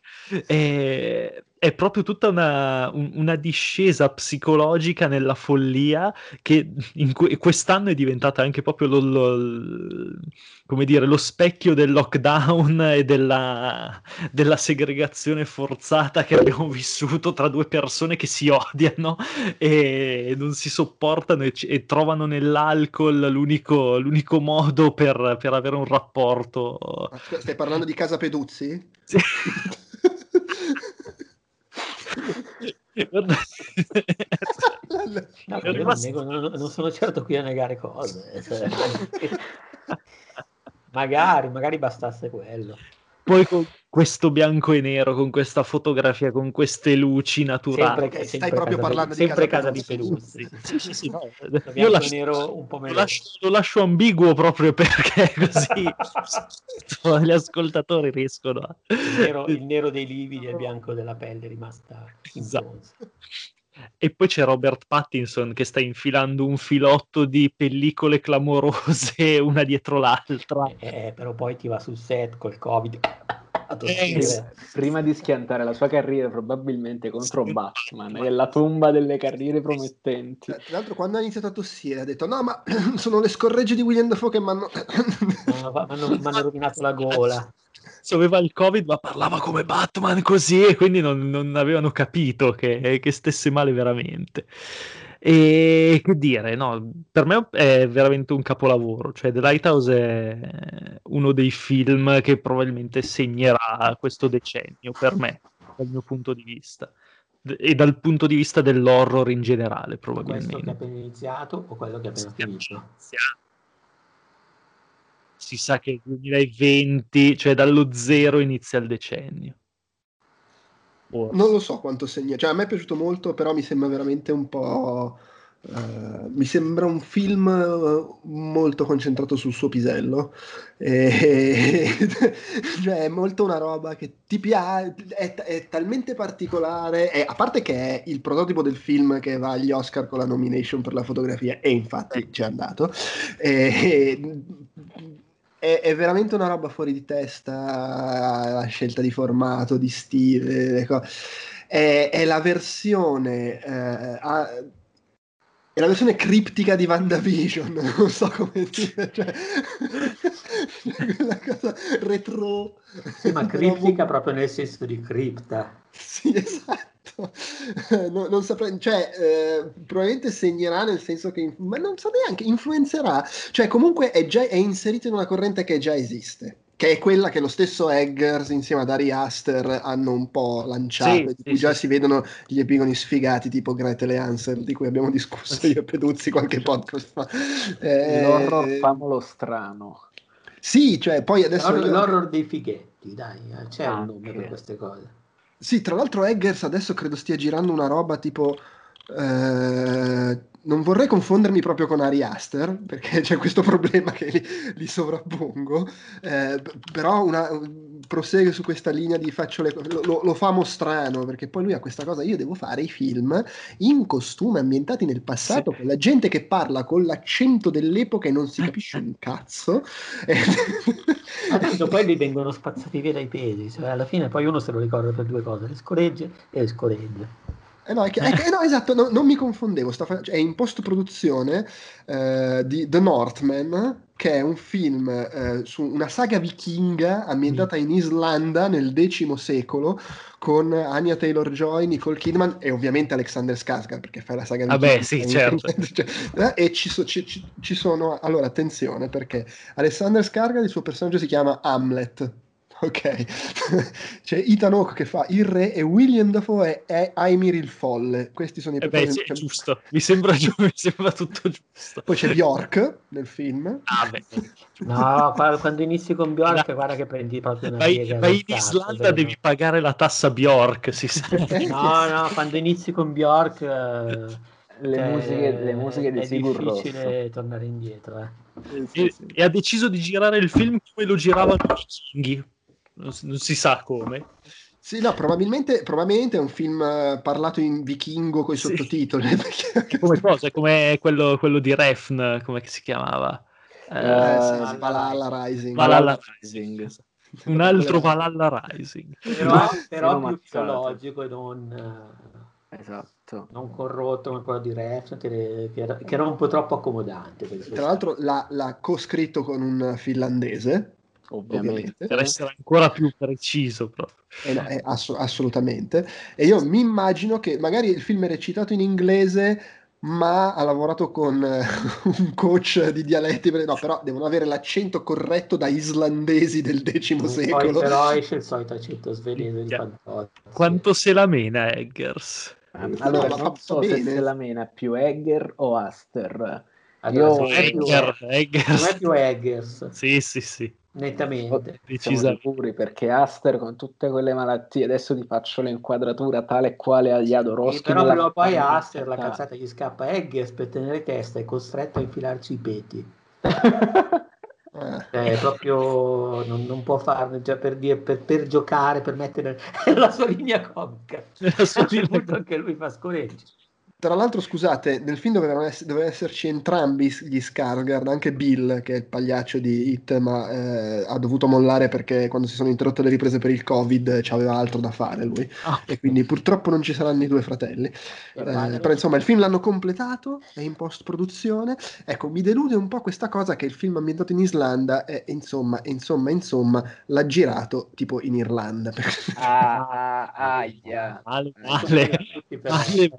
E è proprio tutta una, un, una, discesa psicologica nella follia che in que- quest'anno è diventata anche proprio lo, lo, come dire, lo specchio del lockdown e della, della, segregazione forzata che abbiamo vissuto tra due persone che si odiano e non si sopportano e, e trovano nell'alcol l'unico, l'unico modo per, per, avere un rapporto. Stai parlando di Casa Peduzzi? Sì. [laughs] no, non, [laughs] nego, non, non, sono certo qui a negare cose. Cioè, [laughs] magari, magari bastasse quello. Poi con questo bianco e nero, con questa fotografia, con queste luci naturali. Sempre, sempre Stai proprio parlando di, sempre casa, di Peduzzi. [laughs] Sì, sì, sì. No, io lascio, nero un po' lo, lascio, lo lascio ambiguo proprio perché così [laughs] gli ascoltatori riescono a... Il nero, il nero dei lividi e il bianco della pelle è rimasta esatto. E poi c'è Robert Pattinson che sta infilando un filotto di pellicole clamorose [laughs] una dietro l'altra. Eh, però poi ti va sul set col covid. A tossire. Prima di schiantare la sua carriera probabilmente contro Batman e la tomba delle carriere promettenti. Tra l'altro quando ha iniziato a tossire ha detto no ma [clears throat] sono le scorregge di William Dafoe che mi hanno... Mi hanno rovinato la gola. Se aveva il covid ma parlava come Batman così e quindi non, non avevano capito che, che stesse male veramente. E [laughs] che dire, no, per me è veramente un capolavoro. Cioè, The Lighthouse è uno dei film che probabilmente segnerà questo decennio per me, dal mio punto di vista. E dal punto di vista dell'horror in generale, probabilmente. Questo che ha appena iniziato o quello che ha appena finito? Si sa che il 2020, cioè dallo zero, inizia il decennio. Forse. Non lo so quanto segna, cioè a me è piaciuto molto, però mi sembra veramente un po'. Uh, mi sembra un film uh, molto concentrato sul suo pisello, e, [laughs] cioè è molto una roba che ti piace, è, è talmente particolare, è, a parte che è il prototipo del film che va agli Oscar con la nomination per la fotografia, e infatti ci è andato. E, è, è, veramente una roba fuori di testa la scelta di formato, di stile. È, è, la versione. Eh, a, è la versione criptica di WandaVision, [laughs] non so come dire, cioè, [laughs] quella cosa retro. Sì, ma [laughs] criptica proprio nel senso di cripta. Sì, esatto. [laughs] no, non saprei, cioè, eh, probabilmente segnerà nel senso che, ma non so neanche, influenzerà, cioè comunque è, già, è inserito in una corrente che già esiste che è quella che lo stesso Eggers insieme ad Ari Aster hanno un po' lanciato, sì, di cui sì, già sì. si vedono gli epigoni sfigati tipo Gretel e Hansel, di cui abbiamo discusso io e Peduzzi qualche podcast fa. Eh, l'horror famolo strano. Sì, cioè poi adesso... L'horror, io... l'horror dei fighetti, dai, c'è Anche. un nome per queste cose. Sì, tra l'altro Eggers adesso credo stia girando una roba tipo... Eh, non vorrei confondermi proprio con Ari Aster, perché c'è questo problema che li, li sovrappongo, eh, però una, prosegue su questa linea di faccio le cose, lo, lo, fa strano, perché poi lui ha questa cosa, io devo fare i film in costume ambientati nel passato, sì. con la gente che parla con l'accento dell'epoca e non si capisce un cazzo. [laughs] Adesso poi li vengono spazzati via dai pesi, cioè alla fine poi uno se lo ricorda per due cose, le scoregge e le scoregge. Eh no, è che, è che, no, esatto, no, non mi confondevo, sta, cioè, è in post-produzione eh, di The Northman, che è un film eh, su una saga vichinga ambientata in Islanda nel X secolo con Anya Taylor-Joy, Nicole Kidman e ovviamente Alexander Skarsgård perché fa la saga vichinga. Vabbè, sì, certo. [laughs] Cioè, eh, e ci, so, ci, ci, sono... Allora, attenzione, perché Alexander Skarsgård, il suo personaggio si chiama Hamlet, Ok, [laughs] c'è Ethan Hawke che fa il re e William Dafoe è Aimir il folle. Questi sono i eh beh, sì, giusto, mi sembra, [laughs] mi sembra, tutto giusto. Poi c'è Bjork nel film. Ah, beh. No, quando inizi con Bjork, no. guarda che prendi proprio una vai, piega. Vai in Islanda, devi pagare la tassa Bjork. Si sa. [laughs] no, no, quando inizi con Bjork. Eh, le, eh, musiche, le musiche di Sigur Rosso. È difficile tornare indietro. Eh. Sì, e, sì. e, ha deciso di girare il film come lo giravano i vichinghi non, non si sa come. Sì, no, probabilmente, probabilmente, è un film uh, parlato in vichingo con i sì. sottotitoli. [laughs] Perché... come cosa? Come quello, quello di Refn, come si chiamava? Uh, eh, sì, Valhalla Rising. Valhalla Rising. Un altro Valhalla Rising. Però, però più teologico e non... Esatto. Non corrotto come quello di Refn, che, era, che, era, un po' troppo accomodante. Tra l'altro l'ha, l'ha coscritto con un finlandese ovviamente. Per essere ancora più preciso proprio. Eh no, eh, ass- assolutamente. E io mi immagino che magari il film è recitato in inglese, ma ha lavorato con eh, [laughs] un coach di dialetti, no, però devono avere l'accento corretto da islandesi del X secolo. Poi però esce il solito accento svedese di. Quanto se la mena Eggers? Allora, no, non so bene. se se la mena più Egger o Aster. Allora, Io... Egger, Eggers. Non è più Eggers. Sì, sì, sì. Nettamente. Sicuri perché Aster con tutte quelle malattie, adesso ti faccio l'inquadratura tale e quale agli Adoroschi. Sì, però, però poi Aster la cazzata gli scappa Eggers per tenere testa è costretto a infilarci i peti. [laughs] cioè, proprio non, non, può farne già per, dire, per, per, giocare, per mettere [laughs] la sua linea comica. La sua linea anche lui fa scoreggi. Tra l'altro, scusate, nel film dovevano, ess- dovevano esserci entrambi gli Skarsgård, anche Bill, che è il pagliaccio di Hit, ma eh, ha dovuto mollare perché quando si sono interrotte le riprese per il Covid c'aveva altro da fare lui. Ah. E quindi purtroppo non ci saranno i due fratelli. Eh, però insomma, il film l'hanno completato, è in post-produzione. Ecco, mi delude un po' questa cosa che il film ambientato in Islanda e insomma, insomma, insomma, l'ha girato tipo in Irlanda. [laughs] Ah, ah, aia. Male, Eh, male. Per- male,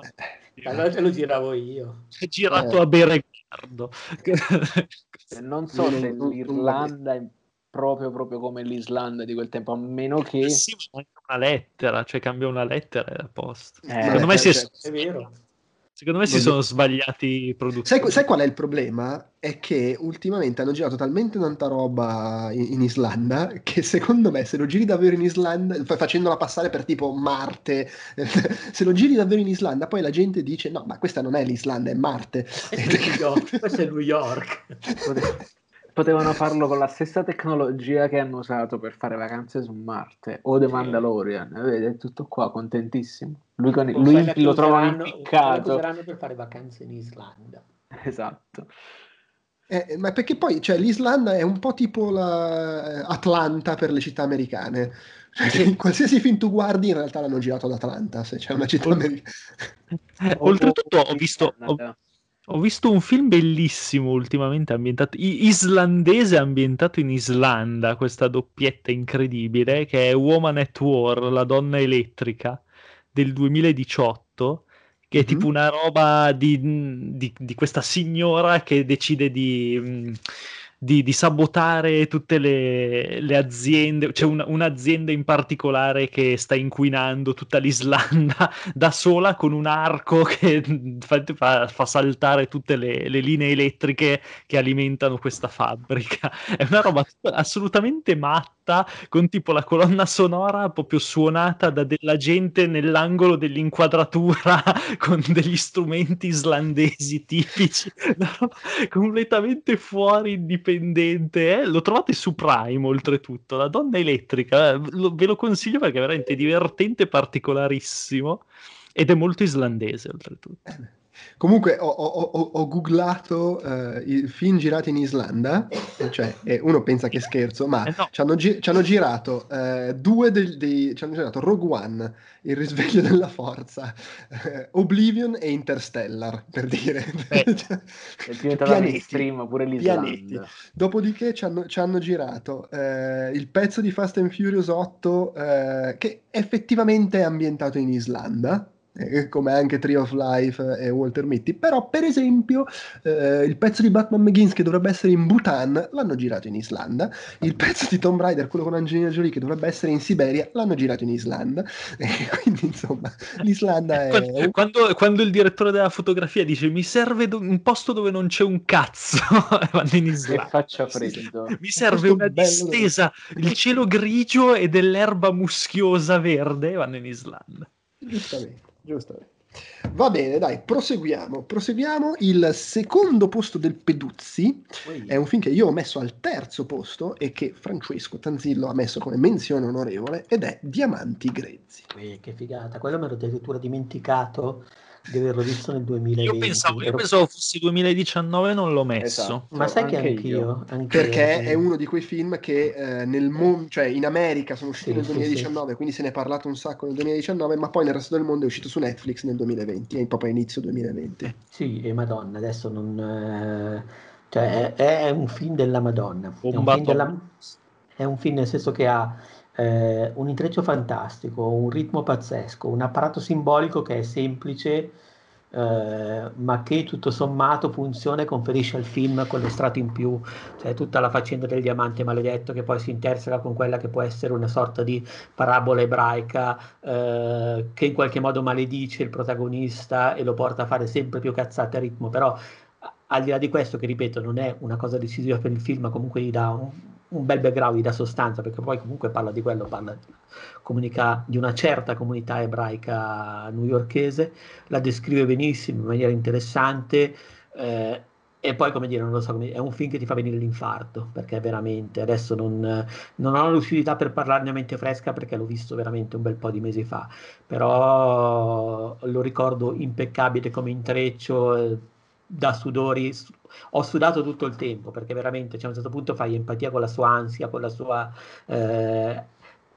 Allora te lo giravo io. è girato Eh. a Beregardo. Eh, Non so se l'Irlanda è proprio, proprio come l'Islanda di quel tempo, a meno che... sì, ma una lettera, cioè cambia una lettera e posto. Eh, Secondo me, si, cioè, È vero. Secondo me si sono sbagliati i produttori. Sai, sai qual è il problema? È che ultimamente hanno girato talmente tanta roba in, in Islanda che secondo me se lo giri davvero in Islanda, fa- facendola passare per tipo Marte, [laughs] se lo giri davvero in Islanda poi la gente dice no ma questa non è l'Islanda è Marte. Questo è New York. Questo è New York. [laughs] Pote- Potevano farlo con la stessa tecnologia che hanno usato per fare vacanze su Marte o The. Mandalorian. Vedi, è tutto qua, contentissimo. Lui, con- lui lo che impiccato. useranno per fare vacanze in Islanda. Esatto. Eh, ma perché poi cioè, l'Islanda è un po' tipo la eh, Atlanta per le città americane. Cioè, qualsiasi film tu guardi in realtà l'hanno girato ad Atlanta, se c'è una città americana. [laughs] Oltretutto ho visto, ho. Ho visto un film bellissimo ultimamente ambientato, islandese ambientato in Islanda, questa doppietta incredibile che è Woman at War, la donna elettrica del 2018, che è Mhm. tipo una roba di, di- di questa signora che decide di, mm, di- di sabotare tutte le, le aziende. C'è una- un'azienda in particolare che sta inquinando tutta l'Islanda [laughs] da sola con un arco che fa, fa- fa saltare tutte le, le linee elettriche che alimentano questa fabbrica. È una roba assolutamente matta, con tipo la colonna sonora proprio suonata da della gente nell'angolo dell'inquadratura [laughs] con degli strumenti islandesi tipici, [laughs] una roba completamente fuori indipendente. eh. Lo trovate su Prime oltretutto, la donna elettrica, eh, lo- ve lo consiglio perché è veramente divertente, particolarissimo ed è molto islandese oltretutto. [laughs] Comunque ho, ho- ho- ho googlato eh, i film girati in Islanda, cioè e uno pensa che scherzo, ma Eh no. ci hanno, gi- ci hanno girato eh, due dei, dei- ci hanno girato Rogue One, Il risveglio della forza, eh, Oblivion e Interstellar, per dire. Eh. Cioè, [laughs] È diventata pianeti, mainstream pure l'Islanda. pianeti. Dopodiché ci hanno, ci hanno girato eh, il pezzo di Fast and Furious 8 eh, che effettivamente è ambientato in Islanda. Eh, Come anche Tree of Life e Walter Mitty, però, per esempio, eh, il pezzo di Batman Begins che dovrebbe essere in Bhutan l'hanno girato in Islanda. Il pezzo di Tomb Raider, quello con Angelina Jolie, che dovrebbe essere in Siberia, l'hanno girato in Islanda. [laughs] E quindi, insomma, l'Islanda è. Quando, quando- quando il direttore della fotografia dice mi serve do- un posto dove non c'è un cazzo, [laughs] vanno in Che Islanda. faccia Sì, freddo. Mi serve una bello distesa, il cielo grigio e dell'erba muschiosa verde, vanno in Islanda. Giustamente, giustamente. Va bene, dai, proseguiamo. Proseguiamo. Il secondo posto del Peduzzi Poi- è un film che io ho messo al terzo posto e che Francesco Tanzillo ha messo come menzione onorevole ed è Diamanti Grezzi. Eh, che figata, quello me l'ho addirittura dimenticato di averlo visto nel 2020. Io pensavo, io pensavo fosse 2019 e non l'ho messo. Esatto. Ma sai che Anche anch'io, io. anch'io, Perché sì. è uno di quei film che eh, nel mondo, cioè in America sono usciti Sì, nel sì, 2019, quindi se ne è parlato un sacco nel 2019, ma poi nel resto del mondo è uscito su Netflix nel 2020, è proprio a inizio 2020. Sì, e Madonna, adesso non... eh, cioè, è, è un film della Madonna. È un film, della- è un film nel senso che ha eh, un intreccio fantastico, un ritmo pazzesco, un apparato simbolico che è semplice, eh, ma che tutto sommato funziona e conferisce al film quello strato in più, cioè tutta la faccenda del diamante maledetto che poi si interseca con quella che può essere una sorta di parabola ebraica eh, che in qualche modo maledice il protagonista e lo porta a fare sempre più cazzate a ritmo, però al di là di questo, che ripeto, non è una cosa decisiva per il film, ma comunque gli dà un, un bel background, dà sostanza, perché poi comunque parla di quello, parla comunica di una certa comunità ebraica newyorkese, la descrive benissimo in maniera interessante, eh, E poi, come dire, non lo so, è un film che ti fa venire l'infarto, perché veramente, adesso non, non ho lucidità per parlarne a mente fresca perché l'ho visto veramente un bel po' di mesi fa, però lo ricordo impeccabile come intreccio, eh, da sudori, ho sudato tutto il tempo, perché veramente, cioè, a un certo punto fai empatia con la sua ansia, con la sua, eh,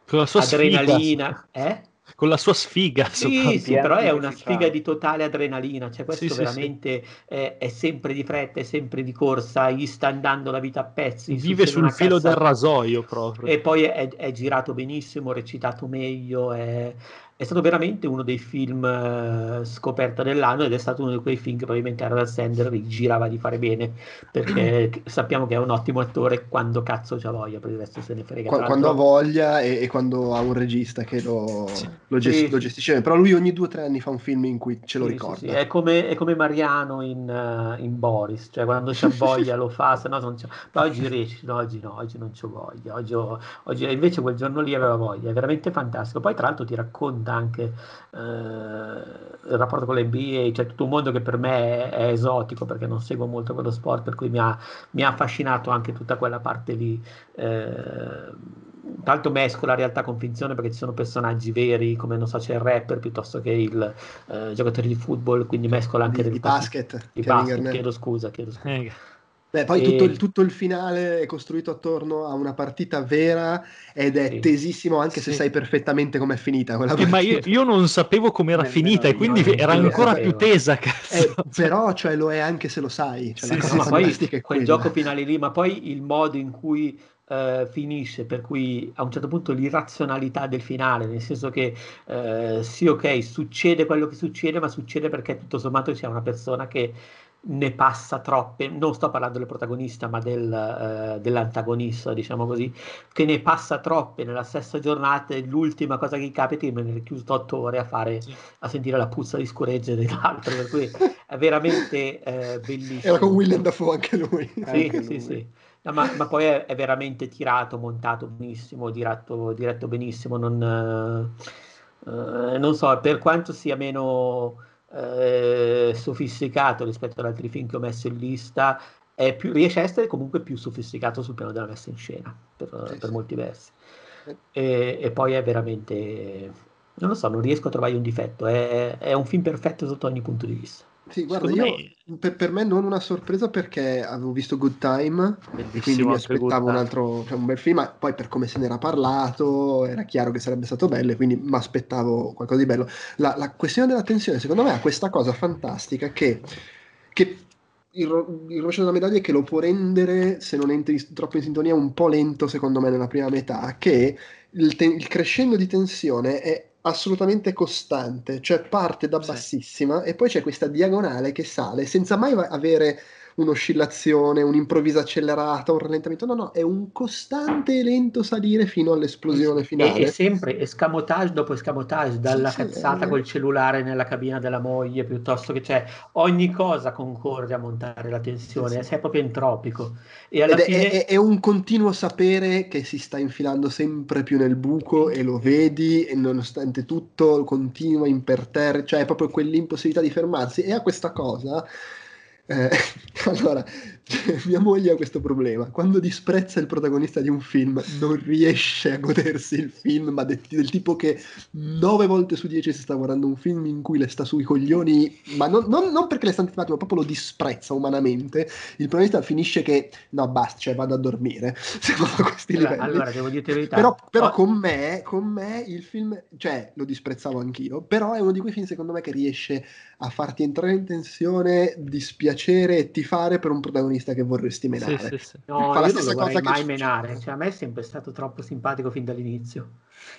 con la sua adrenalina. Sfiga. Eh? con la sua sfiga. Sì, sì, però è una sfiga di totale adrenalina, cioè questo sì, veramente sì, È, è, sempre di fretta, è sempre di corsa, gli sta andando la vita a pezzi. Vive sul filo cassa... del rasoio proprio. E poi è, è, girato benissimo, recitato meglio, è, è stato veramente uno dei film uh, scoperta dell'anno ed è stato uno di quei film che probabilmente Adam Sandler girava di fare bene perché [clears throat] sappiamo che è un ottimo attore quando cazzo c'ha voglia per il resto se ne frega. Qu- quando ha voglia e, e, quando ha un regista che lo, sì. lo, gest- sì. lo gestisce bene. Però lui ogni due o tre anni fa un film in cui ce lo sì, ricorda. è come, è, come, Mariano in, uh, in, Boris cioè quando c'ha voglia lo fa se no non c'è però oggi riesci? No, oggi no oggi non c'ho voglia oggi, ho, oggi invece quel giorno lì aveva voglia è veramente fantastico. Poi tra l'altro ti racconta anche eh, il rapporto con l'NBA, c'è tutto un mondo che per me è, è, esotico perché non seguo molto quello sport, per cui mi ha, mi ha affascinato anche tutta quella parte lì. Eh, tanto mesco la realtà con finzione perché ci sono personaggi veri come non so c'è il rapper piuttosto che il eh, giocatore di football quindi mescola anche di, di basket, di basket chiedo scusa, chiedo scusa. Eh. Beh, poi e... tutto, il, tutto, il, finale è costruito attorno a una partita vera ed è sì. tesissimo anche se sai perfettamente com'è finita quella partita. Eh, ma io, io, non sapevo com'era finita e quindi era ancora più tesa. Eh, però cioè, lo è anche se lo sai. Cioè, sì, sì, ma poi quel quella. gioco finale lì, ma poi il modo in cui Uh, finisce, per cui a un certo punto l'irrazionalità del finale, nel senso che uh, sì, ok, succede quello che succede, ma succede perché tutto sommato c'è una persona che ne passa troppe, non sto parlando del protagonista ma del, uh, dell'antagonista diciamo così, che ne passa troppe nella stessa giornata e l'ultima cosa che capita è venire chiuso otto ore a, fare, a sentire la puzza di scoregge dell'altro, per cui è veramente uh, bellissimo. Era con Willem Dafoe anche lui. Sì, anche sì, lui. sì. No, ma, ma, poi è, è, veramente tirato, montato benissimo, diretto, diretto benissimo, non, uh, non so, per quanto sia meno eh, sofisticato rispetto ad altri film che ho messo in lista, più, riesce a essere comunque più sofisticato sul piano della messa in scena, per, sì, per sì. molti versi. E, e, poi è veramente, non lo so, non riesco a trovare un difetto, è, è un film perfetto sotto ogni punto di vista. Sì, guarda, io, me... per, per, me non una sorpresa perché avevo visto Good Time e quindi mi aspettavo un altro, cioè un bel film, ma poi per come se n'era parlato era chiaro che sarebbe stato bello e quindi mi aspettavo qualcosa di bello. La, la, questione della tensione secondo me ha questa cosa fantastica che, che il, il rovescio della medaglia è che lo può rendere, se non entri troppo in sintonia, un po' lento secondo me nella prima metà, che il, te- il crescendo di tensione è assolutamente costante, cioè parte da bassissima sì. e poi c'è questa diagonale che sale senza mai avere un'oscillazione, un'improvvisa accelerata, un rallentamento, no, no, è un costante e lento salire fino all'esplosione finale. E, e sempre escamotage dopo escamotage, dalla sì, cazzata sì, col cellulare nella cabina della moglie, piuttosto che cioè ogni cosa concorre a montare la tensione, sì, è proprio entropico. E alla fine... è, è, un continuo sapere che si sta infilando sempre più nel buco e lo vedi e nonostante tutto continua imperterrito, cioè è proprio quell'impossibilità di fermarsi. E ha questa cosa eh, [laughs] allora, [laughs] mia moglie ha questo problema. Quando disprezza il protagonista di un film, non riesce a godersi il film, ma del, del tipo che nove volte su dieci si sta guardando un film in cui le sta sui coglioni, ma non, non, non perché le sta antipatico, ma proprio lo disprezza umanamente. Il protagonista finisce che no, basta, cioè vado a dormire. [laughs] Siamo a questi allora, livelli. Allora, devo dirti la verità. Però, però oh. con, me, con me il film, cioè lo disprezzavo anch'io, però è uno di quei film secondo me che riesce a farti entrare in tensione, dispiacere e tifare per un protagonista che vorresti menare. Sì, sì, sì. No, Fa io non lo vorrei mai menare, cioè, a me è sempre stato troppo simpatico fin dall'inizio.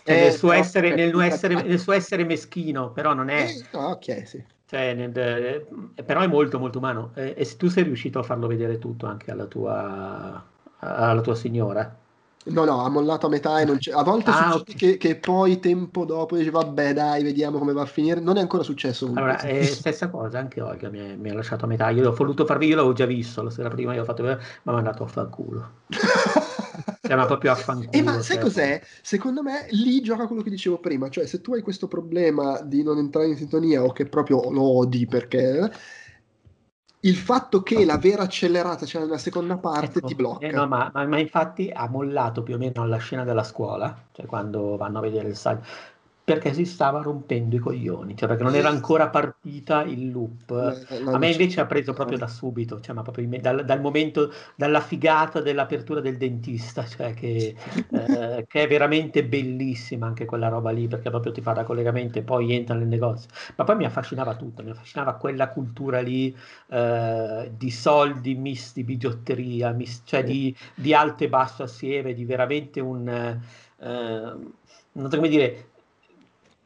Cioè, eh, nel, suo essere, nel, essere, nel, suo essere, meschino, però non è... Eh, no, ok, sì. Cioè, nel, eh, però è molto molto umano e, e tu sei riuscito a farlo vedere tutto anche alla tua, alla tua signora No, no, ha mollato a metà e non c'è. A volte ah, okay. che, che, poi tempo dopo dice vabbè dai, vediamo come va a finire. Non è ancora successo. Allora, è stessa cosa, anche Olga mi, è, mi, ha lasciato a metà. Io l'ho voluto farvi, io l'avevo già visto la sera prima, io ho fatto ma mi ha mandato a fanculo. [laughs] cioè, ma proprio a fanculo. E ma sai cioè... cos'è? Secondo me lì gioca quello che dicevo prima, cioè se tu hai questo problema di non entrare in sintonia o che proprio lo odi perché il fatto che la vera accelerata c'è cioè nella seconda parte ecco, ti blocca. Eh no, ma, ma, ma, infatti ha mollato più o meno alla scena della scuola, cioè quando vanno a vedere il saggio perché si stava rompendo i coglioni, cioè perché non era ancora partita il loop. A me invece ha preso proprio da subito, cioè, ma proprio dal, dal, momento, dalla figata dell'apertura del dentista, cioè che, eh, che, è veramente bellissima anche quella roba lì, perché proprio ti fa da collegamento e poi entra nel negozio. Ma poi mi affascinava tutto, mi affascinava quella cultura lì eh, di soldi misti, bigiotteria, mis- cioè di, di, alto e basso assieme, di veramente un... Eh, non so come dire,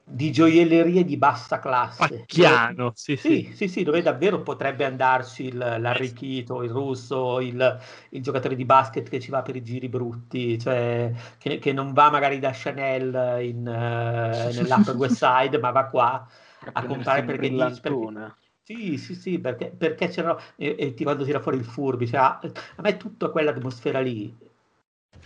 di gioiellerie di bassa classe. Pacchiano, sì, sì, sì, sì, dove davvero potrebbe andarci il, l'arricchito, il russo, il, il, giocatore di basket che ci va per i giri brutti, cioè che, che non va magari da Chanel in, uh, nell'Upper West Side, ma va qua [laughs] a comprare perché, dice, perché sì, sì, sì, perché, perché c'era e, e ti quando tira fuori il furbi, cioè, a, a me tutta quell'atmosfera lì,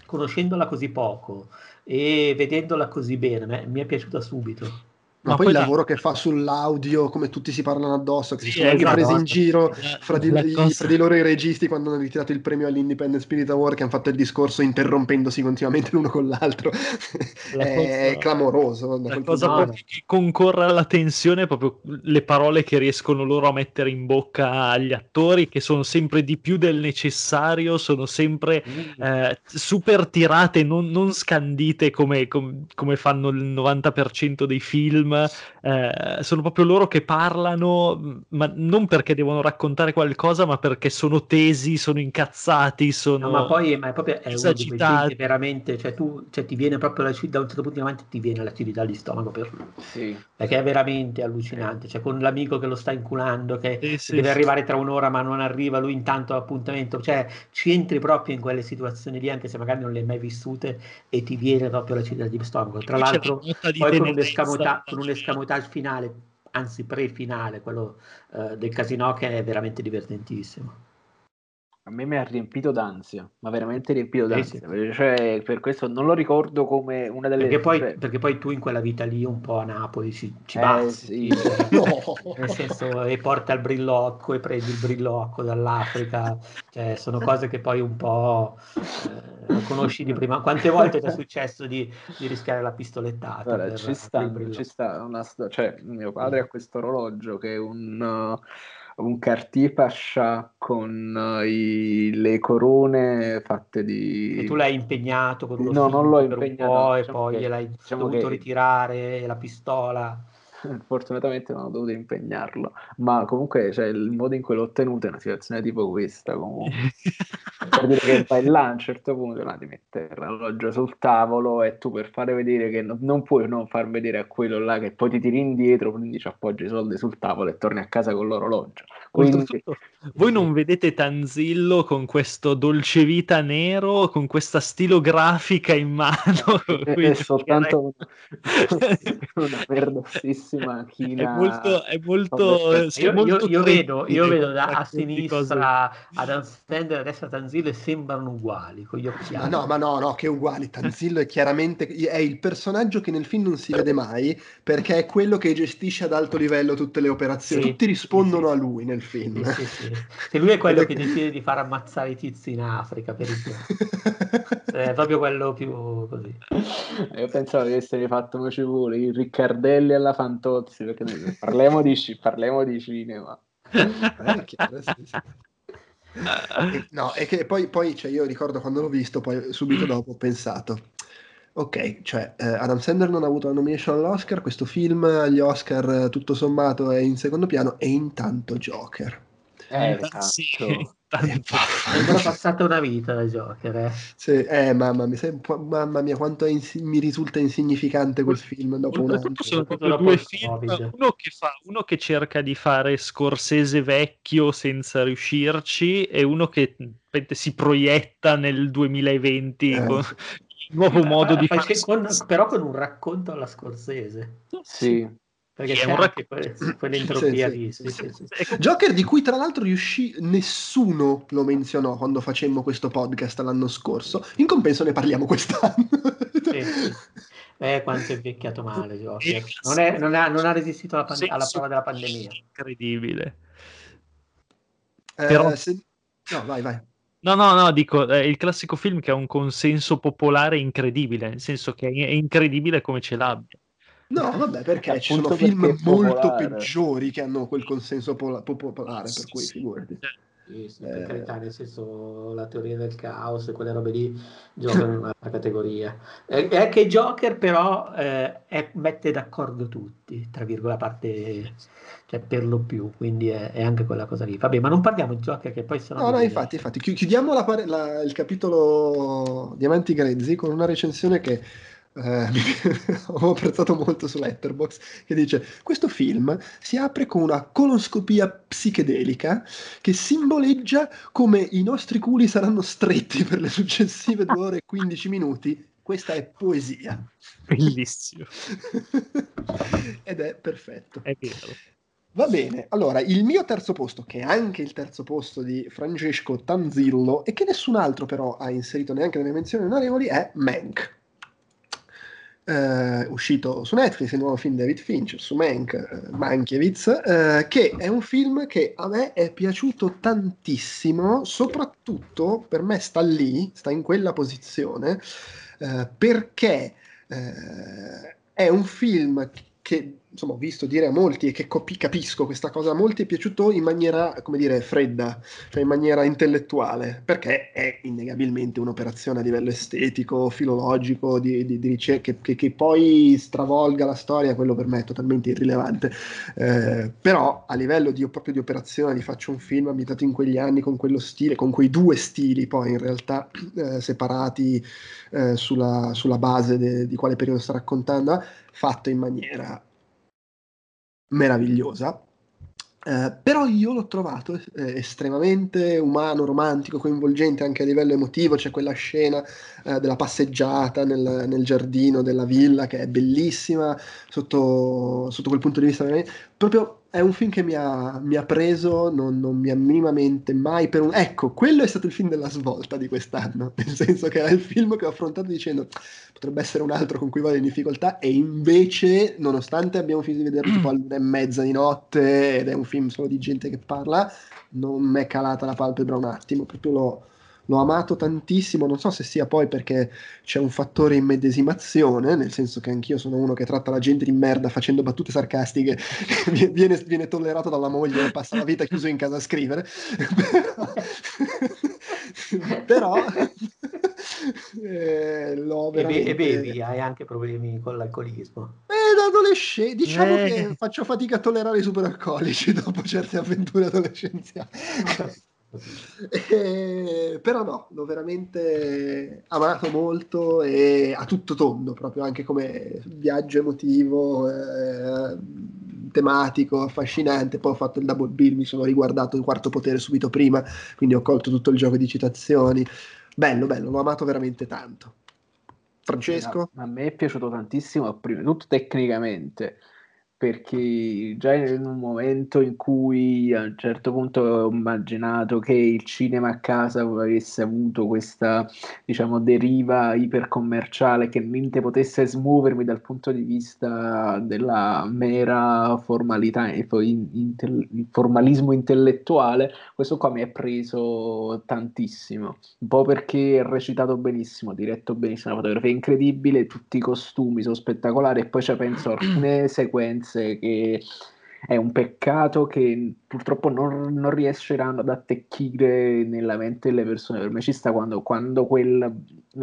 conoscendola così poco, e vedendola così bene, mi è piaciuta subito. Ma, poi, poi il lavoro che fa sull'audio, come tutti si parlano addosso, che sì, si sono anche presi in giro fra di, cosa... fra di, loro i registi quando hanno ritirato il premio all'Independent Spirit Award, che hanno fatto il discorso interrompendosi continuamente l'uno con l'altro. [laughs] è cosa... clamoroso. La cosa che concorre alla tensione è proprio le parole che riescono loro a mettere in bocca agli attori, che sono sempre di più del necessario, sono sempre mm. eh, super tirate, non, non scandite come, com, come fanno il 90% dei film film, eh, sono proprio loro che parlano, ma non perché devono raccontare qualcosa, ma perché sono tesi, sono incazzati, sono no, ma poi ma è proprio è esagitati. veramente, cioè tu cioè, ti viene proprio la, da un certo punto in avanti ti viene l'acidità di stomaco per lui. Sì. Perché è veramente allucinante, cioè con l'amico che lo sta inculando, che sì, sì, deve sì. arrivare tra un'ora ma non arriva, lui intanto appuntamento, cioè ci entri proprio in quelle situazioni lì, anche se magari non le hai mai vissute e ti viene proprio l'acidità di stomaco. Tra l'altro poi con l'escamotaggio con un escamotage finale, anzi pre-finale, quello uh, del casino che è veramente divertentissimo. A me mi ha riempito d'ansia, ma veramente riempito d'ansia. Sì, sì. Cioè, per questo non lo ricordo come una delle... Perché poi, cioè... perché poi tu in quella vita lì un po' a Napoli ci, ci eh, bassi, sì. [laughs] no. nel senso, e porta il brillocco e prendi il brillocco dall'Africa, cioè, sono cose che poi un po' eh, conosci di prima. Quante volte ti è successo di, di rischiare la pistolettata? Guarda, ci, sta, ci sta una... Cioè, mio padre ha questo orologio che è un... Uh un Cartier Pasha con uh, i, le corone fatte di... E tu l'hai impegnato con uno No, non l'ho impegnato. e poi che, gliel'hai diciamo dovuto che... ritirare la pistola. [laughs] Fortunatamente non ho dovuto impegnarlo, ma comunque cioè, il modo in cui l'ho ottenuto è una situazione tipo questa. Comunque. [laughs] per dire che fai là a un certo punto là, ti mette l'orologio sul tavolo e tu per fare vedere che no, non puoi non far vedere a quello là che poi ti tiri indietro, quindi ci appoggi i soldi sul tavolo e torni a casa con l'orologio. Quindi... Voi non vedete Tanzillo con questo dolce vita nero, con questa stilografica in mano. [laughs] È, è soltanto una verdossissima [laughs] china. È molto... È molto, io, molto io, io vedo, io vedo da, a sinistra ad Sandler, a destra Tanzillo e sembrano uguali con gli occhiali. Ma no, ma no, no, che uguali. Tanzillo è chiaramente è il personaggio che nel film non si vede mai perché è quello che gestisce ad alto livello tutte le operazioni. Sì, Tutti rispondono sì, a lui nel film. Sì, sì, sì. lui è [laughs] quello che decide di far ammazzare i tizi in Africa per il [laughs] È proprio quello più così. Io pensavo di essere fatto Mocipuri, il Riccardelli alla Fantozzi, perché parliamo di, parliamo di cinema. Eh, no, è che poi, poi cioè io ricordo quando l'ho visto, poi subito dopo ho pensato, ok, cioè eh, Adam Sandler non ha avuto la nomination all'Oscar, questo film agli Oscar tutto sommato è in secondo piano e intanto Joker. Eh, esatto. Sì, [laughs] tanto. È ancora passata una vita da Joker, eh. Sì, eh, mamma, mi sem- mamma mia, quanto ins- mi risulta insignificante quel film dopo un anno. Sono proprio due film, uno che, fa, uno che cerca di fare Scorsese vecchio senza riuscirci e uno che si proietta nel 2020 eh. con il nuovo modo di fare. Con, però con un racconto alla Scorsese. Sì. Perché c'è anche que- quell'entropia lì. Sì, sì, sì. Joker di cui tra l'altro riuscì, nessuno lo menzionò quando facemmo questo podcast l'anno scorso, in compenso ne parliamo quest'anno. [laughs] Eh, quanto è invecchiato male Joker. Non, è, non, ha, non ha resistito alla, pan- alla prova della pandemia. Incredibile. Però... se... No, vai, vai. No, no, no, dico, è il classico film che ha un consenso popolare incredibile, nel senso che è incredibile come ce l'abbia. No, vabbè, perché ci sono film molto peggiori che hanno quel consenso pola- popolare, per cui figurati. Sì, sì, per eh... carità, nel senso la teoria del caos e quelle robe lì giocano in un'altra categoria. E eh, anche Joker però eh, è, mette d'accordo tutti, tra virgolette, cioè per lo più, quindi è, è, anche quella cosa lì. Vabbè, ma non parliamo di Joker che poi sono... No, no, infatti, infatti, chiudiamo la, la, il capitolo Diamanti Grezzi con una recensione che eh, [laughs] ho apprezzato molto su Letterbox che dice questo film si apre con una coloscopia psichedelica che simboleggia come i nostri culi saranno stretti per le successive 2 ore e 15 minuti. Questa è poesia. Bellissimo. [laughs] Ed è perfetto. È vero. Va bene, allora il mio terzo posto, che è anche il terzo posto di Francesco Tanzillo e che nessun altro però ha inserito neanche nelle menzioni onorevoli, è Mank eh, uscito su Netflix, il nuovo film di David Finch su Mank, eh, Mankiewicz, eh, che è un film che a me è piaciuto tantissimo, soprattutto per me sta lì, sta in quella posizione, eh, perché eh, è un film che insomma, ho visto dire a molti e che capisco questa cosa, a molti è piaciuto in maniera, come dire, fredda, cioè in maniera intellettuale, perché è innegabilmente un'operazione a livello estetico, filologico, di, di, di ricerca, che, che, poi stravolga la storia, quello per me è totalmente irrilevante. Eh, però a livello di, proprio di operazione, di faccio un film abitato in quegli anni con quello stile, con quei due stili poi in realtà eh, separati eh, sulla, sulla, base de, di quale periodo sta raccontando, fatto in maniera meravigliosa. Eh, però io l'ho trovato eh, estremamente umano, romantico, coinvolgente anche a livello emotivo. C'è quella scena eh, della passeggiata nel, nel, giardino della villa che è bellissima sotto, sotto quel punto di vista. Proprio è un film che mi ha, mi ha preso, non, non, mi ha minimamente mai per un... Ecco, quello è stato il film della svolta di quest'anno, [laughs] nel senso che era il film che ho affrontato dicendo potrebbe essere un altro con cui vado in difficoltà e invece, nonostante abbiamo finito di vederlo tipo all'una e mezza di notte ed è un film solo di gente che parla, non mi è calata la palpebra un attimo, proprio l'ho l'ho amato tantissimo, non so se sia poi perché c'è un fattore immedesimazione, nel senso che anch'io sono uno che tratta la gente di merda facendo battute sarcastiche, [laughs] viene, viene tollerato dalla moglie e passa la vita chiuso in casa a scrivere, [laughs] però... [laughs] eh, l'ho veramente... E bevi, hai anche problemi con l'alcolismo. Eh, da adolescente, diciamo eh. che faccio fatica a tollerare i superalcolici dopo certe avventure adolescenziali. Eh, però no, l'ho veramente amato molto e a tutto tondo, proprio anche come viaggio emotivo, eh, tematico, affascinante. Poi ho fatto il double bill, mi sono riguardato il quarto potere subito prima, quindi ho colto tutto il gioco di citazioni. Bello, bello, l'ho amato veramente tanto. Francesco? A me è piaciuto tantissimo, prima di tutto tecnicamente perché già in un momento in cui a un certo punto ho immaginato che il cinema a casa avesse avuto questa diciamo deriva ipercommerciale che niente potesse smuovermi dal punto di vista della mera formalità e poi il formalismo intellettuale questo qua mi è preso tantissimo. Un po' perché è recitato benissimo diretto benissimo la fotografia è incredibile tutti i costumi sono spettacolari e poi ci penso [clears throat] alcune sequenze Netflix che è un peccato che purtroppo non, non riusciranno ad attecchire nella mente delle persone. Per me ci sta quando, quando quel,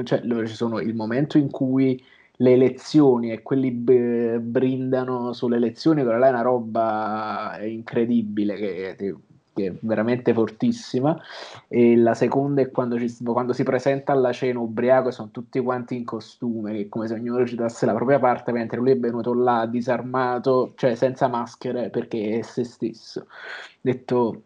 cioè, ci sono il momento in cui le elezioni e quelli b- brindano sulle elezioni, quella là è una roba incredibile che che è veramente fortissima, e la seconda è quando, ci, quando si presenta alla cena ubriaco e sono tutti quanti in costume, che come se ognuno recitasse la propria parte, mentre lui è venuto là disarmato, cioè senza maschere, perché è se stesso. Detto,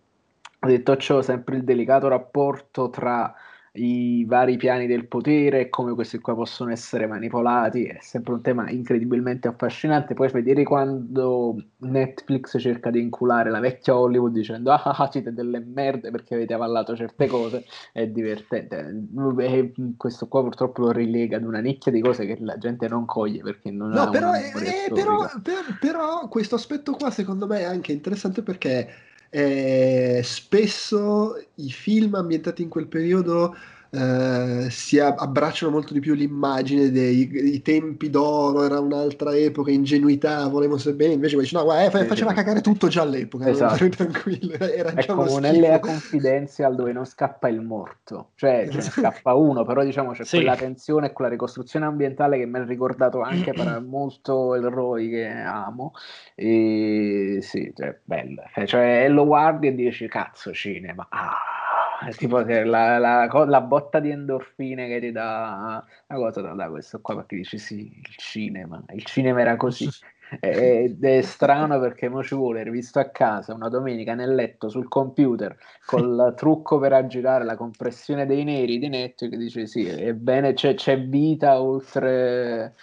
detto ciò, sempre il delicato rapporto tra i vari piani del potere e come questi qua possono essere manipolati è sempre un tema incredibilmente affascinante. Poi vedere quando Netflix cerca di inculare la vecchia Hollywood dicendo ah, ah, ah siete delle merde perché avete avallato certe cose è divertente. E questo qua purtroppo lo rilega ad una nicchia di cose che la gente non coglie perché non no, però, eh, però, per, però questo aspetto qua secondo me è anche interessante perché eh, spesso i film ambientati in quel periodo eh, si abbracciano molto di più l'immagine dei tempi d'oro, era un'altra epoca, ingenuità, volevamo essere bene, invece dice no, guarda, eh, faceva cagare tutto già all'epoca, esatto. [laughs] tranquillo, era è già come un'LA Confidential dove non scappa il morto, cioè ce ne scappa uno, però diciamo c'è sì. quella tensione e quella ricostruzione ambientale che mi ha ricordato anche per [clears throat] molto il Roy che amo, e sì, cioè, bello, cioè lo guardi e dici cazzo cinema, ah [laughs] tipo la, la, la, botta di endorfine che ti dà una cosa da, da questo qua perché dici sì, il cinema, il cinema era così. [laughs] Ed è strano perché mo ci vuole rivisto a casa una domenica nel letto sul computer col [laughs] trucco per aggirare la compressione dei neri di Netflix dice sì, ebbene c'è, c'è vita oltre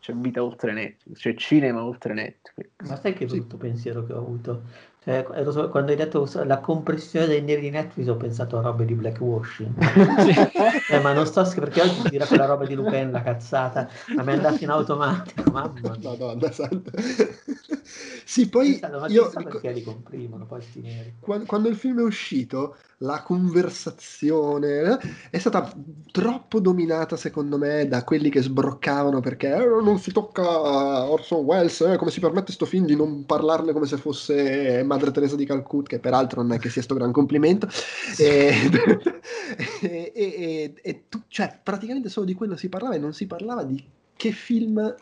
c'è vita oltre Netflix, c'è cinema oltre Netflix. Ma sai che brutto pensiero che ho avuto? Cioè, quando hai detto la compressione dei neri di Netflix ho pensato a robe di blackwashing. [laughs] eh, ma non sto scherzando perché oggi dirà quella roba di Lupin, la cazzata, ma mi è andata in automatico, mamma mia. Madonna santa. Sì, poi io... perché li comprimono poi sti neri. Quando, quando il film è uscito, la conversazione eh, è stata troppo dominata secondo me da quelli che sbroccavano perché eh, non si tocca Orson Welles, eh, come si permette sto film di non parlarne come se fosse Madre Teresa di Calcutta, che peraltro non è che sia sto gran complimento. [laughs] E, e, e, e tu, cioè, praticamente solo di quello si parlava e non si parlava di che film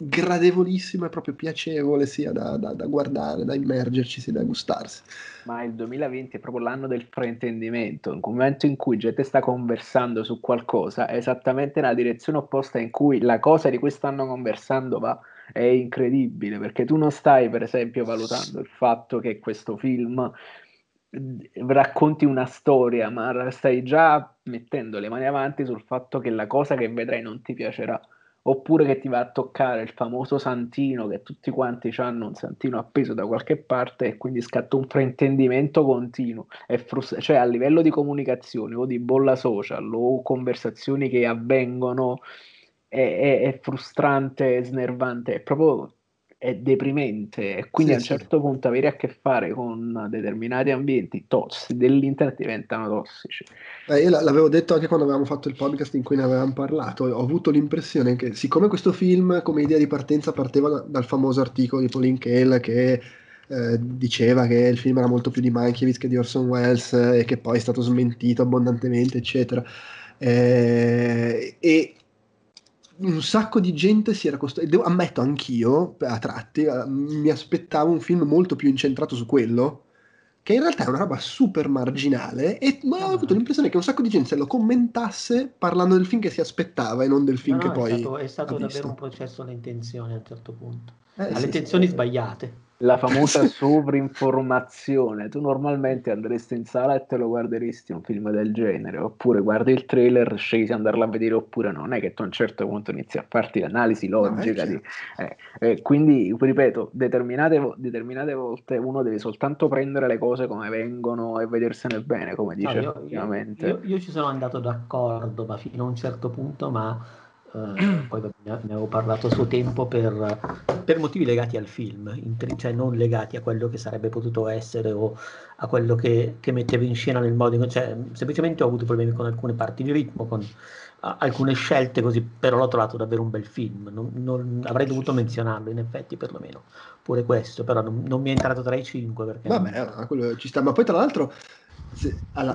gradevolissimo e proprio piacevole sia da, da, da, guardare, da immergerci, sia da gustarsi. Ma il 2020 è proprio l'anno del fraintendimento, un momento in cui gente sta conversando su qualcosa, è esattamente nella direzione opposta in cui la cosa di cui stanno conversando va, è incredibile, perché tu non stai per esempio valutando il fatto che questo film racconti una storia, ma stai già mettendo le mani avanti sul fatto che la cosa che vedrai non ti piacerà oppure che ti va a toccare il famoso santino che tutti quanti hanno un santino appeso da qualche parte e quindi scatta un fraintendimento continuo frust- cioè a livello di comunicazione o di bolla social o conversazioni che avvengono è, è, è frustrante, è snervante, è proprio è deprimente e quindi sì, a un certo sì. punto avere a che fare con determinati ambienti tossici dell'internet diventano tossici. Eh, io l'avevo detto anche quando avevamo fatto il podcast in cui ne avevamo parlato, ho avuto l'impressione che siccome questo film come idea di partenza parteva da, dal famoso articolo di Pauline Kael che eh, diceva che il film era molto più di Mankiewicz che di Orson Welles eh, e che poi è stato smentito abbondantemente eccetera eh, e un sacco di gente si era costruita, ammetto anch'io a tratti, eh, mi aspettavo un film molto più incentrato su quello, che in realtà è una roba super marginale e ma ho avuto l'impressione che un sacco di gente se lo commentasse parlando del film che si aspettava e non del film no, no, che poi... È stato, è stato davvero un processo alle intenzioni a un certo punto, eh, alle sì, intenzioni sì. sbagliate la famosa [laughs] sovrinformazione. Tu normalmente andresti in sala e te lo guarderesti un film del genere, oppure guardi il trailer, scegli se andarlo a vedere oppure no. Non è che tu a un certo punto inizi a farti l'analisi logica. No, di, eh, eh, quindi, ripeto, determinate, determinate, volte uno deve soltanto prendere le cose come vengono e vedersene bene, come dice no, io, io, io, io ci sono andato d'accordo, ma fino a un certo punto, ma Uh, poi ne avevo parlato a suo tempo per, per motivi legati al film, in, cioè non legati a quello che sarebbe potuto essere o a quello che, che metteva in scena nel modo, cioè semplicemente ho avuto problemi con alcune parti di ritmo, con uh, alcune scelte così, però l'ho trovato davvero un bel film, non, non, avrei dovuto menzionarlo in effetti perlomeno, pure questo, però non, non mi è entrato tra i cinque. Perché Vabbè, quello ci sta, ma poi tra l'altro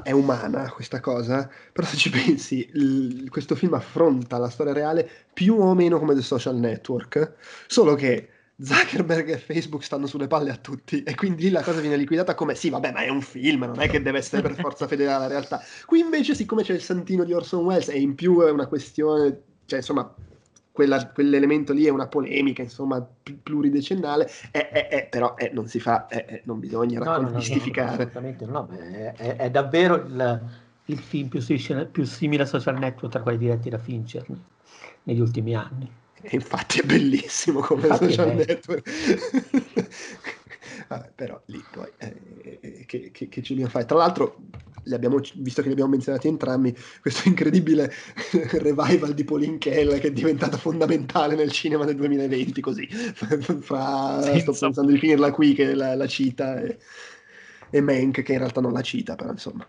è umana questa cosa, però se ci pensi, il, questo film affronta la storia reale più o meno come The Social Network, solo che Zuckerberg e Facebook stanno sulle palle a tutti e quindi la cosa viene liquidata come sì, vabbè, ma è un film, non è che deve essere per forza fedele alla realtà. Qui invece, siccome c'è il santino di Orson Welles e in più è una questione, cioè insomma, quella, quell'elemento lì è una polemica, insomma, pluridecennale, è, è, è, però non si fa, non bisogna no, no, no, mistificare. No, è, davvero il, il film più, più, simile a Social Network tra quelli diretti da Fincher negli ultimi anni. E infatti è bellissimo come infatti Social Network. [laughs] Vabbè, però lì poi eh, che, che, che ne fai? Tra l'altro visto che li abbiamo menzionati entrambi, [laughs] questo incredibile [laughs] revival di Pauline Kael che è diventata fondamentale nel cinema del 2020, così, [laughs] fra, sto pensando di finirla qui che la, la cita. E, e Mank che in realtà non la cita, però insomma.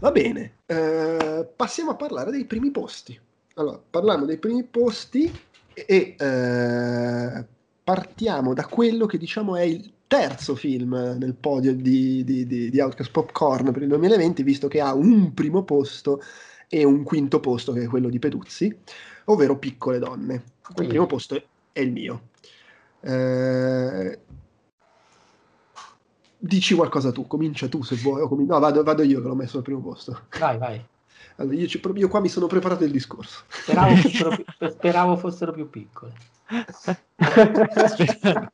Va bene, eh, passiamo a parlare dei primi posti. Allora, parliamo dei primi posti e eh, partiamo da quello che diciamo è il terzo film nel podio di, di, di, di Outcast Popcorn per il 2020, visto che ha un primo posto e un quinto posto che è quello di Peduzzi, ovvero Piccole Donne. Il primo posto è il mio. Eh, dici qualcosa tu, comincia tu se vuoi. Com- no, vado, vado, io che l'ho messo al primo posto. Vai, vai. Allora, io, io, qua mi sono preparato il discorso. Speravo fossero [laughs] speravo fossero più piccole. Eh, [laughs] queste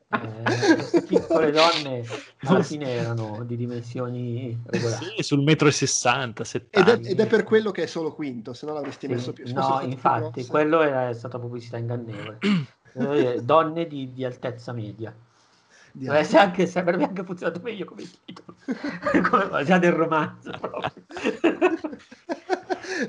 piccole donne alla fine erano di dimensioni regolari. Sì, sul metro e sessanta, ed, ed è, per quello che è solo quinto, se no l'avresti sì, messo più. No, infatti, quello era stata pubblicità ingannevole. [clears throat] Eh, donne di, di altezza media. Di altezza... Anche, avrebbe anche funzionato meglio come titolo, [laughs] come già del romanzo proprio. [laughs]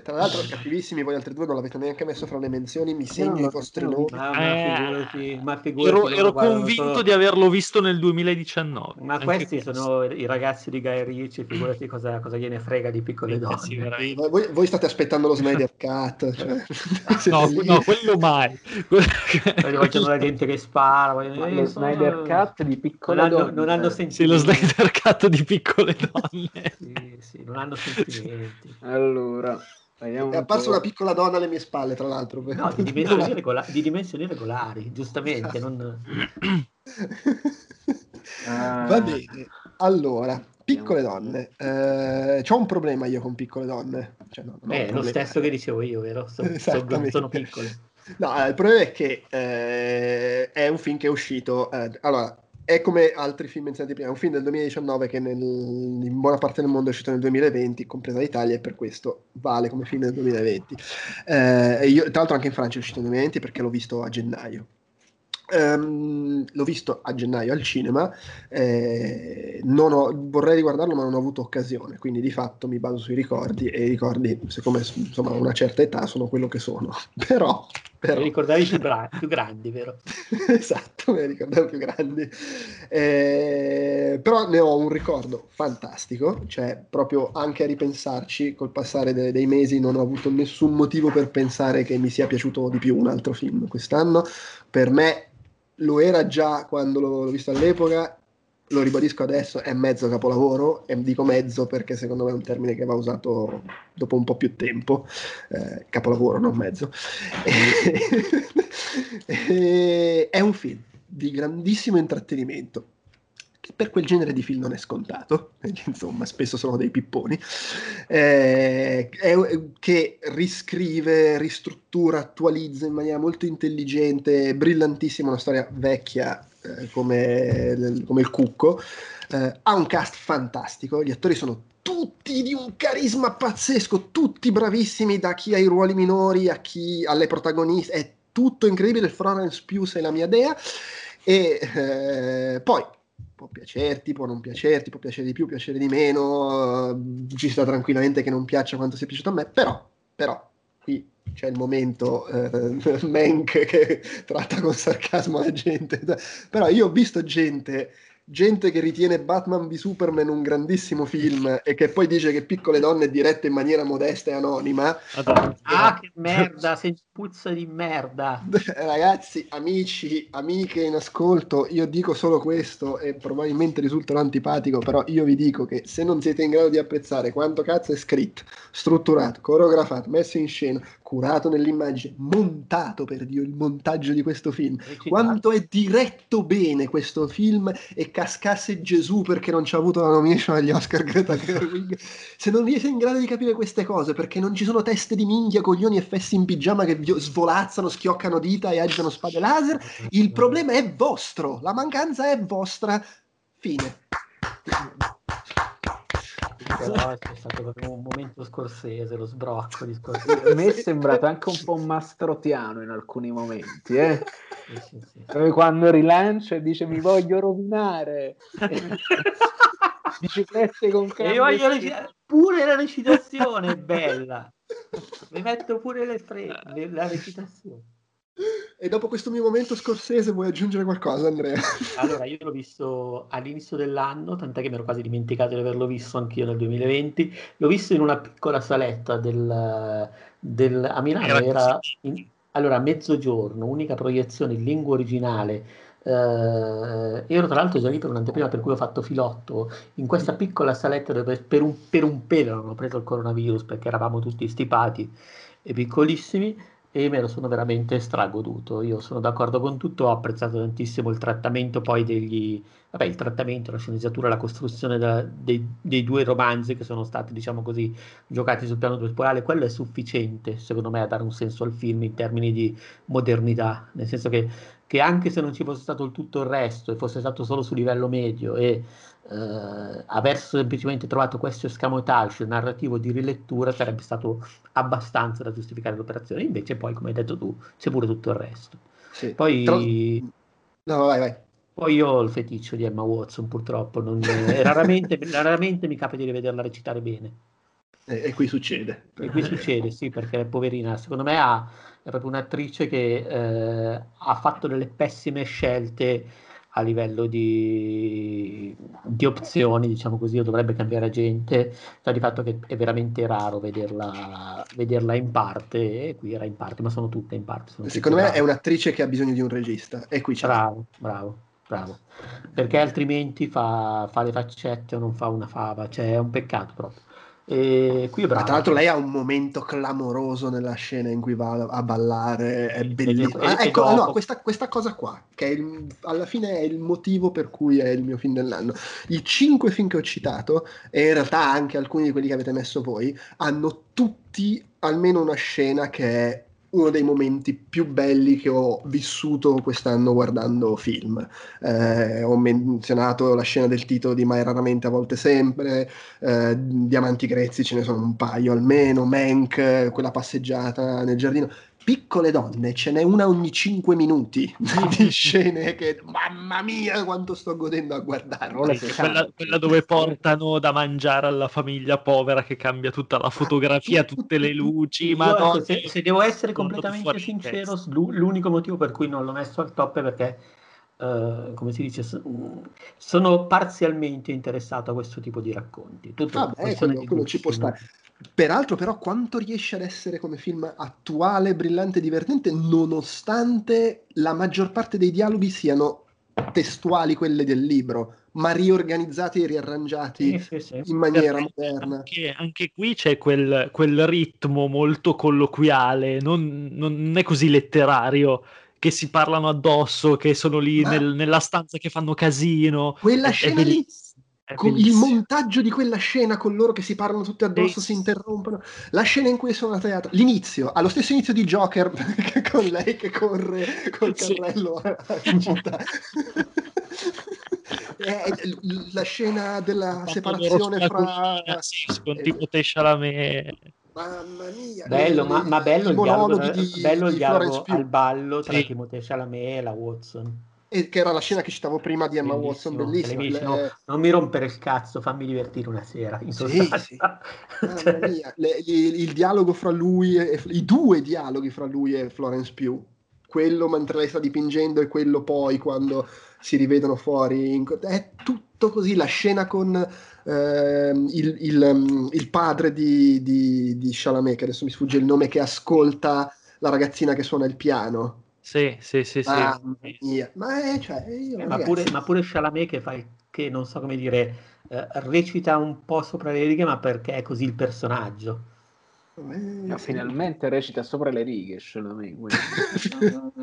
Tra l'altro, cattivissimi, voi altri due non l'avete neanche messo fra le menzioni. Mi segno i vostri nomi. Ma, figurati, ma figurati, ero, ero convinto sono... di averlo visto nel 2019. Ma questi questo. sono i ragazzi di Guy Ricci. Figurati [clears throat] cosa, cosa gliene frega di piccole donne. Sì, voi, voi, state aspettando lo Snyder Cut. Cioè... [laughs] no, no, quello mai. vogliono la gente che spara. Vogliono... Lo Snyder Cut di piccole non donne. Hanno, non hanno sentimenti. Sì, lo Snyder Cut di piccole donne. sì, sì, non hanno sentimenti. Allora. Vediamo è apparsa una piccola donna alle mie spalle, tra l'altro. No, di dimensioni, [laughs] regola- di dimensioni regolari, giustamente. Non... ah. Va bene, allora, piccole donne. Eh, c'ho un problema io con piccole donne. Cioè, no, è lo stesso che dicevo io, vero? So, sono, sono piccole. No, eh, il problema è che eh, è un film che è uscito. Eh, allora, è come altri film menzionati prima, è un film del 2019 che nel, in buona parte del mondo è uscito nel 2020, compresa l'Italia, e per questo vale come film del 2020. Eh, io, tra l'altro anche in Francia è uscito nel 2020 perché l'ho visto a gennaio. Um, l'ho visto a gennaio al cinema, eh, ho, vorrei riguardarlo ma non ho avuto occasione, quindi di fatto mi baso sui ricordi e i ricordi, siccome insomma a una certa età sono quello che sono, [laughs] però... però... Mi ricordavi più, bra- più grandi, vero? [laughs] esatto, mi ricordavo più grandi. Eh, però ne ho un ricordo fantastico, cioè proprio anche a ripensarci col passare de- dei mesi non ho avuto nessun motivo per pensare che mi sia piaciuto di più un altro film quest'anno. Per me lo era già quando l'ho, l'ho visto all'epoca, lo ribadisco adesso, è mezzo capolavoro, e dico mezzo perché secondo me è un termine che va usato dopo un po' più tempo, eh, capolavoro, non mezzo. è un film di grandissimo intrattenimento, che per quel genere di film non è scontato, insomma spesso sono dei pipponi, eh, è, che riscrive, ristruttura, attualizza in maniera molto intelligente, brillantissima una storia vecchia eh, come, come, il cucco, eh, ha un cast fantastico, gli attori sono tutti di un carisma pazzesco, tutti bravissimi, da chi ha i ruoli minori a chi alle protagoniste, è tutto incredibile, Florence Pugh è la mia dea. E eh, poi può piacerti, può non piacerti, può piacere di più, piacere di meno, uh, ci sta tranquillamente che non piaccia quanto sia piaciuto a me, però, però c'è il momento uh, [laughs] Mank che tratta con sarcasmo la gente, però io ho visto gente gente che ritiene Batman v Superman un grandissimo film e che poi dice che Piccole Donne è diretta in maniera modesta e anonima. Ah, che merda, sei puzza di merda. [laughs] Ragazzi, amici, amiche in ascolto, io dico solo questo e probabilmente risulterò antipatico, però io vi dico che se non siete in grado di apprezzare quanto cazzo è scritto, strutturato, coreografato, messo in scena, curato nell'immagine, montato per Dio il montaggio di questo film, quanto è diretto bene questo film e cascasse Gesù perché non ci ha avuto la nomination agli Oscar Greta Gerwig. [laughs] Se non siete in grado di capire queste cose perché non ci sono teste di minchia, coglioni e fessi in pigiama che svolazzano, schioccano dita e agitano spade laser, il problema è vostro, la mancanza è vostra. Fine. Però è stato proprio un momento scorsese, lo sbrocco di [laughs] scorsese. A me è sembrato anche un po' mastrotiano in alcuni momenti, eh? Sì, sì, sì. Quando rilancia e dice mi voglio rovinare. [laughs] Biciclette con cambio. Voglio recita- pure la recitazione è bella. Mi metto pure le fre- la recitazione. [gasps] E dopo questo mio momento scorsese vuoi aggiungere qualcosa, Andrea? [laughs] Allora, io l'ho visto all'inizio dell'anno, tant'è che mi ero quasi dimenticato di averlo visto anch'io nel 2020. L'ho visto in una piccola saletta del, del, a Milano, era, era in, allora mezzogiorno, unica proiezione in lingua originale. Eh, ero tra l'altro già lì per un'anteprima per cui ho fatto filotto in questa piccola saletta dove per un, per un pelo non ho preso il coronavirus perché eravamo tutti stipati e piccolissimi e me lo sono veramente stragoduto. Io sono d'accordo con tutto, ho apprezzato tantissimo il trattamento poi degli... Vabbè, il trattamento, la sceneggiatura, la costruzione da, dei, dei, due romanzi che sono stati, diciamo così, giocati sul piano temporale, quello è sufficiente, secondo me, a dare un senso al film in termini di modernità, nel senso che, che anche se non ci fosse stato il tutto il resto e fosse stato solo su livello medio e eh, aver semplicemente trovato questo escamotage narrativo di rilettura sarebbe stato abbastanza da giustificare l'operazione. Invece, poi, come hai detto tu, c'è pure tutto il resto. Sì. Poi, Tra... no, vai, vai. Poi io ho il feticcio di Emma Watson, purtroppo. Non... raramente, raramente mi capita di rivederla recitare bene. E, e, qui succede. E qui succede, sì, perché poverina, secondo me ha, è proprio un'attrice che eh, ha fatto delle pessime scelte a livello di, di, opzioni, diciamo così, o dovrebbe cambiare gente, sta di fatto che è veramente raro vederla, vederla, in parte, e qui era in parte, ma sono tutte in parte. Secondo me rare. è un'attrice che ha bisogno di un regista, e qui c'è. Bravo, bravo, bravo, perché altrimenti fa, fa le faccette o non fa una fava, cioè è un peccato proprio. E qui è bravo. tra l'altro lei ha un momento clamoroso nella scena in cui va a ballare, è bellissimo. Ah, ecco, no, questa, questa, cosa qua, che il, alla fine è il motivo per cui è il mio film dell'anno. I cinque film che ho citato, e in realtà anche alcuni di quelli che avete messo voi, hanno tutti almeno una scena che è uno dei momenti più belli che ho vissuto quest'anno guardando film. Eh, ho menzionato la scena del titolo di Mai raramente a volte sempre, eh, Diamanti grezzi ce ne sono un paio almeno, Mank, quella passeggiata nel giardino piccole donne, ce n'è una ogni 5 minuti [laughs] di scene che mamma mia quanto sto godendo a guardarla. Sì, quella, quella, dove portano da mangiare alla famiglia povera che cambia tutta la fotografia, tutte le luci. Ma se, se, devo essere completamente sincero, l'unico motivo per cui non l'ho messo al top è perché Uh, come si dice, sono parzialmente interessato a questo tipo di racconti. Tutto ah, beh, quello, quello ci può stare. Peraltro, però, quanto riesce ad essere come film attuale, brillante e divertente, nonostante la maggior parte dei dialoghi siano testuali quelle del libro, ma riorganizzati e riarrangiati sì, sì, sì. in maniera Perché moderna. Anche, anche, qui c'è quel, quel, ritmo molto colloquiale, non, non, è così letterario. Che si parlano addosso, che sono lì nel, nella stanza che fanno casino. Quella è, scena è lì il montaggio di quella scena con loro che si parlano tutti addosso, si interrompono, la scena in cui sono a teatro, l'inizio, allo stesso inizio di Joker, [laughs] con lei che corre col carrello sì. in città. la scena della separazione fra sì, con Timothée Chalamet Mamma mia, bello, ma, ma bello il dialogo, di, bello il dialogo al ballo tra sì. Timothée Chalamet e la Watson e che era la scena che citavo prima di Emma bellissimo, Watson, bellissima. Le... Non mi rompere il cazzo, fammi divertire una sera. In sì, sì. cioè... Le, il, il, dialogo fra lui e i due dialoghi fra lui e Florence Pugh, quello mentre lei sta dipingendo e quello poi quando si rivedono fuori. In... È tutto così. La scena con eh, il, il, il, padre di, di, di Chalamet, che adesso mi sfugge il nome, che ascolta la ragazzina che suona il piano sì, sì, sì, sì. Ma, è, cioè, io, eh, ma, pure, ma pure Chalamet che, fa il, che non so come dire, eh, recita un po' sopra le righe, ma perché è così il personaggio. Eh, no, finalmente recita sopra le righe Chalamet.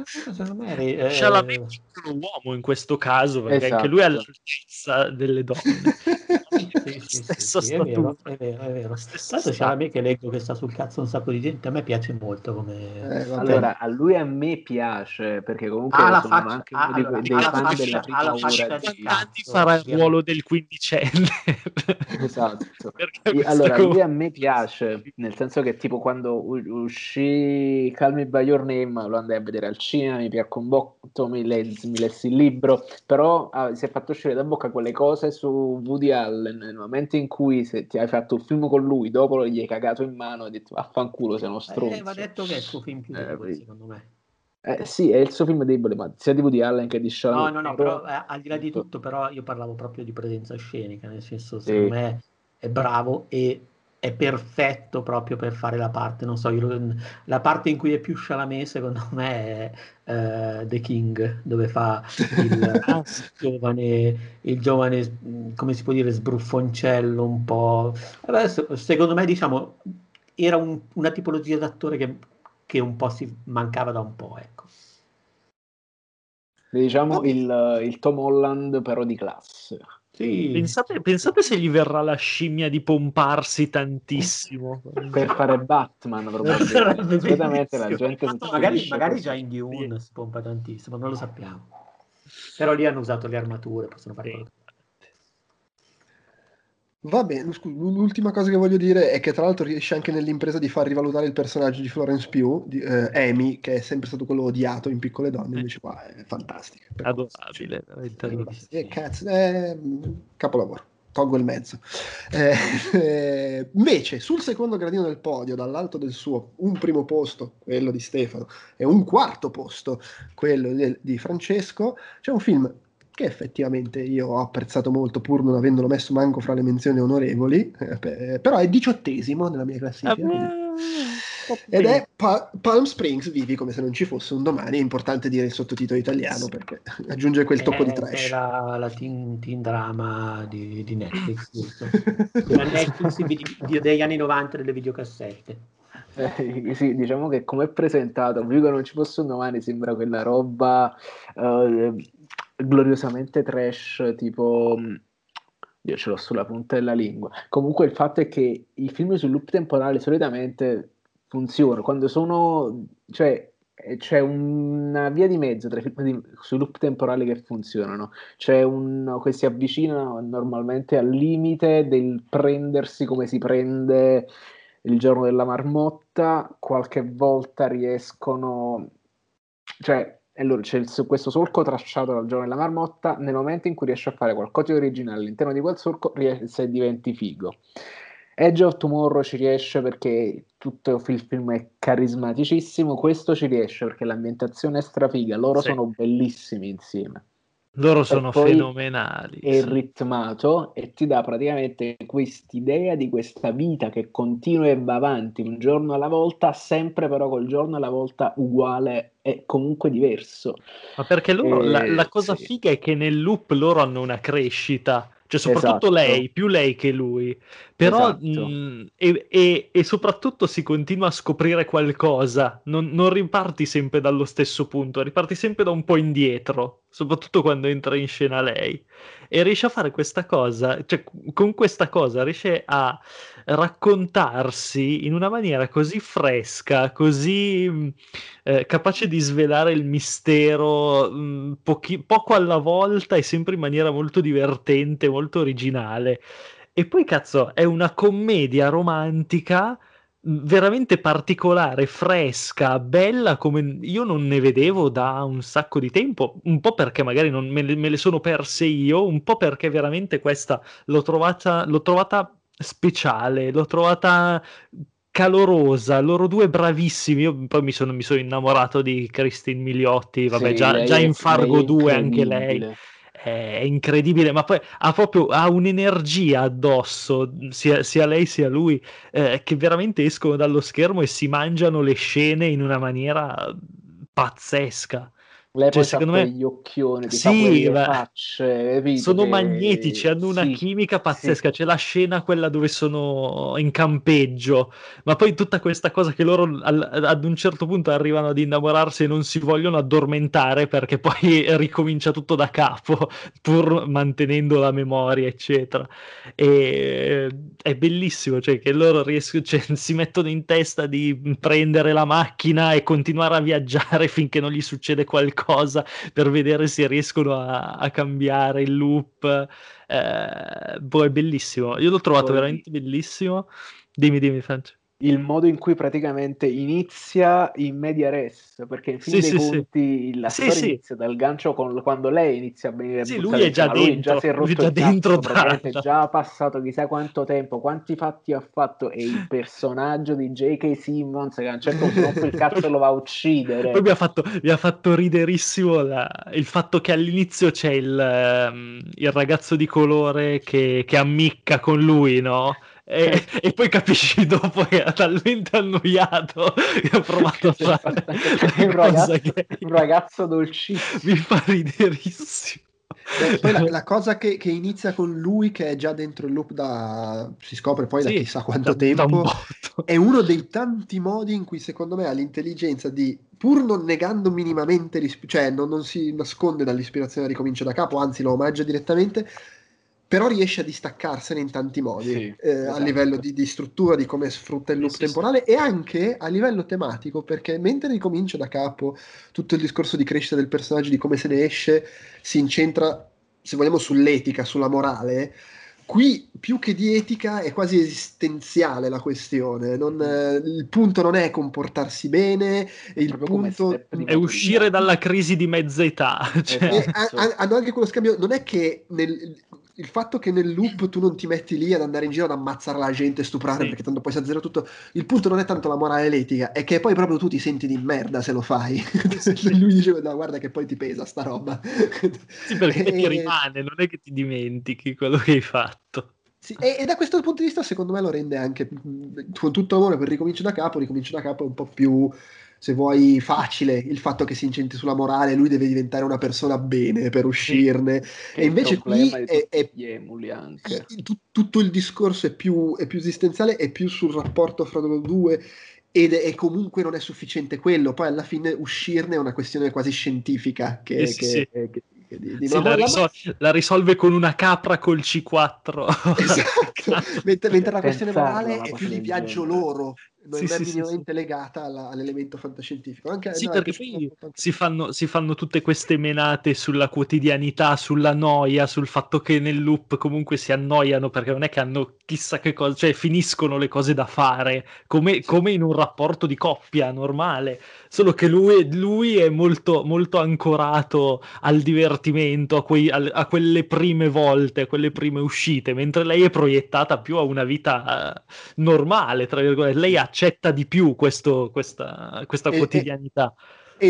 Secondo me è, Chalamet è un uomo in questo caso, perché esatto. anche lui è all'altezza delle donne. [laughs] sì, sì, sì, sì, è vero, è vero, è vero. Tanto c'è la me che leggo che sta sul cazzo un sacco di gente, a me piace molto come... Eh, allora, a lui a me piace, perché comunque ah, sono faccia, anche uno ah, dei, allora, fan faccia, della prima ora di... Tanti farà il ruolo del quindicenne. esatto. [laughs] E, allora, lui a me piace, nel senso che tipo quando uscì Call Me By Your Name lo andai a vedere al cinema, mi piacque un botto, mi, lessi, mi lessi il libro, però ah, si è fatto uscire da bocca quelle cose su Woody Allen nel momento in cui se ti hai fatto un film con lui, dopo gli hai cagato in mano e hai detto vaffanculo sei uno stronzo. Eh, va detto che è il suo film più eh, secondo me. Eh, sì, è il suo film debole, ma sia di Woody Allen che di Sean No, no, no, Connery, però eh, al di là di tutto, però io parlavo proprio di presenza scenica, nel senso, Sì. secondo me è bravo e è perfetto proprio per fare la parte, non so, io la parte in cui è più Chalamet secondo [laughs] me è eh, The King, dove fa il, il [laughs] giovane, il giovane, come si può dire, sbruffoncello un po'. Vabbè, se- secondo me, diciamo, era un- una tipologia d'attore che, che un po' si mancava da un po', ecco. diciamo il, il Tom Holland però di classe. Sì. Pensate, pensate se gli verrà la scimmia di pomparsi tantissimo. Per fare Batman [laughs] probabilmente. La gente si magari, magari già in Dune si pompa tantissimo, non lo sappiamo. Però lì hanno usato le armature, possono fare Sì. Va bene, scu- l'ultima cosa che voglio dire è che tra l'altro riesce anche nell'impresa di far rivalutare il personaggio di Florence Pugh, di eh, Amy, che è sempre stato quello odiato in Piccole Donne, invece qua è fantastica. Adorabile, veramente Eh, adorabile. eh, cazzo, eh, capolavoro, tolgo il mezzo. Eh, eh, invece, sul secondo gradino del podio, dall'alto del suo, un primo posto, quello di Stefano, e un quarto posto, quello del- di Francesco, c'è un film che effettivamente io ho apprezzato molto, pur non avendolo messo manco fra le menzioni onorevoli, eh, pe- però è diciottesimo nella mia classifica. quindi- Ed è Pa- Palm Springs vivi come se non ci fosse un domani. È importante dire il sottotitolo italiano perché [laughs] aggiunge quel tocco di Eh, trash. È la, la teen, teen drama di, di Netflix, [laughs] giusto? La Netflix di- di- degli anni 90 delle videocassette. Eh, sì, diciamo che come è presentato, che non ci fosse un domani, sembra quella roba eh, gloriosamente trash, tipo... Io ce l'ho sulla punta della lingua. Comunque il fatto è che i film sul loop temporale solitamente funzionano quando sono... cioè eh, c'è una via di mezzo tra i film di- sui loop temporali che funzionano. C'è un che si avvicinano normalmente al limite del prendersi come si prende il giorno della marmotta, qualche volta riescono, cioè, allora c'è il- questo solco tracciato dal giorno della marmotta, nel momento in cui riesci a fare qualcosa di originale all'interno di quel solco, riesci e diventi figo. Edge of Tomorrow ci riesce perché tutto il film è carismaticissimo, questo ci riesce perché l'ambientazione è strafiga, loro Sì. sono bellissimi insieme Loro sono fenomenali. è sì. ritmato e ti dà praticamente quest'idea di questa vita che continua e va avanti un giorno alla volta, sempre però col giorno alla volta uguale e comunque diverso. Ma perché loro, la, Eh, la cosa sì. figa è che nel loop loro hanno una crescita, cioè soprattutto Esatto. lei, più lei che lui, però Esatto. mh, e, e- e soprattutto si continua a scoprire qualcosa, non, non riparti sempre dallo stesso punto, riparti sempre da un po' indietro, soprattutto quando entra in scena lei. E riesce a fare questa cosa, cioè con questa cosa riesce a raccontarsi in una maniera così fresca, così eh, capace di svelare il mistero mh, pochi- poco alla volta e sempre in maniera molto divertente, molto originale. E poi, cazzo, è una commedia romantica mh, veramente particolare, fresca, bella come io non ne vedevo da un sacco di tempo, un po' perché magari non me le, me le sono perse io, un po' perché veramente questa l'ho trovata, l'ho trovata speciale, l'ho trovata calorosa, loro due bravissimi. Io poi mi sono, mi sono innamorato di Christine Milioti, vabbè, Sì, già, già in Fargo lei è 2 anche lei. È incredibile, ma poi ha proprio ha un'energia addosso, sia, sia lei sia lui, eh, che veramente escono dallo schermo e si mangiano le scene in una maniera pazzesca. Lei Cioè, secondo me- quegli occhioni, ti Sì, fa facce? Sono magnetici, hanno una sì, chimica pazzesca. C'è la scena quella dove sono in campeggio, ma poi tutta questa cosa che loro al- ad un certo punto arrivano ad innamorarsi e non si vogliono addormentare perché poi [laughs] ricomincia tutto da capo, pur mantenendo la memoria, eccetera. E è bellissimo, cioè che loro riescono, cioè, [laughs] si mettono in testa di prendere la macchina e continuare a viaggiare [laughs] finché non gli succede qualcosa per vedere se riescono a, a cambiare il loop. Eh, boh, è bellissimo. Io l'ho trovato Poi- veramente bellissimo. Dimmi, dimmi, Francia. Il modo in cui praticamente inizia in media res, perché in fin Sì, dei sì, sì. conti la Sì, storia sì. inizia dal gancio con- quando lei inizia a venire Sì, lui è già cima, lui dentro, già si è lui è rotto cazzo, dentro praticamente da- già passato chissà quanto tempo, quanti fatti ha fatto e il personaggio di J.K. Simmons che a un certo punto il cazzo lo va a uccidere. Poi mi ha fatto, mi ha fatto riderissimo la- il fatto che all'inizio c'è il, ehm, il ragazzo di colore che, che ammicca con lui, no? E, e poi capisci dopo che era talmente annoiato che ha provato a fare un, ragazzo, che un ragazzo dolcissimo. mi fa riderissimo. Beh, poi la, la [laughs] cosa che, che inizia con lui, che è già dentro il loop da si scopre poi da Sì, chissà quanto da- da un tempo, botto. è uno dei tanti modi in cui secondo me ha l'intelligenza di, pur non negando minimamente, l'isp- cioè non, non si nasconde dall'ispirazione da ricomincia da capo, anzi lo omaggia direttamente, però riesce a distaccarsene in tanti modi, Sì, eh, a esatto. livello di, di struttura, di come sfrutta il loop Sì, sì, temporale e anche a livello tematico, perché mentre ricomincia da capo tutto il discorso di crescita del personaggio, di come se ne esce, si incentra, se vogliamo, sull'etica, sulla morale. Qui più che di etica è quasi esistenziale la questione. Non, eh, il punto non è comportarsi bene, il punto È uscire dalla crisi di mezza età. cioè- e Esatto. ha- ha- hanno anche quello scambio. Non è che nel- il fatto che nel loop tu non ti metti lì ad andare in giro ad ammazzare la gente, stuprare, Sì. perché tanto poi si azzera tutto. Il punto non è tanto la morale e l'etica, è che poi proprio tu ti senti di merda se lo fai. [laughs] Lui diceva: No, guarda che poi ti pesa sta roba. [laughs] Sì, perché ti E- rimane, non è che ti dimentichi quello che hai fatto. Sì, e, e da questo punto di vista, secondo me, lo rende anche mh, con tutto amore per ricomincio da capo. Ricomincio da capo è un po' più, se vuoi, facile il fatto che si incenti sulla morale. Lui deve diventare una persona bene per uscirne. Che E invece qui è, è- tu- tutto il discorso è più, è più esistenziale, è più sul rapporto fra loro due. Ed è, comunque non è sufficiente quello, poi alla fine uscirne è una questione quasi scientifica che, Sì, sì, che- sì. che- che- di, di Sì, la, risol- la risolve con una capra col C4. Esatto. [laughs] mentre, mentre la questione morale è più di viaggio loro, non Sì, è sì, sì, minimamente legata alla- all'elemento fantascientifico. Anche, Sì, no, perché poi si fanno, si fanno tutte queste menate sulla quotidianità, sulla noia, sul fatto che nel loop comunque si annoiano perché non è che hanno chissà che cosa, cioè finiscono le cose da fare, come, come in un rapporto di coppia normale, solo che lui, lui è molto, molto ancorato al divertimento, a, quei- al- a quelle prime volte, a quelle prime uscite, mentre lei è proiettata più a una vita eh, normale, tra virgolette, lei accetta di più questo- questa, questa E- quotidianità. E,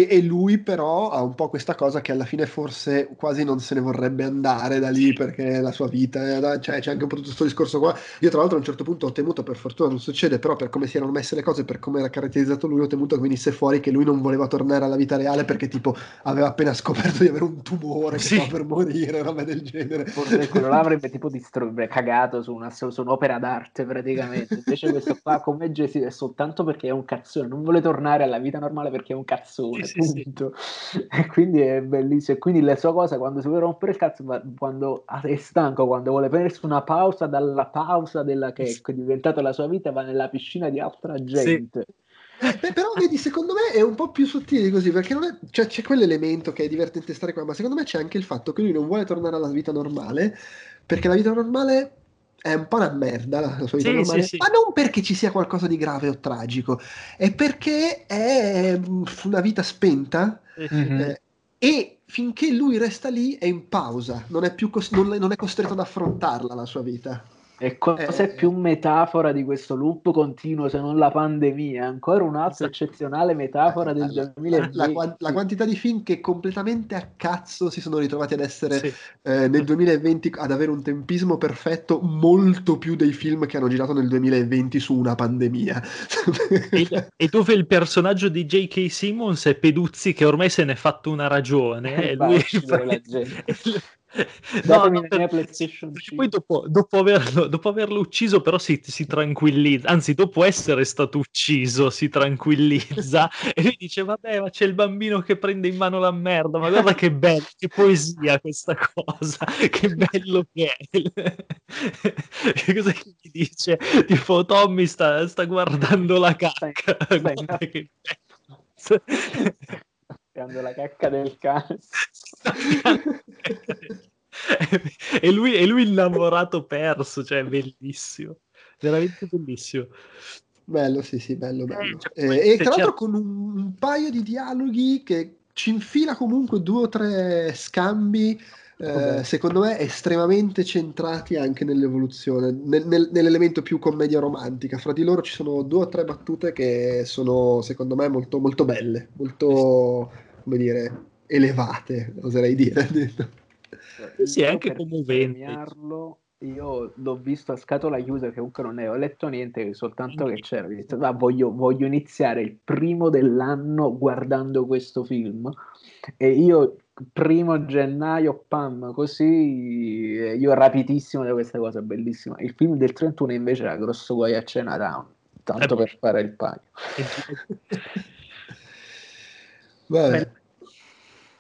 e lui però ha un po' questa cosa che alla fine forse quasi non se ne vorrebbe andare da lì perché la sua vita, da- cioè c'è anche un po' tutto questo discorso qua. Io tra l'altro a un certo punto ho temuto, per fortuna non succede, però per come si erano messe le cose, per come era caratterizzato lui, ho temuto che venisse fuori che lui non voleva tornare alla vita reale perché tipo aveva appena scoperto di avere un tumore che Sì. stava per morire, roba del genere. Forse quello là [laughs] avrebbe tipo distro- cagato su, una, su un'opera d'arte praticamente. Invece questo qua come Jesse è soltanto perché è un cazzone, non vuole tornare alla vita normale perché è un cazzone, Sì, sì, sì. punto. [laughs] E quindi è bellissimo. E quindi la sua cosa quando si vuole rompere il cazzo, ma quando è stanco, quando vuole prendersi una pausa dalla pausa della che è diventata la sua vita, va nella piscina di altra gente. Eh, beh, però vedi, secondo me è un po' più sottile di così, perché è, cioè, c'è quell'elemento che è divertente stare qua, ma secondo me c'è anche il fatto che lui non vuole tornare alla vita normale, perché la vita normale è un po' una merda, la, la sua vita Sì, normale, sì, sì. ma non perché ci sia qualcosa di grave o tragico, è perché è una vita spenta Mhm. eh, e finché lui resta lì è in pausa, non è, più cos- non, non è costretto ad affrontarla la sua vita. E cosa Eh, è più metafora di questo loop continuo se non la pandemia? Ancora un'altra Esatto. eccezionale metafora del La- la- 2020. la, quan- la quantità di film che completamente a cazzo si sono ritrovati ad essere Sì. eh, nel 2020 ad avere un tempismo perfetto molto più dei film che hanno girato nel 2020 su una pandemia. E, e dove il personaggio di J.K. Simmons è Peduzzi che ormai se n'è fatto una ragione E e va a lui la. [laughs] No, no, per- PlayStation perché 5. poi dopo, dopo averlo, dopo averlo ucciso però si, si tranquillizza, anzi dopo essere stato ucciso si tranquillizza [laughs] e lui dice vabbè ma c'è il bambino che prende in mano la merda, ma guarda che bello, che poesia questa cosa, [laughs] che bello che è. che [laughs] cosa che gli dice? Tipo Tommy sta, sta guardando la cacca, guarda che bello. Prendo la cacca del cane. e, lui, e lui innamorato perso, cioè bellissimo, veramente bellissimo. Bello, sì, sì, bello, bello. cioè, Eh, e tra l'altro con un, un paio di dialoghi che ci infila comunque due o tre scambi, eh, secondo me estremamente centrati anche nell'evoluzione, nel- nel- nell'elemento più commedia romantica. Fra di loro ci sono due o tre battute che sono, secondo me, molto, molto belle, molto, come dire, elevate, oserei dire. [laughs] Sì, Io anche commovente. Io l'ho visto a scatola chiusa, che comunque non ne ho letto niente, soltanto che c'era. ho detto, "Ah, voglio, voglio iniziare il primo dell'anno guardando questo film. E io, primo gennaio, pam, così, io rapidissimo da questa cosa bellissima. Il film del 31 invece era Grosso Guai a Chinatown, tanto Eh, per fare il paio. [laughs] Vabbè.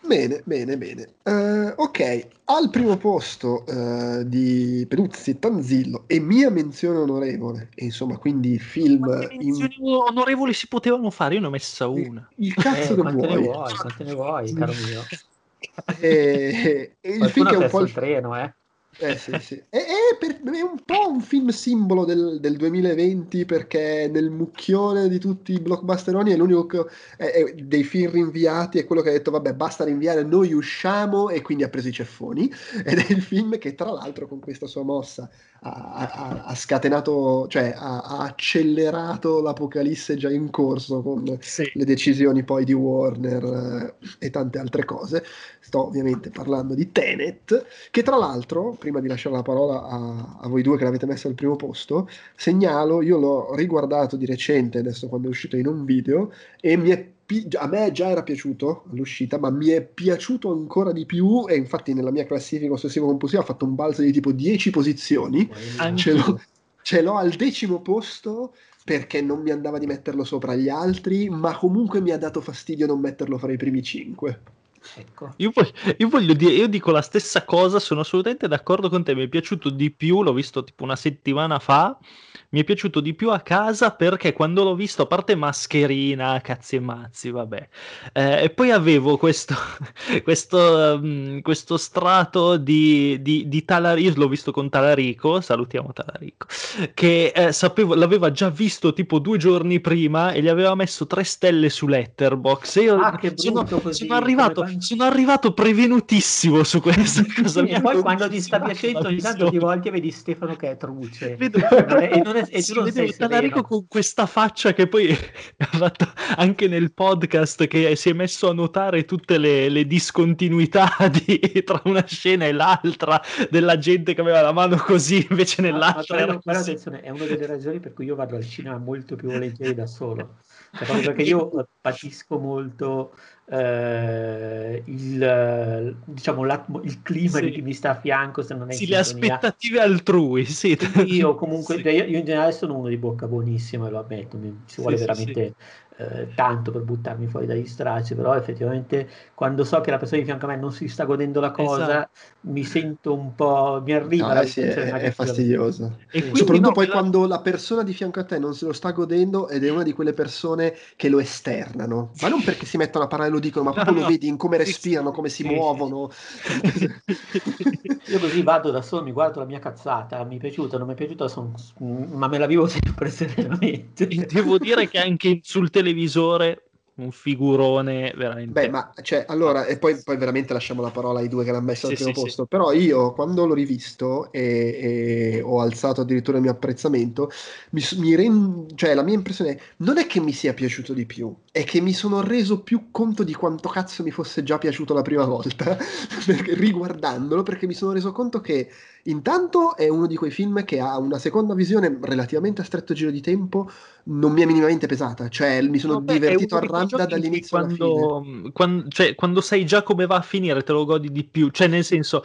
Bene, bene, bene. Eh, ok, al primo posto eh, di Peruzzi, Tanzillo e mia menzione onorevole, e insomma, quindi film Quante in- menzioni onorevoli si potevano fare? Io ne ho messa una. il cazzo Eh, che quante ne vuoi. vuoi, quante ne vuoi, caro mio. [laughs] E, e il film è un po' il treno, eh. Eh, sì, sì. È, è per- è un po' un film simbolo del, del 2020 perché nel mucchione di tutti i blockbusteroni è l'unico che, è dei film rinviati è quello che ha detto vabbè basta rinviare noi usciamo e quindi ha preso i ceffoni ed è il film che tra l'altro con questa sua mossa ha, ha- scatenato cioè ha, ha accelerato l'apocalisse già in corso con Sì. le decisioni poi di Warner eh, e tante altre cose. Sto ovviamente parlando di Tenet, che tra l'altro, prima di lasciare la parola a, a voi due che l'avete messo al primo posto, segnalo, io l'ho riguardato di recente, adesso quando è uscito in un video, e mi è a me già era piaciuto all'uscita, ma mi è piaciuto ancora di più e infatti nella mia classifica ossessivo compulsiva ha fatto un balzo di tipo 10 posizioni. Ce l'ho, ce l'ho al decimo posto perché non mi andava di metterlo sopra gli altri, ma comunque mi ha dato fastidio non metterlo fra i primi cinque. Ecco. Io voglio, io voglio dire, io dico la stessa cosa, sono assolutamente d'accordo con te, mi è piaciuto di più, l'ho visto tipo una settimana fa, mi è piaciuto di più a casa perché quando l'ho visto, a parte mascherina, cazzi e mazzi, vabbè, eh, e poi avevo questo, [laughs] questo, mm, questo strato di, di, di Talarico, l'ho visto con Talarico, salutiamo Talarico, che eh, sapevo, l'aveva già visto tipo due giorni prima e gli aveva messo tre stelle su Letterbox e io Ah, che sono, brutto così, sono arrivato, sono arrivato prevenutissimo su questa cosa. E poi quando ti sta piacendo ogni tanto ti volti e vedi Stefano che è truce Vedo, e non è- e non è- e sì, non vedevo Talarico con questa faccia che poi [laughs] ha fatto anche nel podcast che si è messo a notare tutte le, le discontinuità [laughs] di- tra una scena e l'altra della gente che aveva la mano così invece Ma- ma nell'altra era quello, così. attenzione, è una delle ragioni per cui io vado al cinema molto più volentieri da solo [laughs] Cioè, perché io eh, patisco molto eh, il, diciamo, il clima Sì. di chi mi sta a fianco se non è Sì, le sintonia. aspettative altrui, sì. Quindi io comunque, [laughs] Sì. cioè, io, in generale sono uno di bocca buonissimo e lo ammetto, mi, ci vuole veramente eh, tanto per buttarmi fuori dagli stracci, però effettivamente quando so che la persona di fianco a me non si sta godendo la cosa, Esatto. mi sento un po', mi arriva No, la eh sì, è, è fastidioso. E Soprattutto no, poi quella- quando la persona di fianco a te non se lo sta godendo ed è una di quelle persone che lo esternano, ma non perché si mettono a parlare e lo dicono, ma No, proprio lo no. vedi in come Sì, respirano, sì, come si sì, sì. muovono. Io così vado da solo, mi guardo la mia cazzata, mi è piaciuta, non mi è piaciuta, son- ma me la vivo [laughs] sempre serenamente. Devo dire che anche sul televisore un figurone veramente. Beh, ma cioè, allora, e poi, poi veramente lasciamo la parola ai due che l'hanno messo al Sì, primo sì, sì. posto. Però io, quando l'ho rivisto e, e ho alzato addirittura il mio apprezzamento, mi, mi ren- cioè, la mia impressione non è che mi sia piaciuto di più, è che mi sono reso più conto di quanto cazzo mi fosse già piaciuto la prima volta, [laughs] perché- riguardandolo, perché mi sono reso conto che intanto è uno di quei film che ha una seconda visione relativamente a stretto giro di tempo, non mi è minimamente pesata, cioè mi sono No, beh, è divertito a randa dall'inizio alla fine. quando, quan- cioè, quando sai già come va a finire, te lo godi di più. Cioè, nel senso,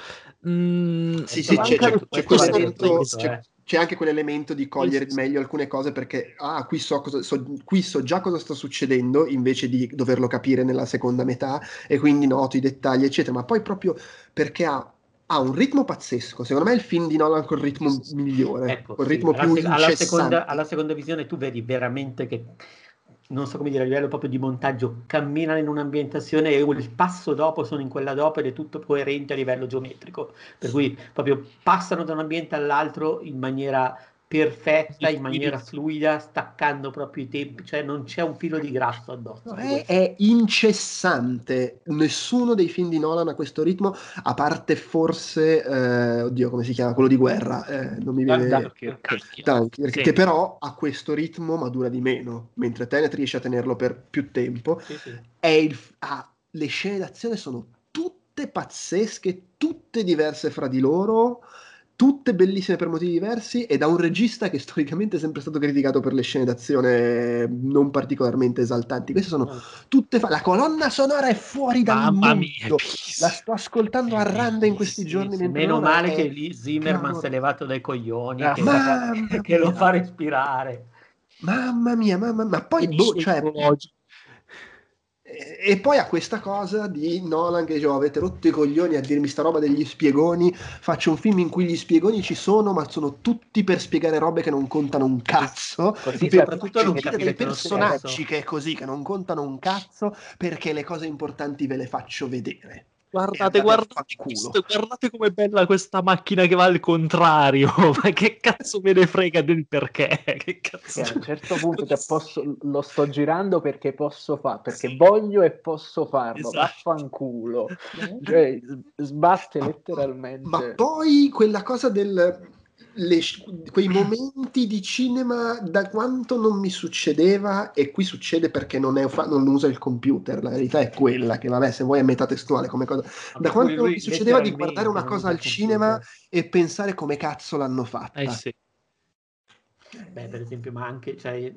mm, Sì, sì, c'è, c'è- c'è questo tutto, c'è- eh. c'è anche quell'elemento di cogliere sì, sì. meglio alcune cose perché ah, qui so, cosa, so- qui so già cosa sta succedendo invece di doverlo capire nella seconda metà e quindi noto i dettagli, eccetera. Ma poi proprio perché ha, ha un ritmo pazzesco. Secondo me è il film di Nolan col ritmo Sì, sì, sì. migliore, Ecco, col sì, ritmo alla, più alla incessante. seconda, alla seconda visione tu vedi veramente che, non so come dire, a livello proprio di montaggio, camminano in un'ambientazione e il passo dopo sono in quella dopo ed è tutto coerente a livello geometrico, per cui proprio passano da un ambiente all'altro in maniera perfetta in maniera fluida, staccando proprio i tempi, cioè non c'è un filo di grasso addosso. È, è, incessante, nessuno dei film di Nolan ha questo ritmo, a parte forse, eh, oddio come si chiama, quello di guerra, eh, non mi viene... Dunkirk, Dunkirk sì. che però ha questo ritmo ma dura di meno, mentre Tenet riesce a tenerlo per più tempo. Sì, sì. Il, ah, le scene d'azione sono tutte pazzesche, tutte diverse fra di loro tutte bellissime per motivi diversi e da un regista che [laughs] storicamente è sempre stato criticato per le scene d'azione non particolarmente esaltanti. Queste sono ah. tutte fa- la colonna sonora è fuori dal Mamma mondo. Mia, la sto ascoltando a randa in questi giorni. Meno male che lì Zimmerman si è levato dai coglioni ah, che, [laughs] che lo fa respirare. Mamma mia, mamma mia, ma poi boh, cioè, e poi ha questa cosa di Nolan che dice oh, avete rotto i coglioni a dirmi sta roba degli spiegoni. Faccio un film in cui gli spiegoni ci sono ma sono tutti per spiegare robe che non contano un cazzo. Così soprattutto non capire dei personaggi che è così che non contano un cazzo perché le cose importanti ve le faccio vedere Guardate, guardate, questo, guardate com'è bella questa macchina che va al contrario. [laughs] Ma che cazzo me ne frega del perché? Che cazzo? a un certo punto cioè, posso, lo sto girando perché posso fare, perché sì. voglio e posso farlo. Esatto. Vaffanculo. [laughs] cioè, sbatte letteralmente. Ma poi quella cosa del le, quei momenti di cinema da quanto non mi succedeva e qui succede perché non, è, non usa il computer la verità è quella che vabbè se vuoi è metatestuale come cosa da quanto non mi succedeva di guardare una cosa al cinema e pensare come cazzo l'hanno fatta eh sì. beh per esempio ma anche cioè,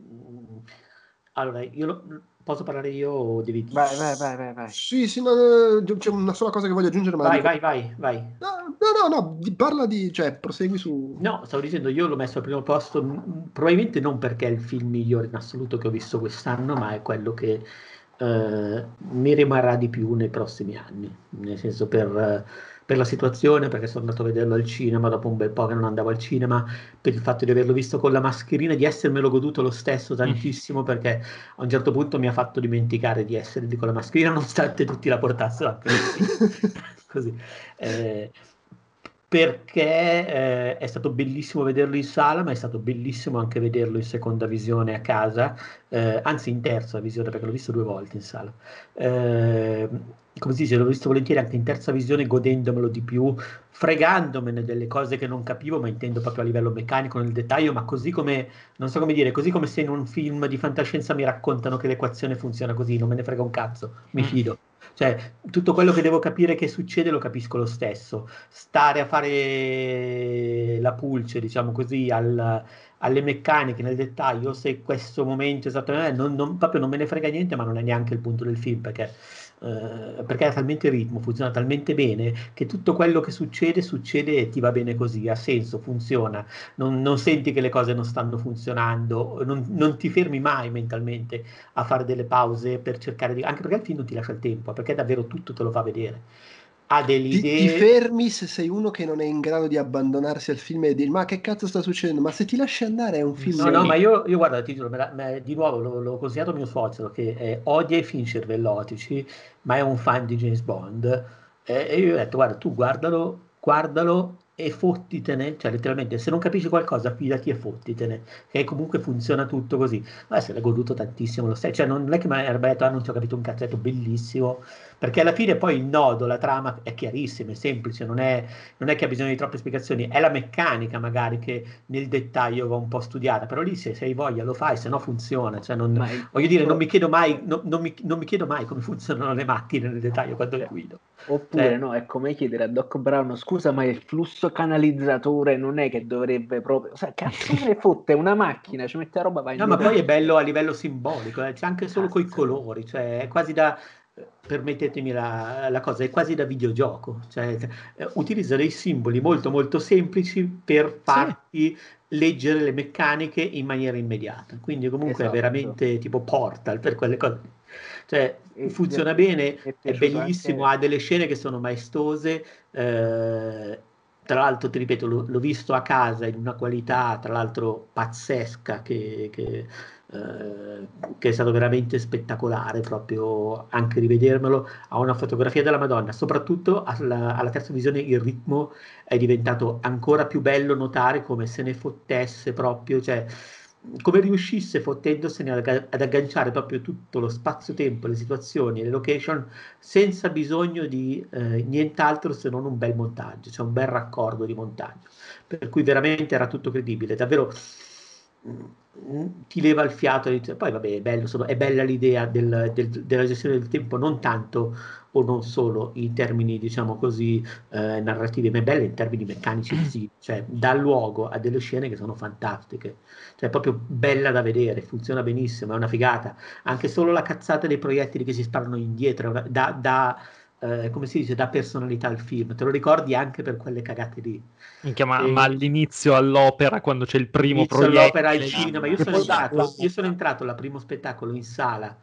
allora io lo, Posso parlare io o devi dire? Vai, vai, vai, vai, vai. Sì, sì, no, c'è una sola cosa che voglio aggiungere. Ma vai, vai, vai, vai. No, no, no, no, parla di... cioè, prosegui su... No, stavo dicendo, io l'ho messo al primo posto, probabilmente non perché è il film migliore in assoluto che ho visto quest'anno, ma è quello che eh, mi rimarrà di più nei prossimi anni. Nel senso, per per la situazione, perché sono andato a vederlo al cinema dopo un bel po' che non andavo al cinema, per il fatto di averlo visto con la mascherina, di essermelo goduto lo stesso tantissimo, perché a un certo punto mi ha fatto dimenticare di essere lì con la mascherina, [laughs] nonostante tutti la portassero anche [laughs] così. Eh, perché eh, è stato bellissimo vederlo in sala, ma è stato bellissimo anche vederlo in seconda visione a casa, eh, anzi in terza visione perché l'ho visto due volte in sala. Eh, come si dice, l'ho visto volentieri anche in terza visione, godendomelo di più, fregandomene delle cose che non capivo, ma intendo proprio a livello meccanico, nel dettaglio, ma così come, non so come dire, così come se in un film di fantascienza mi raccontano che l'equazione funziona così, non me ne frega un cazzo, mi mm. fido. Cioè, tutto quello che devo capire che succede lo capisco lo stesso. Stare a fare la pulce, diciamo così, al, alle meccaniche nel dettaglio, se questo momento esattamente, non, non, proprio non me ne frega niente, ma non è neanche il punto del film, perché eh, perché ha talmente ritmo, funziona talmente bene che tutto quello che succede succede e ti va bene così, ha senso, funziona, non, non senti che le cose non stanno funzionando, non, non, ti fermi mai mentalmente a fare delle pause per cercare di... anche perché il film non ti lascia il tempo, perché davvero tutto te lo fa vedere ha delle idee. Ti, ti, fermi se sei uno che non è in grado di abbandonarsi al film e dire ma che cazzo sta succedendo? Ma se ti lasci andare è un film... No, no, ma io, io guarda, ti giuro, me la, me, di nuovo l'ho, l'ho consigliato mio suocero che eh, odia i film cervellotici, ma è un fan di James Bond. Eh, e io gli ho detto guarda, tu guardalo, guardalo e fottitene, cioè letteralmente se non capisci qualcosa fidati e fottitene, che comunque funziona tutto così. Ma se l'ha goduto tantissimo lo stesso, cioè non è che mi avrebbe detto ah non ci ho capito un cazzetto, bellissimo, perché alla fine poi il nodo, la trama è chiarissima, è semplice, non è, non è che ha bisogno di troppe spiegazioni, è la meccanica magari che nel dettaglio va un po' studiata, però lì se, se hai voglia lo fai, se no funziona, cioè non, voglio dire non mi, chiedo mai, no, non, mi, non mi chiedo mai come [laughs] funzionano le macchine nel dettaglio quando le guido. Oppure eh. no, è come chiedere a Doc Brown, scusa ma il flusso canalizzatore non è che dovrebbe proprio... Cioè, cazzo ne fotte, una macchina, ci mette la roba, vai No, ma poi è bello a livello simbolico, eh, c'è anche solo con i colori, cioè è quasi da permettetemi la, la, cosa, è quasi da videogioco, cioè eh, utilizza dei simboli molto molto semplici per farti sì. leggere le meccaniche in maniera immediata, quindi comunque esatto. è veramente tipo Portal per quelle cose. Cioè, e funziona bene, è, bellissimo, anche... ha delle scene che sono maestose, eh, tra l'altro ti ripeto, l'ho, l'ho, visto a casa in una qualità tra l'altro pazzesca che, che, eh, che, è stato veramente spettacolare proprio anche rivedermelo a una fotografia della Madonna, soprattutto alla, alla terza visione il ritmo è diventato ancora più bello notare come se ne fottesse proprio, cioè come riuscisse fottendosene ad, agganciare proprio tutto lo spazio-tempo, le situazioni, le location senza bisogno di eh, nient'altro se non un bel montaggio, cioè un bel raccordo di montaggio, per cui veramente era tutto credibile, davvero ti leva il fiato, poi vabbè è, bello, insomma, è bella l'idea del, del, della gestione del tempo, non tanto o non solo in termini, diciamo così, eh, narrativi, ma è bella in termini meccanici, sì, [clears throat] cioè dà luogo a delle scene che sono fantastiche, cioè è proprio bella da vedere, funziona benissimo, è una figata, anche solo la cazzata dei proiettili che si sparano indietro, da, da eh, come si dice, dà personalità al film, te lo ricordi anche per quelle cagate lì. Minchia, ma, e... ma, all'inizio all'opera, quando c'è il primo proiettile... all'opera al cinema, io sono, entrato, io sono entrato al primo spettacolo in sala,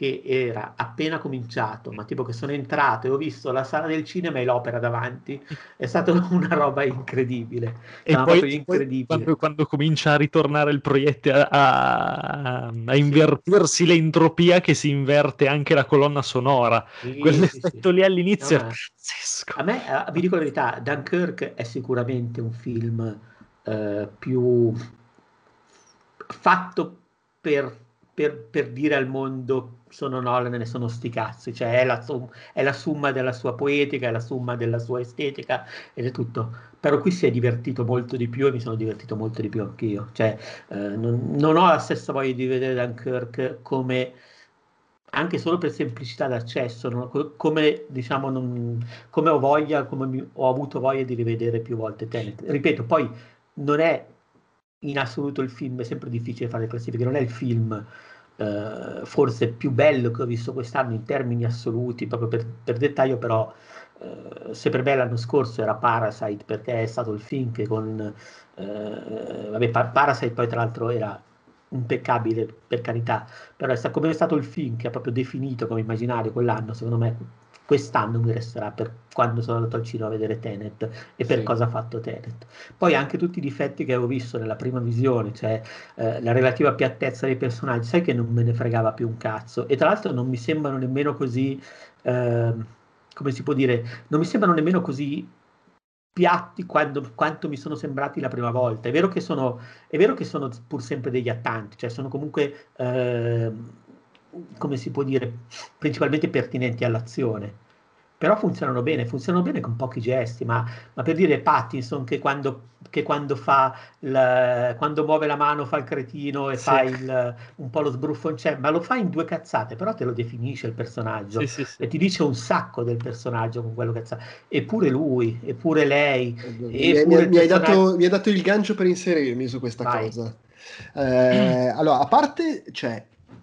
che era appena cominciato, ma tipo che sono entrato e ho visto la sala del cinema e l'opera davanti, è stata [laughs] una roba incredibile. E no, poi, incredibile. Quando, quando, comincia a ritornare il proiettile a, a, invertirsi sì. l'entropia che si inverte anche la colonna sonora, sì, quell'effetto sì, lì all'inizio no, è pazzesco. A me, a, vi dico la verità, Dunkirk è sicuramente un film eh, più fatto per, per, per dire al mondo sono Nolan e sono sti cazzi, cioè è la, è la summa della sua poetica, è la summa della sua estetica ed è tutto. Però qui si è divertito molto di più e mi sono divertito molto di più anch'io, cioè eh, non, non, ho la stessa voglia di vedere Dunkirk come anche solo per semplicità d'accesso, no? come diciamo non, come ho voglia, come mi, ho avuto voglia di rivedere più volte Tenet. Ripeto, poi non è in assoluto il film, è sempre difficile fare classifiche, non è il film eh, forse più bello che ho visto quest'anno in termini assoluti, proprio per, per dettaglio, però eh, se per me l'anno scorso era Parasite perché è stato il film che con... Eh, vabbè, Parasite poi tra l'altro era impeccabile per carità, però è stato, come è stato il film che ha proprio definito come immaginario quell'anno, secondo me quest'anno mi resterà per quando sono andato al cinema a vedere Tenet e per sì. cosa ha fatto Tenet. Poi anche tutti i difetti che avevo visto nella prima visione, cioè eh, la relativa piattezza dei personaggi, sai che non me ne fregava più un cazzo e tra l'altro non mi sembrano nemmeno così, eh, come si può dire, non mi sembrano nemmeno così piatti quando, quanto mi sono sembrati la prima volta. È vero che sono, è vero che sono pur sempre degli attanti, cioè sono comunque... Eh, come si può dire, principalmente pertinenti all'azione. Però funzionano bene, funzionano bene con pochi gesti, ma, ma per dire Pattinson che quando, che quando fa il, quando muove la mano fa il cretino e sì. fa il, un po' lo sbruffoncè, ma lo fa in due cazzate, però te lo definisce il personaggio sì, sì, e ti dice un sacco del personaggio con quello cazzato. Eppure lui, eppure lei. Eppure mi, mi, mi, hai dato, mi, hai dato, il gancio per inserirmi su questa Vai. cosa. Eh, allora, a parte, cioè,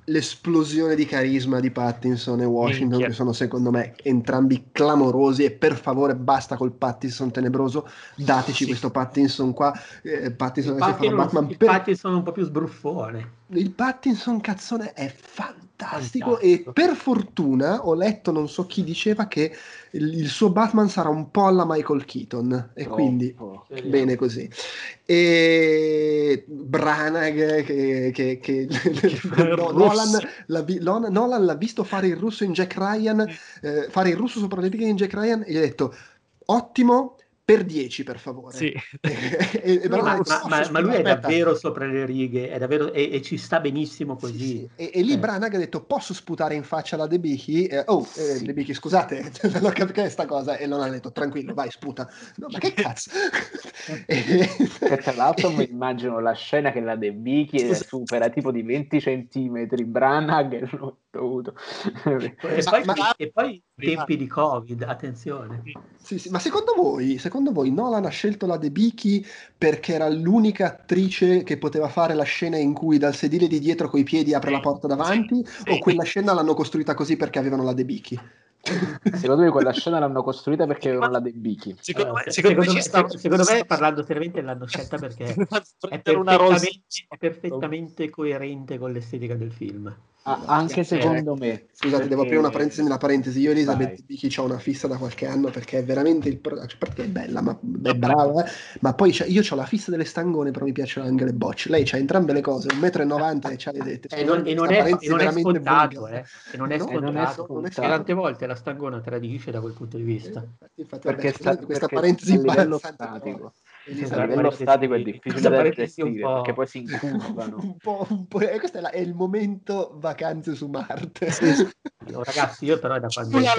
l'esplosione di carisma di Pattinson e Washington, Minchia. che sono secondo me entrambi clamorosi. E per favore, basta col Pattinson tenebroso, dateci sì. questo Pattinson qua. Eh, Pattinson il, Pattinson, Batman il per... Pattinson un po' più sbruffone. Il Pattinson cazzone è fantastico fantastico. e per fortuna ho letto, non so chi diceva, che il, il suo Batman sarà un po' alla Michael Keaton e oh, quindi oh, bene così. E Branagh che, che, che [laughs] no, Nolan, l'ha, Nolan, l'ha, visto fare il russo in Jack Ryan, eh, fare il russo sopra le righe in Jack Ryan e gli ha detto ottimo per 10 per favore. Sì. [laughs] e, e, ma, ma, ma, ma, lui è davvero sopra le righe, è davvero, e, e ci sta benissimo così. Sì, sì. E, lì eh. Branagh ha detto posso sputare in faccia la De Bichi? Eh, oh, eh, De Bichi scusate, [laughs] non ho capito questa cosa e non ha detto tranquillo vai sputa. No, ma che cazzo? [laughs] e tra l'altro mi immagino la scena che la De Bichi supera tipo di 20 centimetri Branagh e l'ho dovuto. e, poi, e poi tempi di Covid, attenzione. Sì, sì, ma secondo voi, secondo voi Nolan ha scelto la De Bichi perché era l'unica attrice che poteva fare la scena in cui dal sedile di dietro coi piedi apre la porta davanti sì, o quella scena l'hanno costruita così perché avevano la De Bichi? Secondo me quella scena l'hanno costruita perché avevano la De Bichi. Secondo, me, secondo, secondo, me, sta... secondo me, parlando seriamente, l'hanno scelta perché [laughs] è perfettamente, è perfettamente coerente con l'estetica del film. Ah, anche secondo me. Scusate, perché... devo aprire una parentesi nella parentesi. Io Elisabeth Vicky ho una fissa da qualche anno perché è veramente il pro... cioè, perché è bella, ma è brava, eh? ma poi io ho la fissa delle stangone, però mi piacciono anche le bocce. Lei ha entrambe le cose, 1,90 m e c'ha le dette. E non, e non è, e non è scontato, eh? E non è scontato. Non è scontato. E tante volte la stangona tradisce da quel punto di vista. Eh, infatti, perché vabbè, sta, questa parentesi imbarazzante a livello statico è difficile da gestire perché poi si incurvano. [laughs] un po', un po', questo è, la, è, il momento vacanze su Marte. oh, ragazzi, io però è da, quando donne,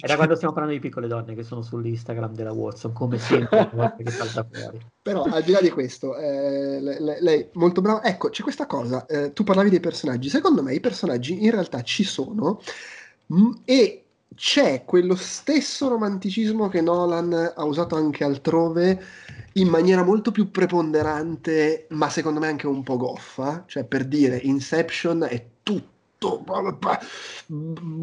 è da quando stiamo parlando di piccole donne che sono sull'Instagram della Watson, come sempre, che salta fuori. Però al di là di questo, eh, lei, lei, molto brava. Ecco, c'è questa cosa, eh, tu parlavi dei personaggi, secondo me i personaggi in realtà ci sono mh, mm, e c'è quello stesso romanticismo che Nolan ha usato anche altrove in maniera molto più preponderante, ma secondo me anche un po' goffa, cioè per dire Inception è tutto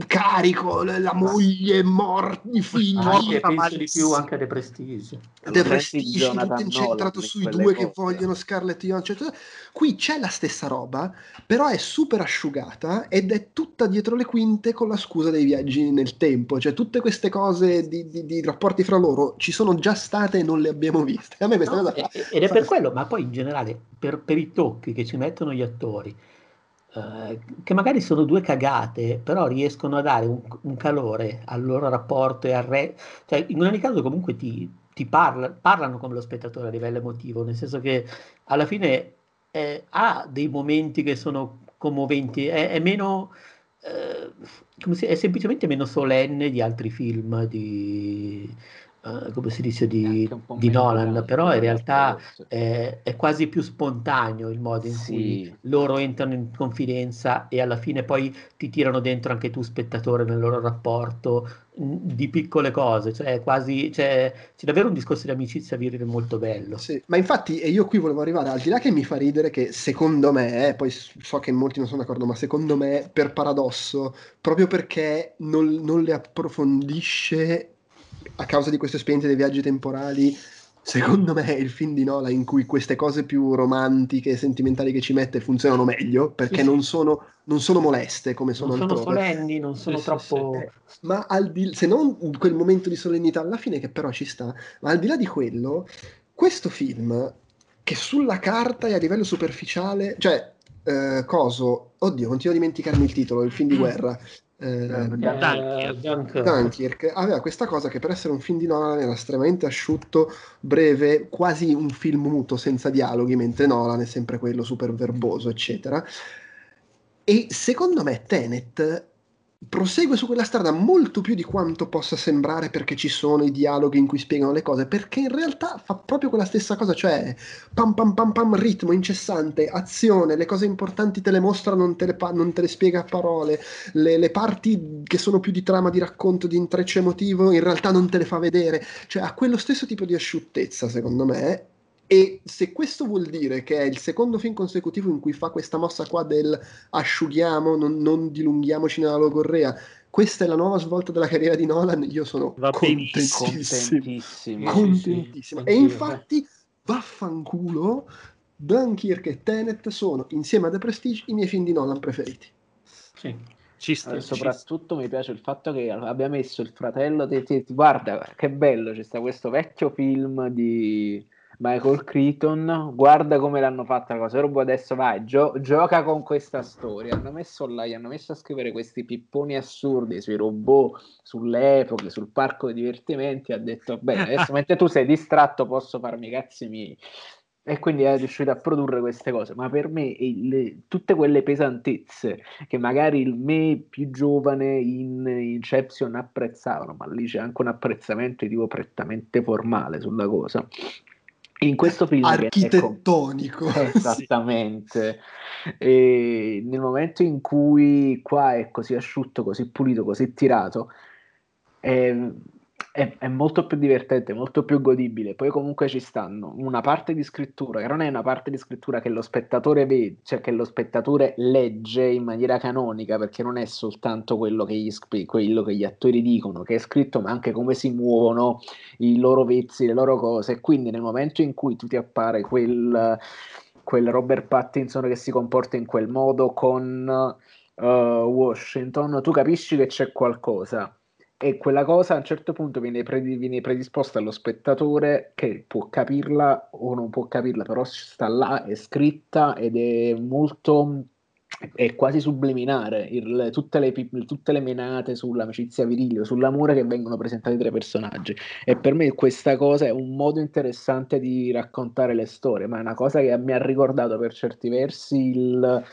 carico, la moglie, morti, i figli. Anche, penso di più anche The Prestige. The Prestige, tutto incentrato sui due che vogliono Scarlett Johansson. Cioè, qui c'è la stessa roba, però è super asciugata ed è tutta dietro le quinte con la scusa dei viaggi nel tempo. Cioè, tutte queste cose di, di, di rapporti fra loro ci sono già state e non le abbiamo viste. A me questa no, cosa... Ed è per quello, ma poi in generale, per, per i tocchi che ci mettono gli attori eh, che magari sono due cagate, però riescono a dare un, un calore al loro rapporto e al re. Cioè, in ogni caso, comunque ti, ti parla, parlano come lo spettatore a livello emotivo, nel senso che alla fine eh, ha dei momenti che sono commoventi, è, è meno. Eh, si, è semplicemente meno solenne di altri film di, uh, come si dice, di, di Nolan, però in realtà è, è, quasi più spontaneo il modo in sì. cui loro entrano in confidenza e alla fine poi ti tirano dentro anche tu spettatore nel loro rapporto di piccole cose, cioè quasi cioè, c'è davvero un discorso di amicizia virile molto bello. Sì, ma infatti e io qui volevo arrivare, al di là che mi fa ridere che secondo me, eh, poi so che molti non sono d'accordo, ma secondo me per paradosso, proprio perché non, non le approfondisce a causa di queste esperienze dei viaggi temporali, secondo me è il film di Nola in cui queste cose più romantiche e sentimentali che ci mette funzionano meglio perché sì, non, sono, non, sono, moleste come sono non sono solenni, non sono sì, troppo sì, ma al di, se non quel momento di solennità alla fine che però ci sta ma al di là di quello questo film che sulla carta e a livello superficiale cioè eh, coso oddio continuo a dimenticarmi il titolo il film di mm. guerra eh, Dunkirk. Dunkirk aveva questa cosa che per essere un film di Nolan era estremamente asciutto, breve, quasi un film muto senza dialoghi, mentre Nolan è sempre quello super verboso, eccetera. E secondo me Tenet prosegue su quella strada molto più di quanto possa sembrare perché ci sono i dialoghi in cui spiegano le cose, perché in realtà fa proprio quella stessa cosa, cioè pam pam pam pam, ritmo incessante, azione, le cose importanti te le mostra, non te le, pa- non te le spiega a parole, le, le, parti che sono più di trama, di racconto, di intreccio emotivo, in realtà non te le fa vedere, cioè ha quello stesso tipo di asciuttezza secondo me e se questo vuol dire che è il secondo film consecutivo in cui fa questa mossa qua del asciughiamo, non, non dilunghiamoci nella logorrea, questa è la nuova svolta della carriera di Nolan, io sono Va contentissimo. Contentissimo. contentissimo. E infatti, vaffanculo, Dunkirk e Tenet sono, insieme a The Prestige, i miei film di Nolan preferiti. Sì. Ci sta, soprattutto ci... mi piace il fatto che abbia messo il fratello di... Guarda, che bello, c'è sta questo vecchio film di Michael Crichton, guarda come l'hanno fatta la cosa. Robo adesso vai, gio- gioca con questa storia. Hanno messo là, gli hanno messo a scrivere questi pipponi assurdi sui robot, sulle epoche, sul parco di divertimenti. Ha detto: Bene, adesso [laughs] mentre tu sei distratto, posso farmi i cazzi miei. E quindi è riuscito a produrre queste cose. Ma per me, le, tutte quelle pesantezze che magari il me più giovane in Inception apprezzavano, ma lì c'è anche un apprezzamento di tipo prettamente formale sulla cosa in questo film architettonico. [laughs] Ecco, esattamente. E nel momento in cui qua è così asciutto così pulito così tirato è, è, è, molto più divertente, molto più godibile. Poi comunque ci stanno una parte di scrittura che non è una parte di scrittura che lo spettatore vede, cioè che lo spettatore legge in maniera canonica, perché non è soltanto quello che gli, quello che gli attori dicono, che è scritto, ma anche come si muovono i loro vezzi, le loro cose. E quindi nel momento in cui tu ti appare quel quel Robert Pattinson che si comporta in quel modo con uh, Washington, tu capisci che c'è qualcosa e quella cosa a un certo punto viene, predi- viene, predisposta allo spettatore che può capirla o non può capirla, però sta là, è scritta ed è molto è quasi subliminare il, tutte, le, tutte, le, menate sull'amicizia virile, sull'amore che vengono presentati tra i personaggi. E per me questa cosa è un modo interessante di raccontare le storie, ma è una cosa che mi ha ricordato per certi versi il,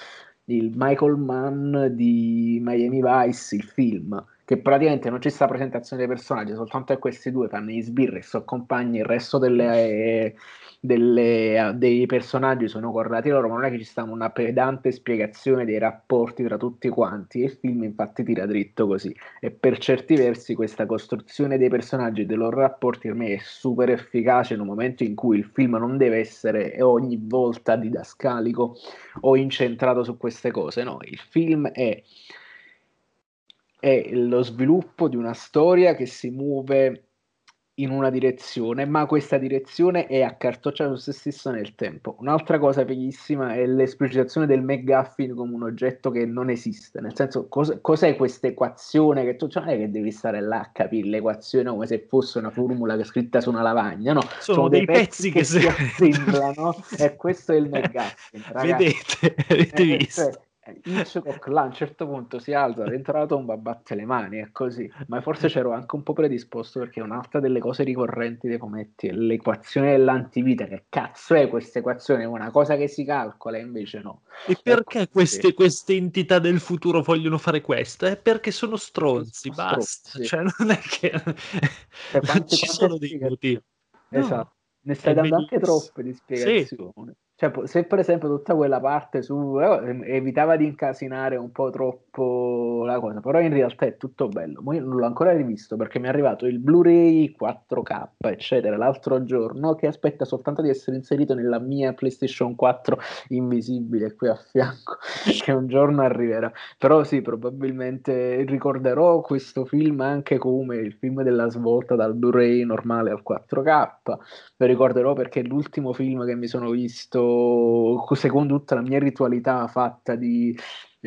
il Michael Mann di Miami Vice, il film che praticamente non c'è sta presentazione dei personaggi, soltanto questi due fanno gli sbirri e sono compagni, il resto delle, delle, dei personaggi sono correlati loro, ma non è che ci sta una pedante spiegazione dei rapporti tra tutti quanti. E il film infatti tira dritto così. E per certi versi questa costruzione dei personaggi e dei loro rapporti per me è super efficace in un momento in cui il film non deve essere ogni volta didascalico o incentrato su queste cose. No, il film è è lo sviluppo di una storia che si muove in una direzione, ma questa direzione è accartocciata su se stessa nel tempo. Un'altra cosa fighissima è l'esplicitazione del McGuffin come un oggetto che non esiste, nel senso cos- cos'è questa equazione che tu cioè, non è che devi stare là a capire l'equazione come se fosse una formula che è scritta su una lavagna, no, sono, sono dei, dei, pezzi, che, che si assemblano [laughs] e questo è il McGuffin. Vedete, avete eh, visto? Hitchcock là a un certo punto si alza dentro la tomba, batte le mani e così, ma forse c'ero anche un po' predisposto perché un'altra delle cose ricorrenti dei fumetti è l'equazione dell'antivita. Che cazzo è questa equazione? È una cosa che si calcola, invece no. E perché queste, queste, entità del futuro vogliono fare questo? È perché sono stronzi, sono basta. Stronzi. Cioè, non è che cioè, quante, [laughs] ci sono dei motivi. Esatto. Ne stai dando anche troppe di spiegazioni. Sì. Cioè, se per esempio tutta quella parte su eh, evitava di incasinare un po' troppo la cosa, però in realtà è tutto bello. Ma io non l'ho ancora rivisto perché mi è arrivato il Blu-ray 4K, eccetera, l'altro giorno che aspetta soltanto di essere inserito nella mia PlayStation 4 invisibile qui a fianco, [laughs] che un giorno arriverà. Però sì, probabilmente ricorderò questo film anche come il film della svolta dal Blu-ray normale al 4K. Lo ricorderò perché è l'ultimo film che mi sono visto secondo tutta la mia ritualità fatta di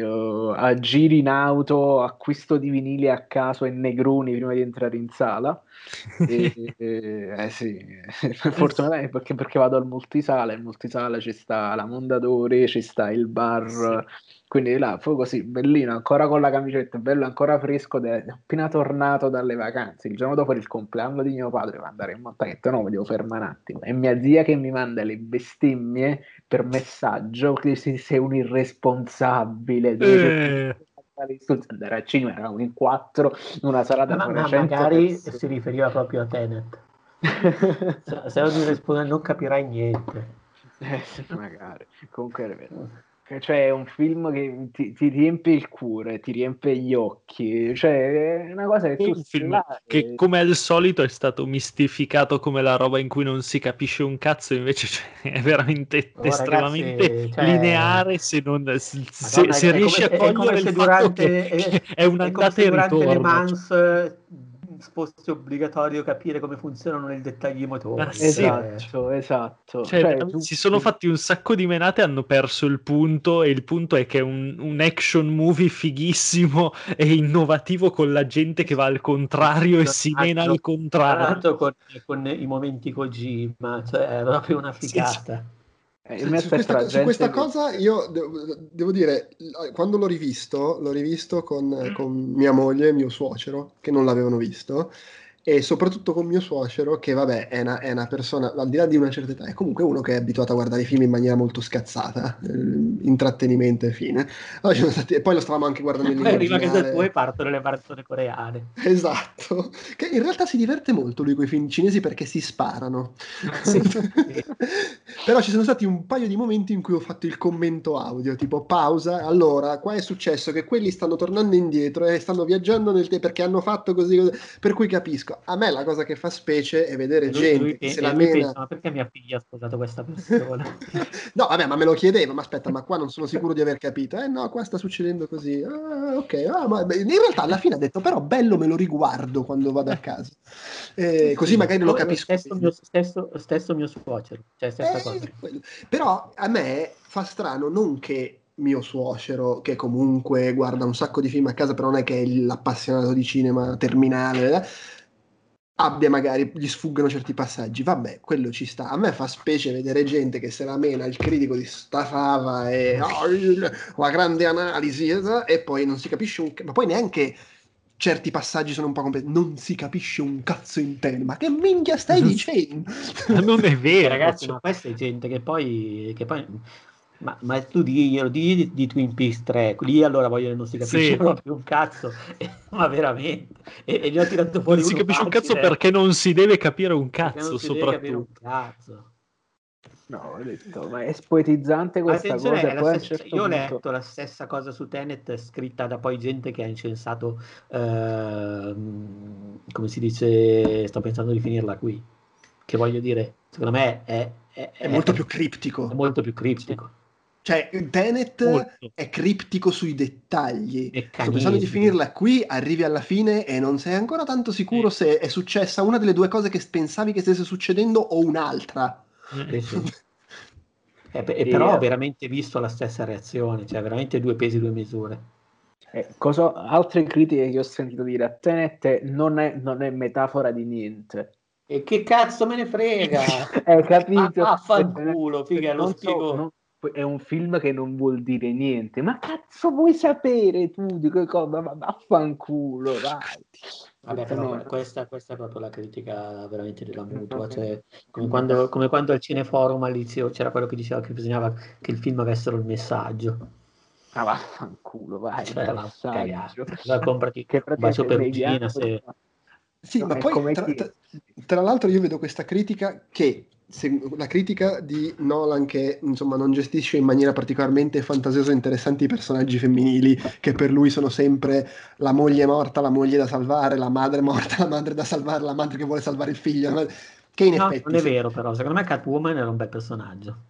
uh, a giri in auto, acquisto di vinili a caso e negroni prima di entrare in sala. e, [laughs] e, eh sì, [laughs] fortunatamente perché, perché vado al multisala, in multisala ci sta la Mondadori, ci sta il bar. Sì quindi là fu così, bellino, ancora con la camicetta, bello, ancora fresco, de- appena tornato dalle vacanze. Il giorno dopo il compleanno di mio padre, devo andare in montagna, no, mi devo fermare un attimo. E mia zia che mi manda le bestemmie per messaggio, che sei un irresponsabile. Eh andare al cinema, eravamo in quattro, in una sala da ma, ma magari persone. si riferiva proprio a Tenet. [laughs] Se non risponde non capirai niente. Eh, magari. Comunque è vero. Cioè, è un film che ti, ti, riempie il cuore, ti riempie gli occhi. Cioè, è una cosa che tu un film che, come al solito, è stato mistificato come la roba in cui non si capisce un cazzo, invece [laughs] cioè, è veramente oh, estremamente ragazzi, cioè... lineare. Se, non, se, Madonna, se riesci a cogliere il durante, è, è un'andata e ritorno. Le Mans fosse obbligatorio capire come funzionano nel dettaglio i motori. Ah, sì. Esatto, esatto. Cioè, cioè, tu... Si sono fatti un sacco di menate, hanno perso il punto e il punto è che è un, un, action movie fighissimo e innovativo con la gente che va al contrario e si mena al contrario. Con, con i momenti Kojima, cioè è proprio una figata. Sì, eh, su, questa, su questa cosa io devo, devo, dire, quando l'ho rivisto, l'ho rivisto con, con mia moglie e mio suocero, che non l'avevano visto, e soprattutto con mio suocero che vabbè è una, è una, persona al di là di una certa età è comunque uno che è abituato a guardare i film in maniera molto scazzata eh, intrattenimento e fine. Allora, stati, e poi lo stavamo anche guardando in lingua prima che da poi partono le barzone coreane. Esatto. Che in realtà si diverte molto lui con i film cinesi perché si sparano. Sì. [laughs] però ci sono stati un paio di momenti in cui ho fatto il commento audio tipo pausa allora qua è successo che quelli stanno tornando indietro e stanno viaggiando nel tempo perché hanno fatto così, così per cui capisco a me la cosa che fa specie è vedere lui- gente lui che se la mena... pensa, ma perché mia figlia ha sposato questa persona? [laughs] No, vabbè, ma me lo chiedevo, ma aspetta, ma qua non sono sicuro di aver capito. Eh no, qua sta succedendo così. Ah, ok, ah, ma in realtà alla fine ha detto, però bello me lo riguardo quando vado a casa. [laughs] Eh, così magari lo capisco. Stesso mio, stesso, stesso mio suocero, cioè stessa Eh, cosa. quello. Però a me fa strano non che mio suocero, che comunque guarda un sacco di film a casa, però non è che è l'appassionato di cinema terminale, eh, abbia magari, gli sfuggono certi passaggi. Vabbè, quello ci sta. A me fa specie vedere gente che se la mena il critico di sta fava e "Oh, il- la grande analisi e poi non si capisce un... Ma poi neanche certi passaggi sono un po' complessi. Non si capisce un cazzo in te. Ma che minchia stai [laughs] dicendo? Ma non è vero. ragazzi, cioè. ma questa è gente che poi... Che poi ma, ma tu diglielo, digli di, di Twin Peaks 3, lì allora voglio non si capisce Sì. proprio un cazzo, [laughs] ma veramente. E, e gli ho tirato fuori non si capisce un cazzo facile, perché non si deve capire un cazzo, un soprattutto. cazzo. No, ho detto, ma è spoetizzante questa attenzione, cosa. è poi stessa- certo io ho punto- letto la stessa cosa su Tenet scritta da poi gente che ha incensato, ehm, come si dice, sto pensando di finirla qui, che voglio dire, secondo me è, è- È molto più criptico. è molto più criptico. Cioè, Tenet Molto. è criptico sui dettagli. Sto pensando di finirla qui, arrivi alla fine e non sei ancora tanto sicuro se è successa una delle due cose che pensavi che stesse succedendo o un'altra. Sì, sì. [laughs] Eh, beh, E- però ho veramente visto la stessa reazione, cioè veramente due pesi, due misure. Eh, cosa- altre critiche che ho sentito dire a Tenet non è, non è metafora di niente. E che cazzo me ne frega? Hai [laughs] capito? [laughs] Ah, Vaffanculo, figa, lo Non so, spiego. non- è un film che non vuol dire niente. Ma cazzo vuoi sapere tu di che cosa? Ma vaffanculo, dai. Vabbè, però questa, questa è proprio la critica veramente della mutua, cioè, come, quando, come quando al cineforum all'inizio c'era quello che diceva che bisognava che il film avessero il messaggio. Ma vaffanculo, vai. Cioè, va, cagare. Va, comprati Che un bacio praticamente perugina se... Sì, No, ma poi come tra, tra- tra l'altro io vedo questa critica che se- la critica di Nolan che insomma non gestisce in maniera particolarmente fantasiosa e interessante i personaggi femminili che per lui sono sempre la moglie morta, la moglie da salvare, la madre morta, [laughs] la madre da salvare, la madre che vuole salvare il figlio, che in No, effetti non è vero però, secondo me Catwoman era un bel personaggio.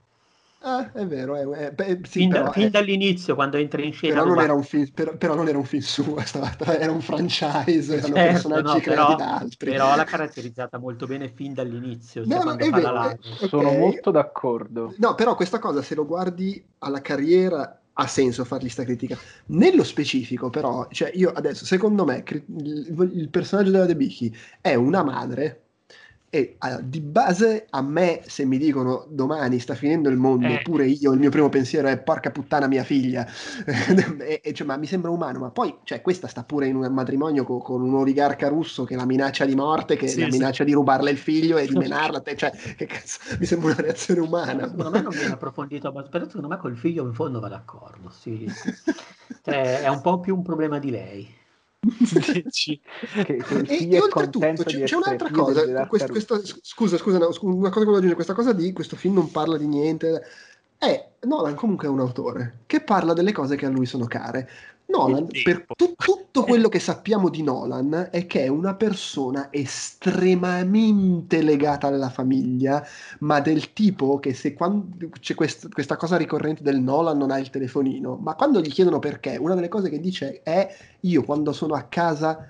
Ah, è vero, è, è- beh, sì, fin, però, fin è- dall'inizio, quando entra in scena... però non, era un film, però, però non era un film suo, [laughs] stava- era un franchise, erano Certo, personaggi no, creati però, da altri. però l'ha caratterizzata molto bene fin dall'inizio, cioè No, quando è fa la vero, live. eh, Sono molto d'accordo. No, però questa cosa, se lo guardi alla carriera, ha senso fargli sta critica. Nello specifico, però, cioè io adesso, secondo me, il, il personaggio della Debicki è una madre e ah, di base a me, se mi dicono domani sta finendo il mondo, Eh. pure io, il mio primo pensiero è porca puttana mia figlia, [laughs] e, e cioè, ma mi sembra umano, ma poi, cioè, questa sta pure in un matrimonio co- con, un oligarca russo che la minaccia di morte, che Sì, la sì. minaccia di rubarle il figlio e di [laughs] menarla, te- cioè, che cazzo, mi sembra una reazione umana. Secondo me non viene approfondito, ma però secondo me col figlio in fondo va d'accordo. Sì. [laughs] Cioè, è un po' più un problema di lei. [laughs] Dici? Che, che E, e oltretutto c'è, c'è un'altra cosa, quest- questa- scusa, scusa, no, scu- una cosa che volevo aggiungere, questa cosa di questo film non parla di niente, è Nolan comunque è un autore che parla delle cose che a lui sono care. Nolan, per tu- tutto [laughs] quello che sappiamo di Nolan è che è una persona estremamente legata alla famiglia, ma del tipo che se quando c'è quest- questa cosa ricorrente del Nolan non ha il telefonino, ma quando gli chiedono perché, una delle cose che dice è io quando sono a casa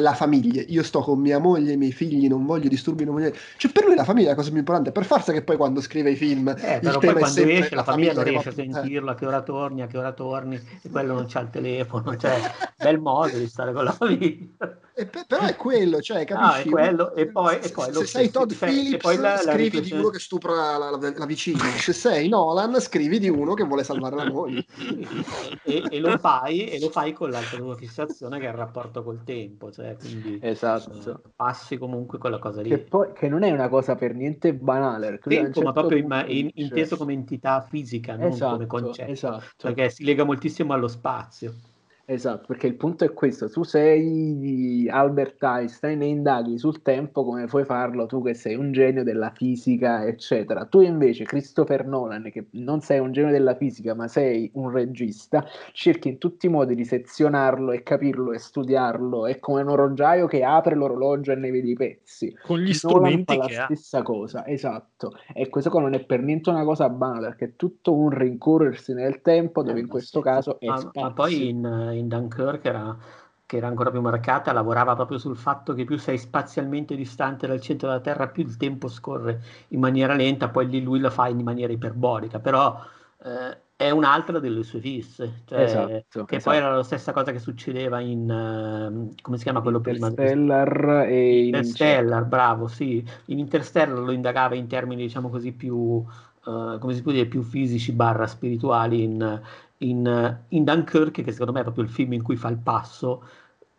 la famiglia, io sto con mia moglie e i miei figli, non voglio disturbi, non voglio... Cioè per lui la famiglia è la cosa più importante, per forza che poi quando scrive i film Eh, però poi quando esce la famiglia non che riesce a eh. sentirlo, a che ora torni, a che ora torni, e quello non c'ha il telefono, [laughs] cioè, bel modo di stare con la famiglia. E pe- però è quello, cioè, [laughs] Ah, capisci? è quello, e poi- e se, poi se sei Todd cioè, e Phillips, poi la- la scrivi di riflessione- uno che stupra la, la- la vicina. [laughs] Se sei Nolan, scrivi di uno che vuole salvare la [laughs] moglie. e, e lo fai, e lo fai con l'altra tua fissazione che è il rapporto col tempo, cioè, quindi Esatto. eh, passi comunque quella cosa lì. Che, poi, che non è una cosa per niente banale. tempo, ma certo proprio in- punto in- inteso come entità fisica, non come Esatto, concetto, esatto. perché si lega moltissimo allo spazio. Esatto, perché il punto è questo, tu sei Albert Einstein e indaghi sul tempo come puoi farlo tu che sei un genio della fisica, eccetera. Tu invece, Christopher Nolan, che non sei un genio della fisica, ma sei un regista, cerchi in tutti i modi di sezionarlo e capirlo e studiarlo, è come un orologiaio che apre l'orologio e ne vede i pezzi. Con gli strumenti Nolan fa la stessa cosa, esatto. E questo qua non è per niente una cosa banale, perché è tutto un rincorrersi nel tempo, dove in questo caso è ma, ma poi in in Dunkirk era, che era ancora più marcata, lavorava proprio sul fatto che più sei spazialmente distante dal centro della Terra, più il tempo scorre in maniera lenta, poi lì lui lo fa in maniera iperbolica, però eh, è un'altra delle sue fisse, cioè, esatto, che esatto. poi era la stessa cosa che succedeva in, uh, come si chiama quello prima? Interstellar e Interstellar, bravo, sì, in Interstellar lo indagava in termini, diciamo così, più, uh, come si può dire, più fisici barra spirituali in, in, in Dunkirk, che secondo me è proprio il film in cui fa il passo,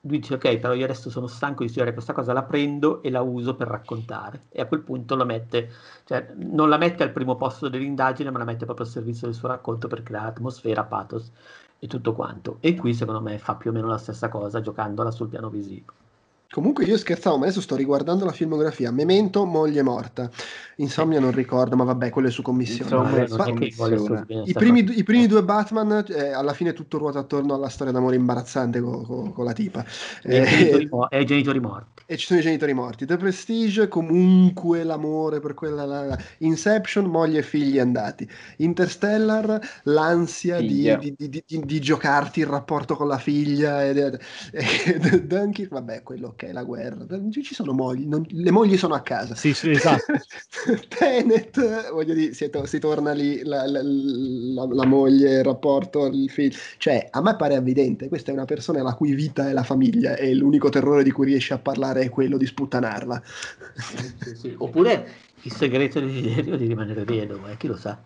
lui dice ok, però io adesso sono stanco di studiare questa cosa, la prendo e la uso per raccontare. E a quel punto la mette, cioè non la mette al primo posto dell'indagine, ma la mette proprio al servizio del suo racconto per creare atmosfera, pathos e tutto quanto. E qui secondo me fa più o meno la stessa cosa giocandola sul piano visivo. Comunque io scherzavo, ma adesso sto riguardando la filmografia. Memento, moglie morta. Insomnia non ricordo, ma vabbè, quello è su commissione. Insomma, ba- commissione. I, primi, I, primi, due Batman, eh, alla fine tutto ruota attorno alla storia d'amore imbarazzante con, con, con la tipa. E, eh, genitori, e i genitori morti. E ci sono i genitori morti. The Prestige, comunque l'amore per quella... La, la. Inception, moglie e figli andati. Interstellar, l'ansia di, di, di, di, giocarti il rapporto con la figlia. E, e, [laughs] Dunkirk, vabbè, quello ok, la guerra, ci sono mogli, non, le mogli sono a casa. Sì, sì, esatto. [laughs] Tenet, voglio dire, si, to- si torna lì la, la, la, la, moglie, il rapporto, il figlio. Cioè, a me pare evidente, questa è una persona la cui vita è la famiglia e l'unico terrore di cui riesce a parlare è quello di sputtanarla. Sì, sì. Oppure il segreto desiderio di rimanere vedovo, eh, chi lo sa.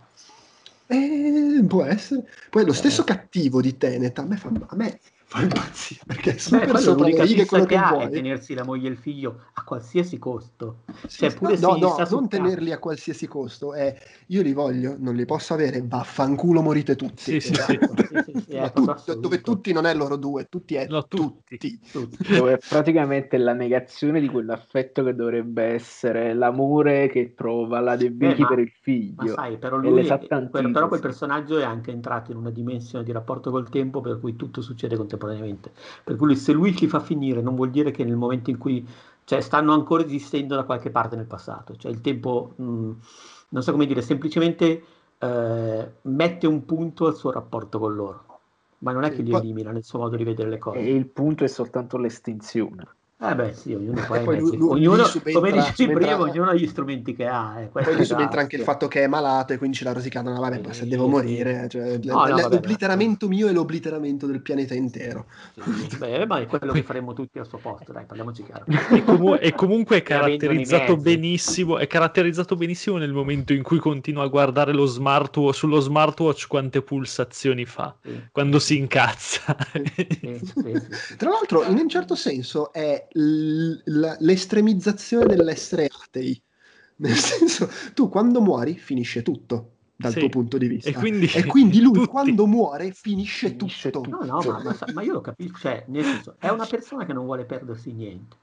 Eh, può essere. Poi lo stesso eh. cattivo di Tenet, a me, fa, a me fa impazzire perché è super Beh, le righe quello che, che ha è tenersi la moglie e il figlio a qualsiasi costo. Sì, cioè, pure no, no, no non tenerli a qualsiasi costo è io li voglio, non li posso avere vaffanculo morite tutti. Sì, sì, esatto. [laughs] tu, dove tutti non è loro due tutti è no, tutti. tutti. dove è praticamente la negazione di quell'affetto che dovrebbe essere l'amore che trova la De Vicky eh, per il figlio. ma sai, però, lui è, però quel personaggio è anche entrato in una dimensione di rapporto col tempo per cui tutto succede contemporaneamente contemporaneamente. Per cui se lui ci fa finire non vuol dire che nel momento in cui cioè, stanno ancora esistendo da qualche parte nel passato, cioè il tempo, mh, non so come dire, semplicemente eh, mette un punto al suo rapporto con loro, ma non è che li elimina nel suo modo di vedere le cose. E il punto è soltanto l'estinzione. Eh beh sì, ognuno poi, poi lui, lui, ognuno, subentra, come dicevi prima, ognuno ha gli strumenti che ha. Eh, poi lui subentra anche il fatto che è malato e quindi ce l'ha rosicata, no vabbè, sì, se devo morire, cioè, no, no, l'obliteramento mio è l'obliteramento del pianeta intero. Sì, beh, ma è quello che faremmo tutti al suo posto, dai, parliamoci chiaro. E, comu- e comunque è caratterizzato benissimo, è caratterizzato benissimo nel momento in cui continua a guardare lo smartwatch, sullo smartwatch quante pulsazioni fa, quando si incazza. Tra l'altro, in un certo senso è l'estremizzazione dell'essere atei. Nel senso, tu quando muori finisce tutto dal sì. tuo punto di vista. E quindi, e quindi lui tutti. quando muore finisce, finisce tutto. tutto. No, no, ma, ma, ma, io lo capisco, cioè, nel senso, è una persona che non vuole perdersi niente.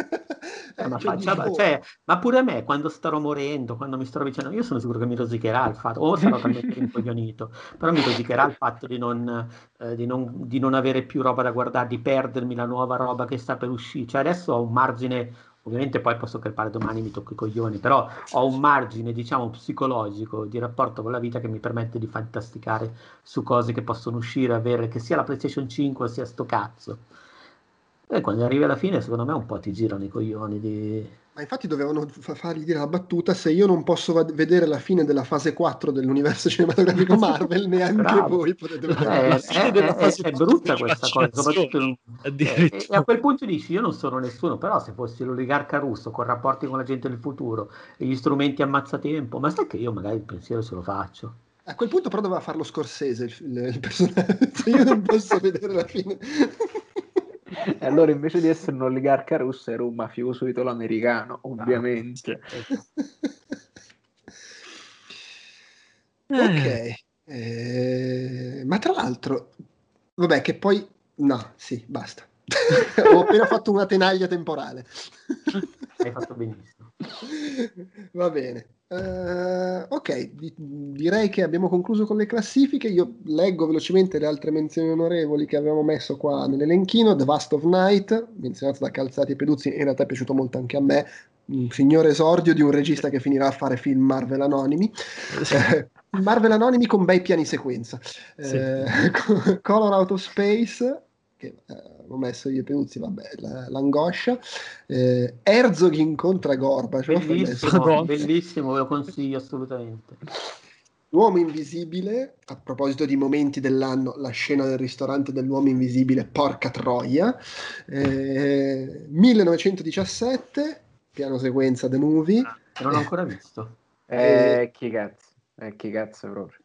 [laughs] Ma, cioè, faccia, cioè, ma, pure a me quando starò morendo, quando mi starò vicino, io sono sicuro che mi rosicherà il fatto, o [laughs] sarò talmente rincoglionito, però mi rosicherà il fatto di non, eh, di, non, di non, avere più roba da guardare, di perdermi la nuova roba che sta per uscire. Cioè adesso ho un margine, ovviamente poi posso crepare domani, mi tocco i coglioni, però ho un margine, diciamo, psicologico di rapporto con la vita che mi permette di fantasticare su cose che possono uscire, avere che sia la PlayStation 5 sia sto cazzo e quando arrivi alla fine, secondo me, un po' ti girano i coglioni di... Ma infatti dovevano fa- fargli dire la battuta, se io non posso va- vedere la fine della fase 4 dell'universo cinematografico [laughs] Marvel, neanche Bravo. voi potete vedere eh, la fine eh, della fase è, è brutta questa cosa, soprattutto in... e, e a quel punto dici, io non sono nessuno, però se fossi l'oligarca russo con rapporti con la gente del futuro e gli strumenti ammazzatempo, ma sai che io magari il pensiero se lo faccio. A quel punto però doveva farlo Scorsese il, il personaggio, [laughs] io non posso vedere la fine. E allora invece di essere un oligarca russo era un mafioso italo-americano, ovviamente. ok, eh, ma tra l'altro Vabbè, che poi... No, sì, basta. [laughs] Ho appena fatto una tenaglia temporale. Hai fatto benissimo. [laughs] Va bene. Uh, ok, di- direi che abbiamo concluso con le classifiche. Io leggo velocemente le altre menzioni onorevoli che avevamo messo qua nell'elenchino. The Vast of Night, menzionato da Calzati e Peduzzi, in realtà è piaciuto molto anche a me. Un signore esordio di un regista che finirà a fare film Marvel Anonimi. Eh, Marvel Anonimi con bei piani sequenza. Sì. Eh, [laughs] Color Out of Space, che eh, ho messo io e Peduzzi, vabbè, la- l'angoscia. Eh, Herzog incontra Gorbaciov. Bellissimo, bellissimo, ve lo consiglio assolutamente. L'uomo invisibile, a proposito di momenti dell'anno, la scena del ristorante dell'uomo invisibile, porca troia. Eh, 1917, piano sequenza The Movie. Che non ho ancora visto. Eh, chi cazzo? Eh, chi cazzo proprio?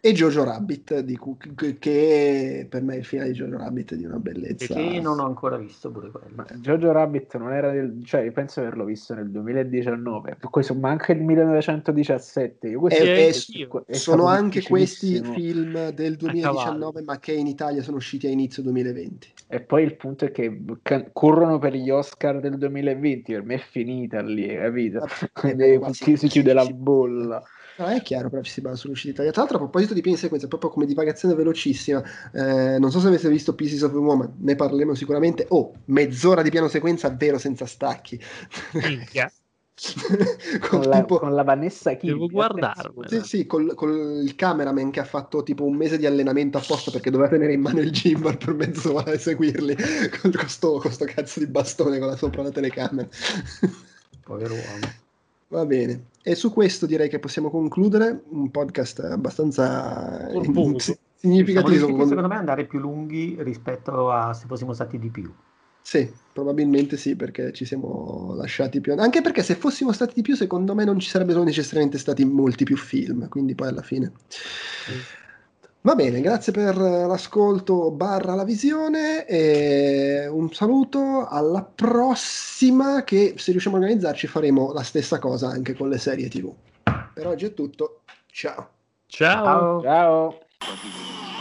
E Jojo Rabbit, di cui- che- che per me il finale di Jojo Rabbit è di una bellezza. Perché non ho ancora visto pure quello. Ma Jojo Rabbit non era del... cioè io penso averlo visto nel 2019, questo, ma anche il 1917. Io questo Eh, eh, è anch'io. è Sono anche questi film del 2019, ma che in Italia sono usciti a inizio 2020. E poi il punto è che corrono per gli Oscar del 2020, per me è finita lì, capito? E chi- si chiude la bolla. No, è chiaro, però ci si basa sull'uscita. Tra l'altro, a proposito di piani sequenza, proprio come divagazione velocissima, eh, non so se avete visto Pieces of a Woman, ne parleremo sicuramente. Oh, mezz'ora di piano sequenza vero senza stacchi. Minchia. [laughs] Con Con la, tipo- con la Vanessa Kirby. Devo guardarmela. Sì, sì, col, col- il cameraman che ha fatto tipo un mese di allenamento apposta perché doveva tenere in mano il gimbal per mezz'ora e seguirli [laughs] con questo, con sto cazzo di bastone con la sopra la telecamera. Povero uomo. Va bene, e su questo direi che possiamo concludere un podcast abbastanza Siamo [laughs] significativo. con- secondo me andare più lunghi rispetto a se fossimo stati di più. Sì, probabilmente sì, perché ci siamo lasciati più... Anche perché se fossimo stati di più, secondo me non ci sarebbero necessariamente stati molti più film, quindi poi alla fine... Va bene, grazie per l'ascolto barra la visione e un saluto alla prossima che se riusciamo a organizzarci faremo la stessa cosa anche con le serie tv. Per oggi è tutto, ciao! Ciao. Ciao. Ciao.